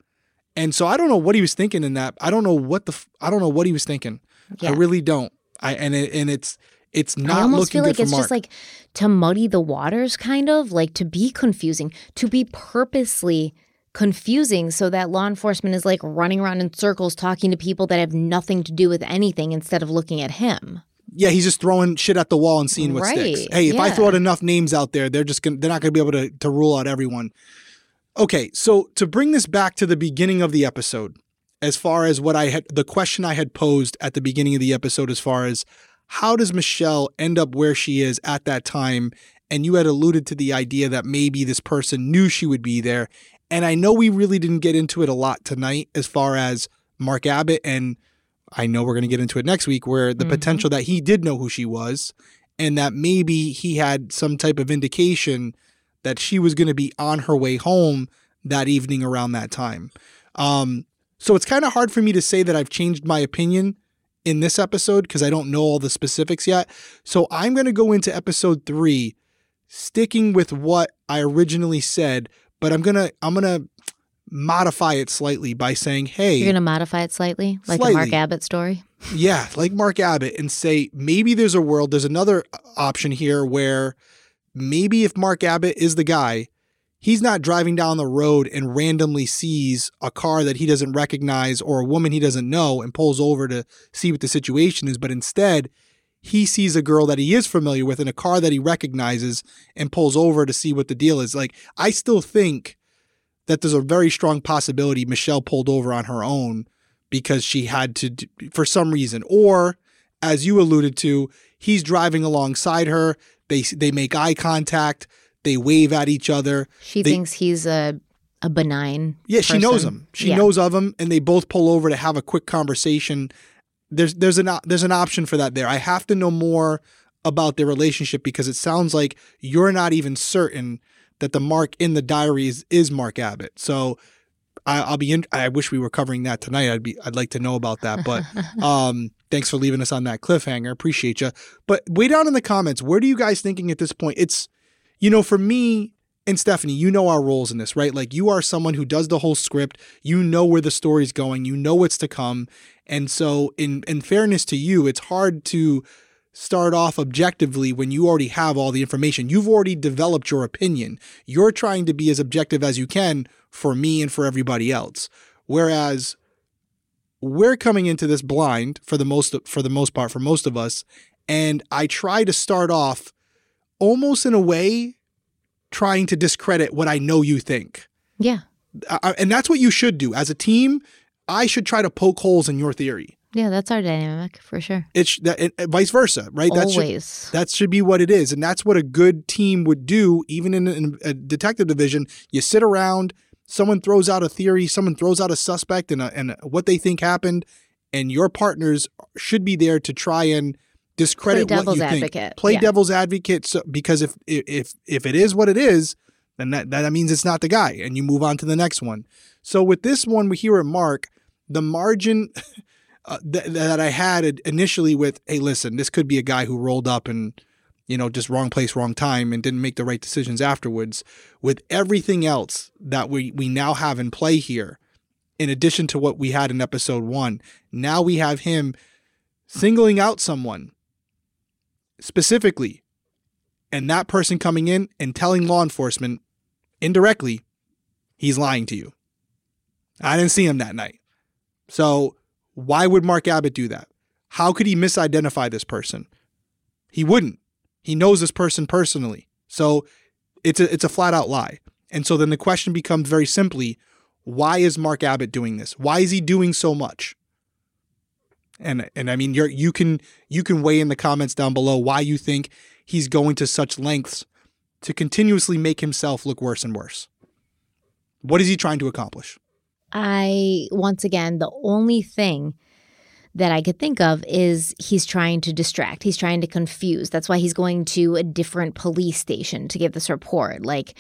Speaker 2: And so I don't know what he was thinking in that. I don't know what the f- I don't know what he was thinking. I really don't. I and it, and it's it's not
Speaker 1: I almost
Speaker 2: looking
Speaker 1: feel like it's
Speaker 2: Mark.
Speaker 1: just like to muddy the waters, kind of like to be confusing, to be purposely confusing so that law enforcement is like running around in circles talking to people that have nothing to do with anything instead of looking at him.
Speaker 2: yeah, he's just throwing shit at the wall and seeing what
Speaker 1: Right,
Speaker 2: sticks. Hey, if I throw out enough names out there, they're just gonna they're not gonna be able to to rule out everyone. Okay, so to bring this back to the beginning of the episode, as far as what I had the question I had posed at the beginning of the episode, as far as how does Mischelle end up where she is at that time? And you had alluded to the idea that maybe this person knew she would be there. And I know we really didn't get into it a lot tonight as far as Mark Abbott and I know we're going to get into it next week where the mm-hmm. potential that he did know who she was and that maybe he had some type of indication that she was going to be on her way home that evening around that time. Um, so it's kind of hard for me to say that I've changed my opinion in this episode because I don't know all the specifics yet. So I'm going to go into episode three, sticking with what I originally said, but I'm gonna I'm gonna modify it slightly by saying, "Hey,
Speaker 1: You're going to modify it slightly, like the Mark
Speaker 2: Slightly.
Speaker 1: Abbott story.
Speaker 2: yeah, like Mark Abbott, and say maybe there's a world, there's another option here where maybe if Mark Abbott is the guy, he's not driving down the road and randomly sees a car that he doesn't recognize or a woman he doesn't know and pulls over to see what the situation is, but instead he sees a girl that he is familiar with in a car that he recognizes and pulls over to see what the deal is. Like, I still think that there's a very strong possibility Mischelle pulled over on her own because she had to for some reason or as you alluded to he's driving alongside her they they make eye contact. They wave at each other.
Speaker 1: She
Speaker 2: They-
Speaker 1: thinks he's a a benign.
Speaker 2: yeah she knows him. She
Speaker 1: Yeah.
Speaker 2: knows of him and they both pull over to have a quick conversation. There's there's an there's an option for that there. I have to know more about their relationship because it sounds like you're not even certain that the mark in the diary is, is mark abbott. So I, I'll be in. I wish we were covering that tonight. I'd be. I'd like to know about that. But *laughs* um, thanks for leaving us on that cliffhanger. Appreciate you. But way down in the comments, where do you guys thinking at this point? It's, you know, for me and Stephanie, you know our roles in this, right? Like you are someone who does the whole script. You know where the story's going. You know what's to come. And so, in in fairness to you, it's hard to start off objectively when you already have all the information. You've already developed your opinion. You're trying to be as objective as you can for me and for everybody else. Whereas we're coming into this blind for the most for the most part for most of us and I try to start off almost in a way trying to discredit what I know you think.
Speaker 1: Yeah.
Speaker 2: I, and that's what you should do as a team. I should try to poke holes in your theory.
Speaker 1: Yeah, that's our dynamic for sure.
Speaker 2: It's that and vice versa, right? That should,
Speaker 1: Always.
Speaker 2: that should be what it is. And that's what a good team would do, even in, in a detective division. You sit around, someone throws out a theory, someone throws out a suspect and, and what they think happened, and your partners should be there to try and discredit
Speaker 1: Play
Speaker 2: what
Speaker 1: devil's
Speaker 2: you think.
Speaker 1: advocate,
Speaker 2: Play
Speaker 1: yeah.
Speaker 2: devil's advocate. So, because if if if it is what it is, then that that means it's not the guy, and you move on to the next one. So with this one we here at Mark, the margin *laughs* uh, th- that I had initially with, hey, listen, this could be a guy who rolled up and you know just wrong place, wrong time, and didn't make the right decisions afterwards. With everything else that we we now have in play here, in addition to what we had in episode one, now we have him singling out someone specifically, and that person coming in and telling law enforcement indirectly, he's lying to you. I didn't see him that night. So why would Mark Abbott do that? How could he misidentify this person? He wouldn't. He knows this person personally. So it's a it's a flat out lie. And so then the question becomes very simply, why is Mark Abbott doing this? Why is he doing so much? And and I mean you're you can you can weigh in the comments down below why you think he's going to such lengths to continuously make himself look worse and worse. What is he trying to accomplish?
Speaker 1: I, once again, the only thing that I could think of is he's trying to distract. He's trying to confuse. That's why he's going to a different police station to give this report. Like,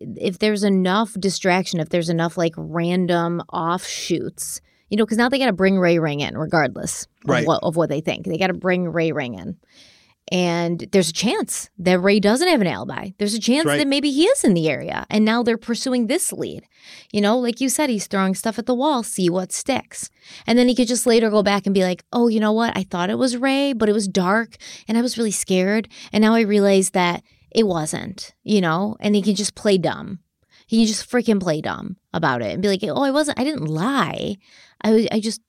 Speaker 1: if there's enough distraction, if there's enough like random offshoots, you know, because now they got to bring Ray Ring in regardless
Speaker 2: Right.
Speaker 1: of, what, of what they think. They got to bring Ray Ring in. And there's a chance that Ray doesn't have an alibi. There's a chance
Speaker 2: Right.
Speaker 1: that maybe he is in the area. And now they're pursuing this lead. You know, like you said, he's throwing stuff at the wall, see what sticks. And then he could just later go back and be like, oh, you know what? I thought it was Ray, but it was dark and I was really scared. And now I realize that it wasn't, you know? And he can just play dumb. He can just freaking play dumb about it and be like, oh, I wasn't, I didn't lie. I was, I just,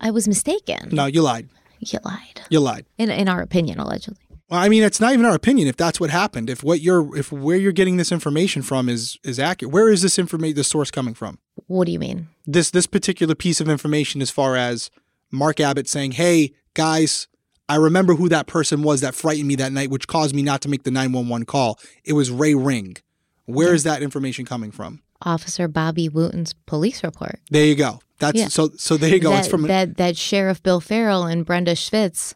Speaker 1: I was mistaken.
Speaker 2: No, you lied.
Speaker 1: You lied.
Speaker 2: You lied.
Speaker 1: In, in our opinion, allegedly.
Speaker 2: Well, I mean, it's not even our opinion if that's what happened. If what you're, if where you're getting this information from is is accurate, where is this information, the source coming from?
Speaker 1: What do you mean?
Speaker 2: This this particular piece of information, as far as Mark Abbott saying, "Hey guys, I remember who that person was that frightened me that night, which caused me not to make the nine one one call. It was Ray Ring." Where is that information coming from?
Speaker 1: Officer Bobby Wooten's police report.
Speaker 2: There you go. That's
Speaker 1: Yeah.
Speaker 2: so. So there you go.
Speaker 1: that,
Speaker 2: it's from
Speaker 1: that that Sheriff Bill Farrell and Brenda Schwitz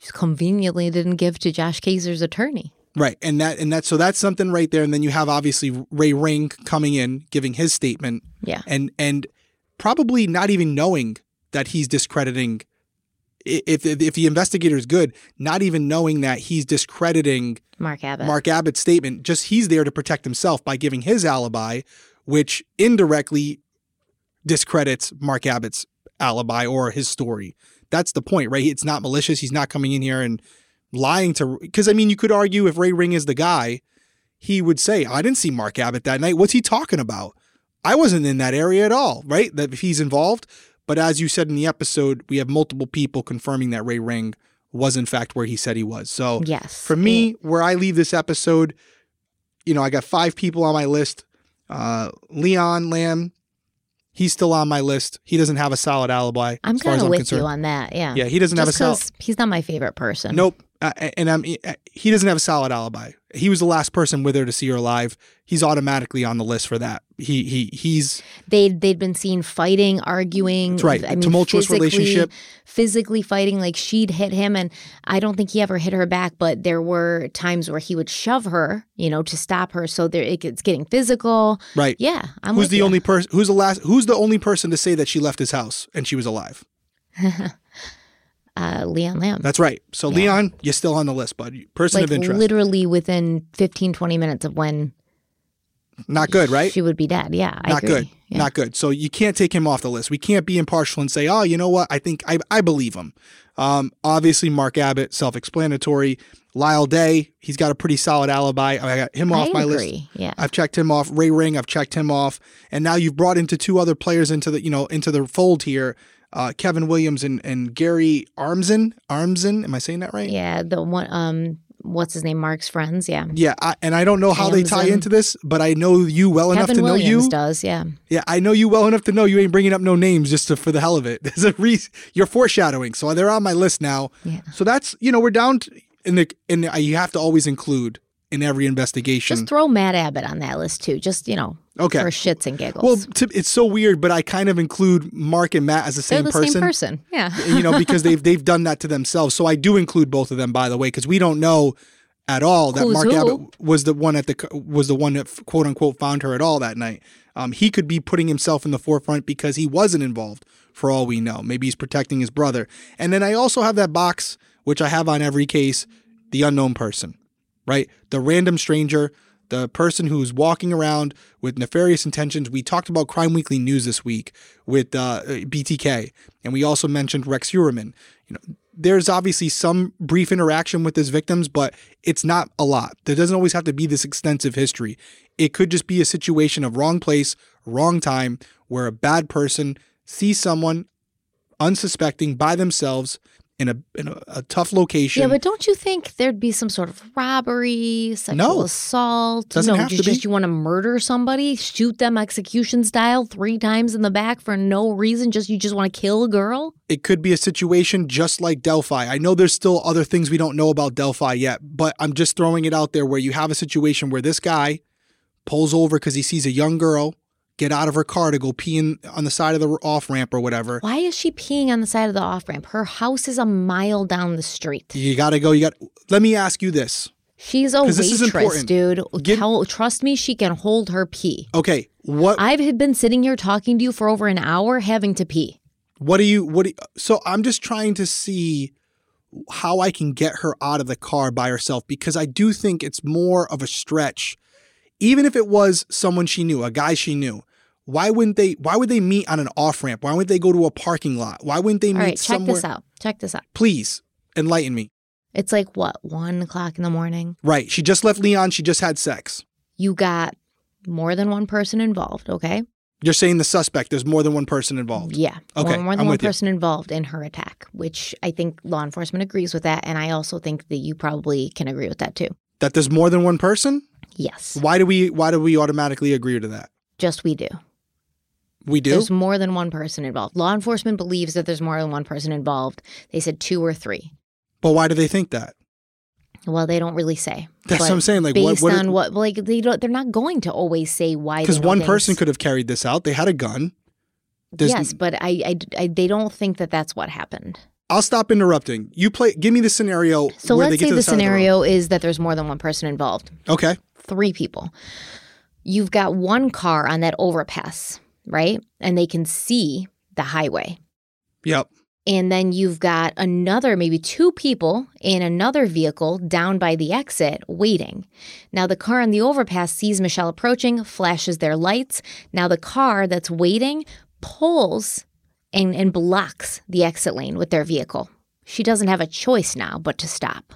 Speaker 1: just conveniently didn't give to Josh Kezer's attorney.
Speaker 2: Right. And that and that so that's something right there. And then you have obviously Ray Ring coming in, giving his statement
Speaker 1: Yeah.
Speaker 2: and and probably not even knowing that he's discrediting if if the investigator is good, not even knowing that he's discrediting
Speaker 1: Mark Abbott.
Speaker 2: Mark Abbott's statement, just he's there to protect himself by giving his alibi, which indirectly discredits Mark Abbott's alibi or his story. That's the point, right? It's not malicious. He's not coming in here and lying to because I mean you could argue if Ray Ring is the guy, he would say, I didn't see Mark Abbott that night. What's he talking about? I wasn't in that area at all, right? That if he's involved. But as you said in the episode, we have multiple people confirming that Ray Ring was in fact where he said he was. So
Speaker 1: yes.
Speaker 2: for me, where I leave this episode, you know, I got five people on my list. Uh, Leon Lamb, he's still on my list. He doesn't have a solid alibi.
Speaker 1: I'm
Speaker 2: as far as
Speaker 1: kind of with
Speaker 2: concerned.
Speaker 1: you on that. Yeah.
Speaker 2: Yeah, he doesn't have a
Speaker 1: Just
Speaker 2: solid.
Speaker 1: he's not my favorite person.
Speaker 2: Nope. Uh, and I'm he doesn't have a solid alibi. He was the last person with her to see her alive. He's automatically on the list for that. He he he's
Speaker 1: They they'd been seen fighting, arguing.
Speaker 2: That's right.
Speaker 1: I mean,
Speaker 2: Tumultuous
Speaker 1: physically-
Speaker 2: relationship.
Speaker 1: Physically fighting, like she'd hit him, and I don't think he ever hit her back. But there were times where he would shove her, you know, to stop her. So there, it gets getting physical.
Speaker 2: right.
Speaker 1: Yeah, I'm
Speaker 2: who's the
Speaker 1: you.
Speaker 2: only person? Who's the last? Who's the only person to say that she left his house and she was alive? *laughs*
Speaker 1: uh, Leon Lamb.
Speaker 2: That's right. So
Speaker 1: Yeah.
Speaker 2: Leon, you're still on the list, bud. Person
Speaker 1: like
Speaker 2: of interest.
Speaker 1: literally within 15, 20 minutes of when
Speaker 2: Not good, right?
Speaker 1: she would be dead. Yeah, I
Speaker 2: Not
Speaker 1: agree.
Speaker 2: good.
Speaker 1: Yeah.
Speaker 2: Not good. So you can't take him off the list. We can't be impartial and say, oh, you know what? I think I, I believe him. Um, obviously, Mark Abbott, self explanatory. Lyle Day, he's got a pretty solid alibi. I got him off
Speaker 1: I
Speaker 2: my list.
Speaker 1: Yeah.
Speaker 2: I've checked him off. Ray Ring, I've checked him off. And now you've brought into two other players into the, you know, into the fold here. Uh, Kevin Williams and, and Gary Armsen. Armsen, am I saying that right?
Speaker 1: Yeah, the one um what's his name? Mark's friends, yeah.
Speaker 2: Yeah, I, and I don't know how they tie into this, but I know you well enough
Speaker 1: Kevin
Speaker 2: to know you.
Speaker 1: does, yeah.
Speaker 2: Yeah, I know you well enough to know you ain't bringing up no names just to, for the hell of it. *laughs* There's a reason you're foreshadowing, so they're on my list now.
Speaker 1: Yeah.
Speaker 2: So that's you know we're down to, in the and you have to always include in every investigation.
Speaker 1: Just throw Matt Abbott on that list too. Just you know,
Speaker 2: Okay.
Speaker 1: for shits and giggles.
Speaker 2: well, it's so weird, but I kind of include Mark and Matt as the
Speaker 1: they're
Speaker 2: same
Speaker 1: the
Speaker 2: person.
Speaker 1: same person. Yeah. *laughs*
Speaker 2: you know, because they've they've done that to themselves. So I do include both of them, by the way, because we don't know at all that
Speaker 1: Who's
Speaker 2: Mark
Speaker 1: who.
Speaker 2: Abbott was the one at the was the one that quote unquote found her at all that night. Um, he could be putting himself in the forefront because he wasn't involved, for all we know. Maybe he's protecting his brother. And then I also have that box, which I have on every case, the unknown person, right? The random stranger, the person who's walking around with nefarious intentions. We talked about Crime Weekly News this week with uh, BTK, and we also mentioned Rex Heuermann. You know, there's obviously some brief interaction with his victims, but it's not a lot. There doesn't always have to be this extensive history. It could just be a situation of wrong place, wrong time, where a bad person sees someone unsuspecting by themselves in a in a, a tough location.
Speaker 1: Yeah, but don't you think there'd be some sort of robbery, sexual
Speaker 2: No.
Speaker 1: assault?
Speaker 2: Doesn't
Speaker 1: no,
Speaker 2: have
Speaker 1: just,
Speaker 2: to be.
Speaker 1: just you want to murder somebody, shoot them execution style three times in the back for no reason. Just you just want to kill a girl.
Speaker 2: it could be a situation just like Delphi. I know there's still other things we don't know about Delphi yet, but I'm just throwing it out there where you have a situation where this guy pulls over because he sees a young girl get out of her car to go pee in, on the side of the off ramp or whatever.
Speaker 1: Why is she peeing on the side of the off ramp? Her house is a mile down the street.
Speaker 2: You got to go. You got. Let me ask you this.
Speaker 1: She's a
Speaker 2: 'Cause this is
Speaker 1: waitress, dude.
Speaker 2: Give-
Speaker 1: Tell, trust me, she can hold her pee.
Speaker 2: Okay, what
Speaker 1: I've been sitting here talking to you for over an hour having to pee.
Speaker 2: what do you what do you, so I'm just trying to see how I can get her out of the car by herself because I do think it's more of a stretch. Even if it was someone she knew, a guy she knew, why wouldn't they why would they meet on an off ramp? Why wouldn't they go to a parking lot? Why wouldn't they
Speaker 1: All
Speaker 2: meet
Speaker 1: right, check
Speaker 2: somewhere?
Speaker 1: this out. Check this out.
Speaker 2: Please enlighten me.
Speaker 1: It's like what, one o'clock in the morning?
Speaker 2: Right. She just left Leon, she just had sex.
Speaker 1: You got more than one person involved, okay?
Speaker 2: You're saying the suspect, there's more than one person involved.
Speaker 1: Yeah.
Speaker 2: Okay,
Speaker 1: More, more than
Speaker 2: I'm
Speaker 1: one
Speaker 2: with you.
Speaker 1: person involved in her attack, which I think law enforcement agrees with that. And I also think that you probably can agree with that too.
Speaker 2: That there's more than one person?
Speaker 1: Yes.
Speaker 2: Why do we why do we automatically agree to that?
Speaker 1: Just we do.
Speaker 2: We do?
Speaker 1: There's more than one person involved. Law enforcement believes that there's more than one person involved. They said two or three.
Speaker 2: but why do they think that?
Speaker 1: Well, they don't really say.
Speaker 2: That's
Speaker 1: But
Speaker 2: what I'm saying. Like,
Speaker 1: based
Speaker 2: what-
Speaker 1: on what, like they don't, they're not going to always say why.
Speaker 2: Because one
Speaker 1: things.
Speaker 2: person could have carried this out. They had a gun. There's-
Speaker 1: yes, but I, I, I, they don't think that that's what happened.
Speaker 2: I'll stop interrupting. You play. Give me the scenario.
Speaker 1: So
Speaker 2: where
Speaker 1: let's
Speaker 2: get
Speaker 1: say the,
Speaker 2: the, side of road.
Speaker 1: scenario is that there's more than one person involved.
Speaker 2: Okay.
Speaker 1: Three people. You've got one car on that overpass, right? And they can see the highway.
Speaker 2: Yep.
Speaker 1: And then you've got another, maybe two people in another vehicle down by the exit waiting. Now, the car on the overpass sees Mischelle approaching, flashes their lights. Now, the car that's waiting pulls and, and blocks the exit lane with their vehicle. She doesn't have a choice now but to stop.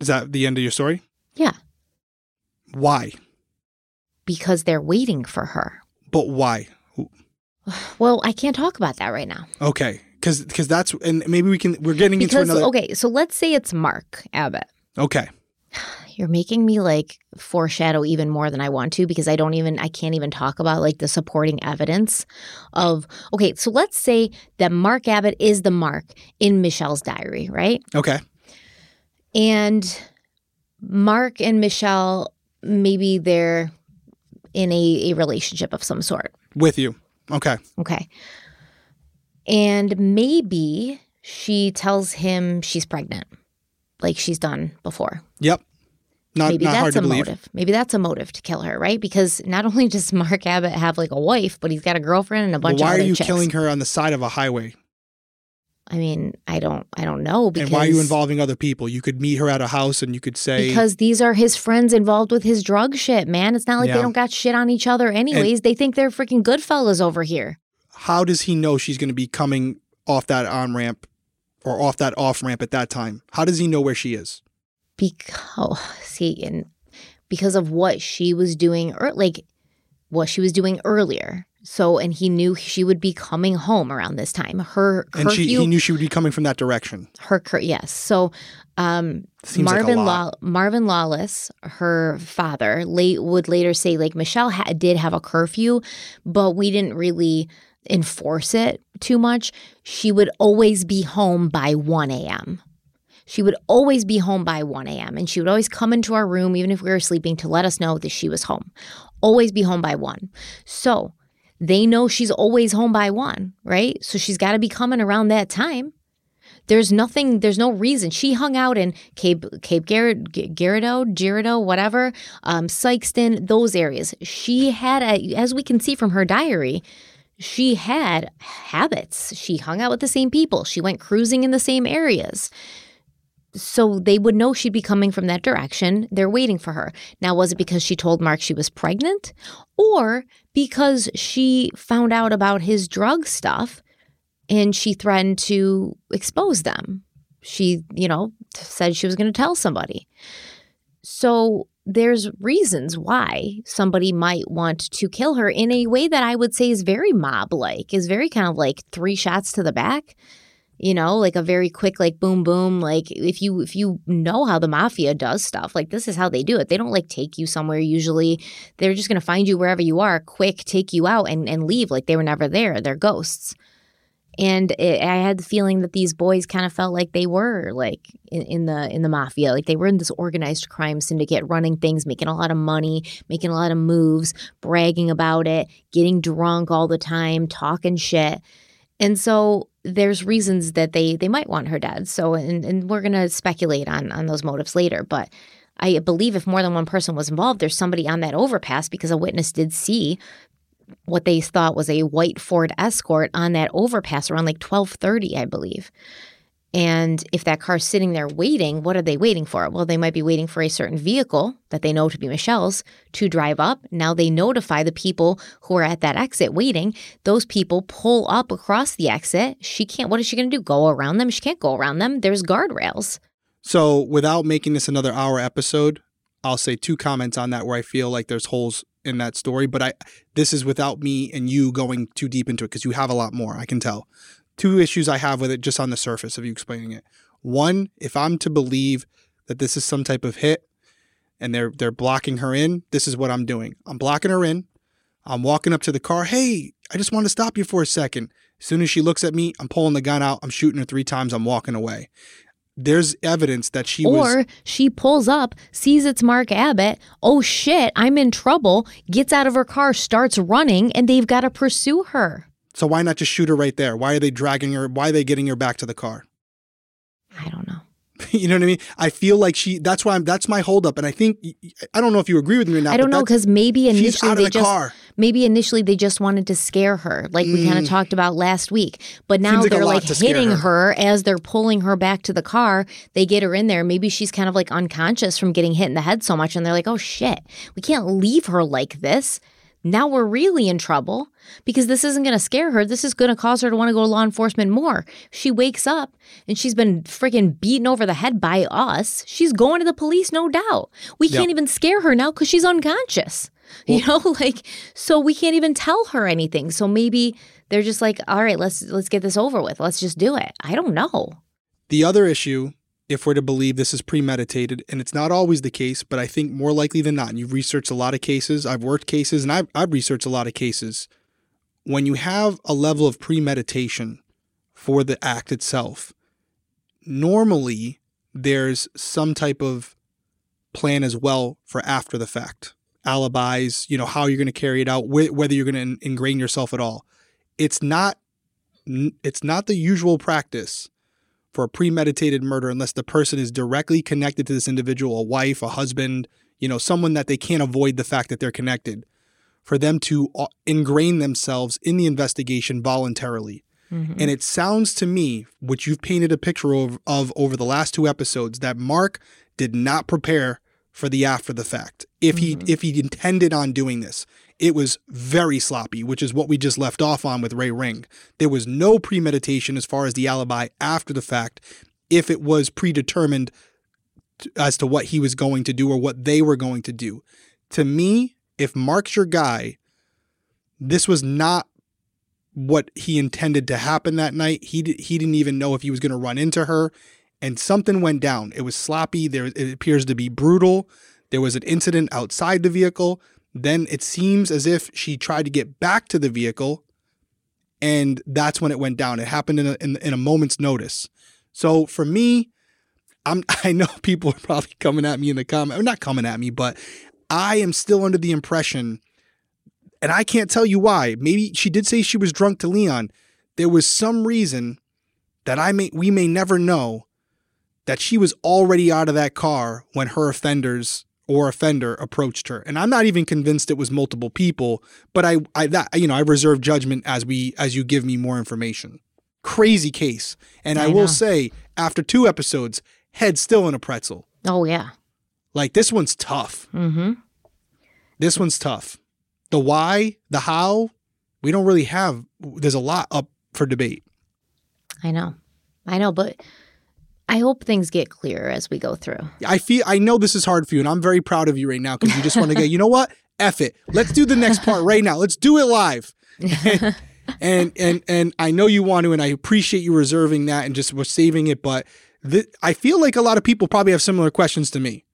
Speaker 2: Is that the end of your story?
Speaker 1: Yeah,
Speaker 2: Why?
Speaker 1: because they're waiting for her.
Speaker 2: But why? *sighs*
Speaker 1: Well, I can't talk about that right now.
Speaker 2: Okay. Because because that's and maybe we can. We're getting
Speaker 1: Because,
Speaker 2: into another.
Speaker 1: okay, so let's say it's Mark Abbott.
Speaker 2: Okay. *sighs*
Speaker 1: You're making me like foreshadow even more than I want to because I don't even I can't even talk about like the supporting evidence of okay, so let's say that Mark Abbott is the Mark in Mischelle's diary, right?
Speaker 2: Okay.
Speaker 1: And Mark and Mischelle maybe they're in a, a relationship of some sort.
Speaker 2: With you. Okay.
Speaker 1: Okay. And maybe she tells him she's pregnant, like she's done before.
Speaker 2: Yep. Not
Speaker 1: maybe
Speaker 2: not
Speaker 1: that's
Speaker 2: to
Speaker 1: a
Speaker 2: believe.
Speaker 1: motive. Maybe that's a motive to kill her, right? Because not only *laughs* does Mark Abbott have like a wife, but he's got a girlfriend and a bunch
Speaker 2: why
Speaker 1: of
Speaker 2: are you
Speaker 1: chicks.
Speaker 2: killing her on the side of a highway?
Speaker 1: I mean, I don't, I don't know because
Speaker 2: and why are you involving other people? You could meet her at a house and you could say
Speaker 1: because these are his friends involved with his drug shit, man. It's not like
Speaker 2: Yeah.
Speaker 1: they don't got shit on each other, anyways. they think they're freaking good fellas over here.
Speaker 2: how does he know she's going to be coming off that on ramp or off that off ramp at that time? How does he know where she is?
Speaker 1: Because see, and because of what she was doing, or like what she was doing earlier. So, and he knew she would be coming home around this time. Her
Speaker 2: And
Speaker 1: curfew,
Speaker 2: she, he knew she would be coming from that direction.
Speaker 1: her cur- yes. So, um,
Speaker 2: Seems like
Speaker 1: Marvin. Law, Marvin Lawless, her father, late would later say like Mischelle ha- did have a curfew, but we didn't really enforce it too much. She would always be home by one a.m. She would always be home by 1 a.m. and she would always come into our room, even if we were sleeping, to let us know that she was home. Always be home by 1. So they know she's always home by 1, right? So she's got to be coming around that time. There's nothing, there's no reason. She hung out in Cape Cape Garrett, Girardeau, whatever, um, Sikeston, those areas. She had, a, as we can see from her diary, she had habits. She hung out with the same people. She went cruising in the same areas. So they would know she'd be coming from that direction. They're waiting for her. Now, was it because she told Mark she was pregnant or because she found out about his drug stuff and she threatened to expose them? She, you know, said she was going to tell somebody. So there's reasons why somebody might want to kill her in a way that I would say is very mob like, is very kind of like three shots to the back. You know, like a very quick like boom boom like if you if you know how the mafia does stuff, like this is how they do it. They don't like take you somewhere usually. They're just going to find you wherever you are, quick take you out and and leave like they were never there. They're ghosts. And it, I had the feeling that these boys kind of felt like they were like in, in, the in the mafia, like they were in this organized crime syndicate, running things, making a lot of money, making a lot of moves, bragging about it, getting drunk all the time, talking shit. And so there's reasons that they they might want her dead. So and, and we're gonna speculate on on those motives later, but. I believe if more than one person was involved, there's somebody on that overpass because a witness did see what they thought was a white Ford Escort on that overpass around like 12:30, I believe. And if that car's sitting there waiting, what are they waiting for? Well, they might be waiting for a certain vehicle that they know to be Mischelle's to drive up. Now they notify the people who are at that exit waiting. Those people pull up across the exit. She can't, what is she going to do? Go around them? She can't go around them. There's guardrails.
Speaker 2: So, without making this another hour episode, I'll say two comments on that where I feel like there's holes in that story, but I this is without me and you going too deep into it because you have a lot more, I can tell. Two issues I have with it just on the surface of you explaining it. One, if I'm to believe that this is some type of hit and they're they're blocking her in, this is what I'm doing. I'm blocking her in. I'm walking up to the car. Hey, I just want to stop you for a second. As soon as she looks at me, I'm pulling the gun out. I'm shooting her three times. I'm walking away there's evidence that she
Speaker 1: or
Speaker 2: was.
Speaker 1: Or she pulls up, sees it's Mark Abbott. Oh shit, I'm in trouble. Gets out of her car, starts running, and they've got to pursue her.
Speaker 2: So why not just shoot her right there? Why are they dragging her? Why are they getting her back to the car?
Speaker 1: I don't know. *laughs*
Speaker 2: you know what I mean? I feel like she. That's why I'm. That's my holdup, and I think I don't know if you agree with me or not.
Speaker 1: I don't know because maybe initially they
Speaker 2: the
Speaker 1: just
Speaker 2: car.
Speaker 1: maybe initially they just wanted to scare her, like we kind of mm. talked about last week. But now
Speaker 2: like a
Speaker 1: they're
Speaker 2: lot
Speaker 1: like hitting
Speaker 2: her.
Speaker 1: her. as they're pulling her back to the car. They get her in there. Maybe she's kind of like unconscious from getting hit in the head so much, and they're like, "Oh shit, we can't leave her like this." Now we're really in trouble because this isn't going to scare her. This is going to cause her to want to go to law enforcement more. She wakes up and she's been freaking beaten over the head by us. She's going to the police, no doubt. We can't even scare her now because she's unconscious. you know, *laughs* like so we can't even tell her anything. So maybe they're just like, all right, let's let's get this over with. Let's just do it. I don't know.
Speaker 2: The other issue, if we're to believe this is premeditated, and it's not always the case, but I think more likely than not, and you've researched a lot of cases, I've worked cases, and I've, I've researched a lot of cases. When you have a level of premeditation for the act itself, normally there's some type of plan as well for after the fact alibis, you know, how you're going to carry it out, wh- whether you're going to ingrain yourself at all. It's not it's not the usual practice for a premeditated murder unless the person is directly connected to this individual, a wife, a husband, you know, someone that they can't avoid the fact that they're connected, for them to uh, ingrain themselves in the investigation voluntarily. And it sounds to me, which you've painted a picture of, of over the last two episodes, that Mark did not prepare for the after the fact. If he if he intended on doing this, it was very sloppy, which is what we just left off on with Ray Ring. There was no premeditation as far as the alibi after the fact. If it was predetermined as to what he was going to do or what they were going to do, to me, if Mark's your guy, this was not what he intended to happen that night. He di- he didn't even know if he was going to run into her, and something went down. It was sloppy. There it appears to be brutal. There was an incident outside the vehicle. Then it seems as if she tried to get back to the vehicle, and that's when it went down. It happened in a, in, in a moment's notice. So for me, I'm *laughs* I know people are probably coming at me in the comment, or not coming at me, but I am still under the impression, and I can't tell you why. Maybe she did say she was drunk to Leon. There was some reason that I may we may never know that she was already out of that car when her offenders or offender approached her. And I'm not even convinced it was multiple people, but I I that you know, I reserve judgment as we as you give me more information. Crazy case. And I,
Speaker 1: I
Speaker 2: will
Speaker 1: know.
Speaker 2: say after two episodes, head still in a pretzel.
Speaker 1: Oh yeah.
Speaker 2: Like this one's tough.
Speaker 1: Mm-hmm.
Speaker 2: This one's tough. The why, the how, we don't really have there's a lot up for debate.
Speaker 1: I know. I know, but I hope things get clearer as we go through.
Speaker 2: I feel I know this is hard for you, and I'm very proud of you right now because you just want to go, you know what? F it. Let's do the next part right now. Let's do it live. *laughs* and and and I know you want to, and I appreciate you reserving that and just was saving it. But th- I feel like a lot of people probably have similar questions to me.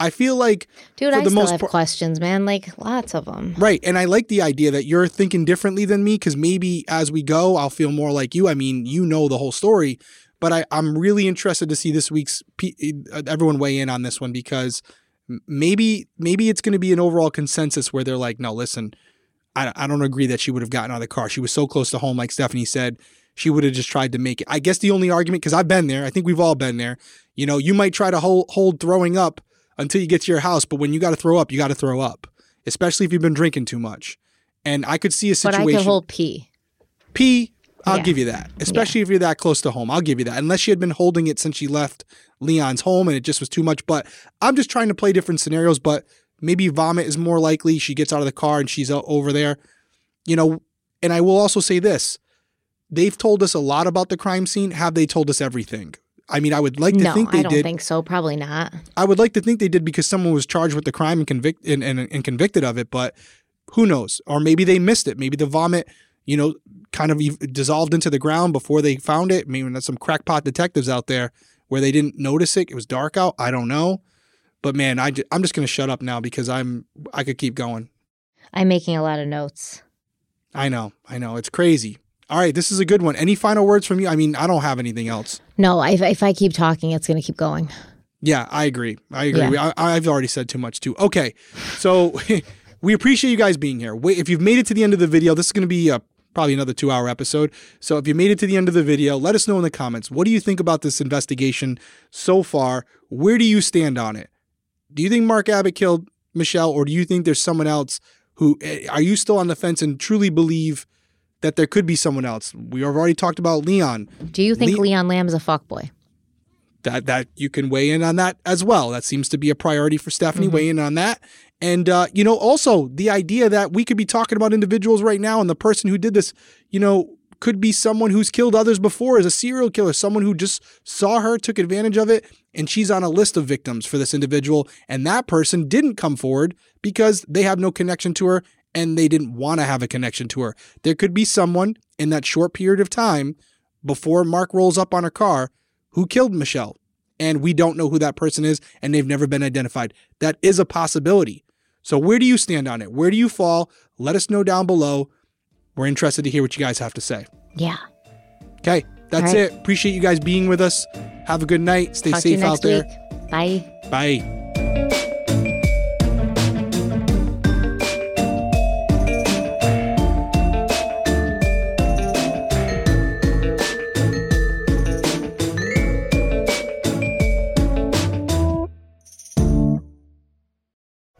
Speaker 2: I feel like
Speaker 1: Dude, I
Speaker 2: the
Speaker 1: still
Speaker 2: most
Speaker 1: have
Speaker 2: part-
Speaker 1: questions, man. Like lots of them.
Speaker 2: Right. And I like the idea that you're thinking differently than me because maybe as we go, I'll feel more like you. I mean, you know the whole story, but I, I'm really interested to see this week's everyone weigh in on this one because maybe maybe it's going to be an overall consensus where they're like, no, listen, I, I don't agree that she would have gotten out of the car. She was so close to home, like Stephanie said. She would have just tried to make it. I guess the only argument, because I've been there, I think we've all been there. You know, you might try to hold, hold throwing up until you get to your house, but when you got to throw up, you got to throw up, especially if you've been drinking too much. And I could see a situation.
Speaker 1: But I could hold pee.
Speaker 2: P, I'll
Speaker 1: Yeah.
Speaker 2: give you that. Especially if you're that close to home. I'll give you that. Unless she had been holding it since she left Leon's home and it just was too much. But I'm just trying to play different scenarios. But maybe vomit is more likely. She gets out of the car and she's over there. You know, and I will also say this they've told us a lot about the crime scene. Have they told us everything? I mean, I would like to
Speaker 1: No,
Speaker 2: think they did.
Speaker 1: I don't
Speaker 2: did.
Speaker 1: think so. Probably not.
Speaker 2: I would like to think they did because someone was charged with the crime and convict and, and, and convicted of it, but who knows? Or maybe they missed it. Maybe the vomit, you know, kind of ev- dissolved into the ground before they found it. Maybe there's some crackpot detectives out there where they didn't notice it. It was dark out. I don't know. But man, I I'm just going to shut up now because I'm I could keep going.
Speaker 1: I'm making a lot of notes.
Speaker 2: I know. I know. It's crazy. All right, this is a good one. Any final words from you? I mean, I don't have anything else.
Speaker 1: No, if, if I keep talking, it's going to keep going.
Speaker 2: Yeah, I agree. I agree.
Speaker 1: Yeah.
Speaker 2: I, I've already said too much too. Okay, so *laughs* we appreciate you guys being here. If you've made it to the end of the video, this is going to be a, probably another two-hour episode. So if you made it to the end of the video, let us know in the comments. What do you think about this investigation so far? Where do you stand on it? Do you think Mark Abbott killed Mischelle, or do you think there's someone else who? eh, Are you still on the fence and truly believe that there could be someone else? We have already talked about Leon.
Speaker 1: Do you think
Speaker 2: Le-
Speaker 1: Leon is a fuckboy?
Speaker 2: that that you can weigh in on that as well. That seems to be a priority for Stephanie. Weigh in on that, and uh, you know also the idea that we could be talking about individuals right now, and the person who did this, you know, could be someone who's killed others before as a serial killer, someone who just saw her, took advantage of it, and she's on a list of victims for this individual, and that person didn't come forward because they have no connection to her and they didn't want to have a connection to her. There could be someone in that short period of time before Mark rolls up on a car who killed Mischelle. And we don't know who that person is, and they've never been identified. That is a possibility. So, where do you stand on it? Where do you fall? Let us know down below. We're interested to hear what you guys have to say.
Speaker 1: Yeah.
Speaker 2: Okay, that's
Speaker 1: right.
Speaker 2: it. Appreciate you guys being with us. Have a good night. Stay
Speaker 1: Talk
Speaker 2: safe out there.
Speaker 1: week. Bye.
Speaker 2: Bye.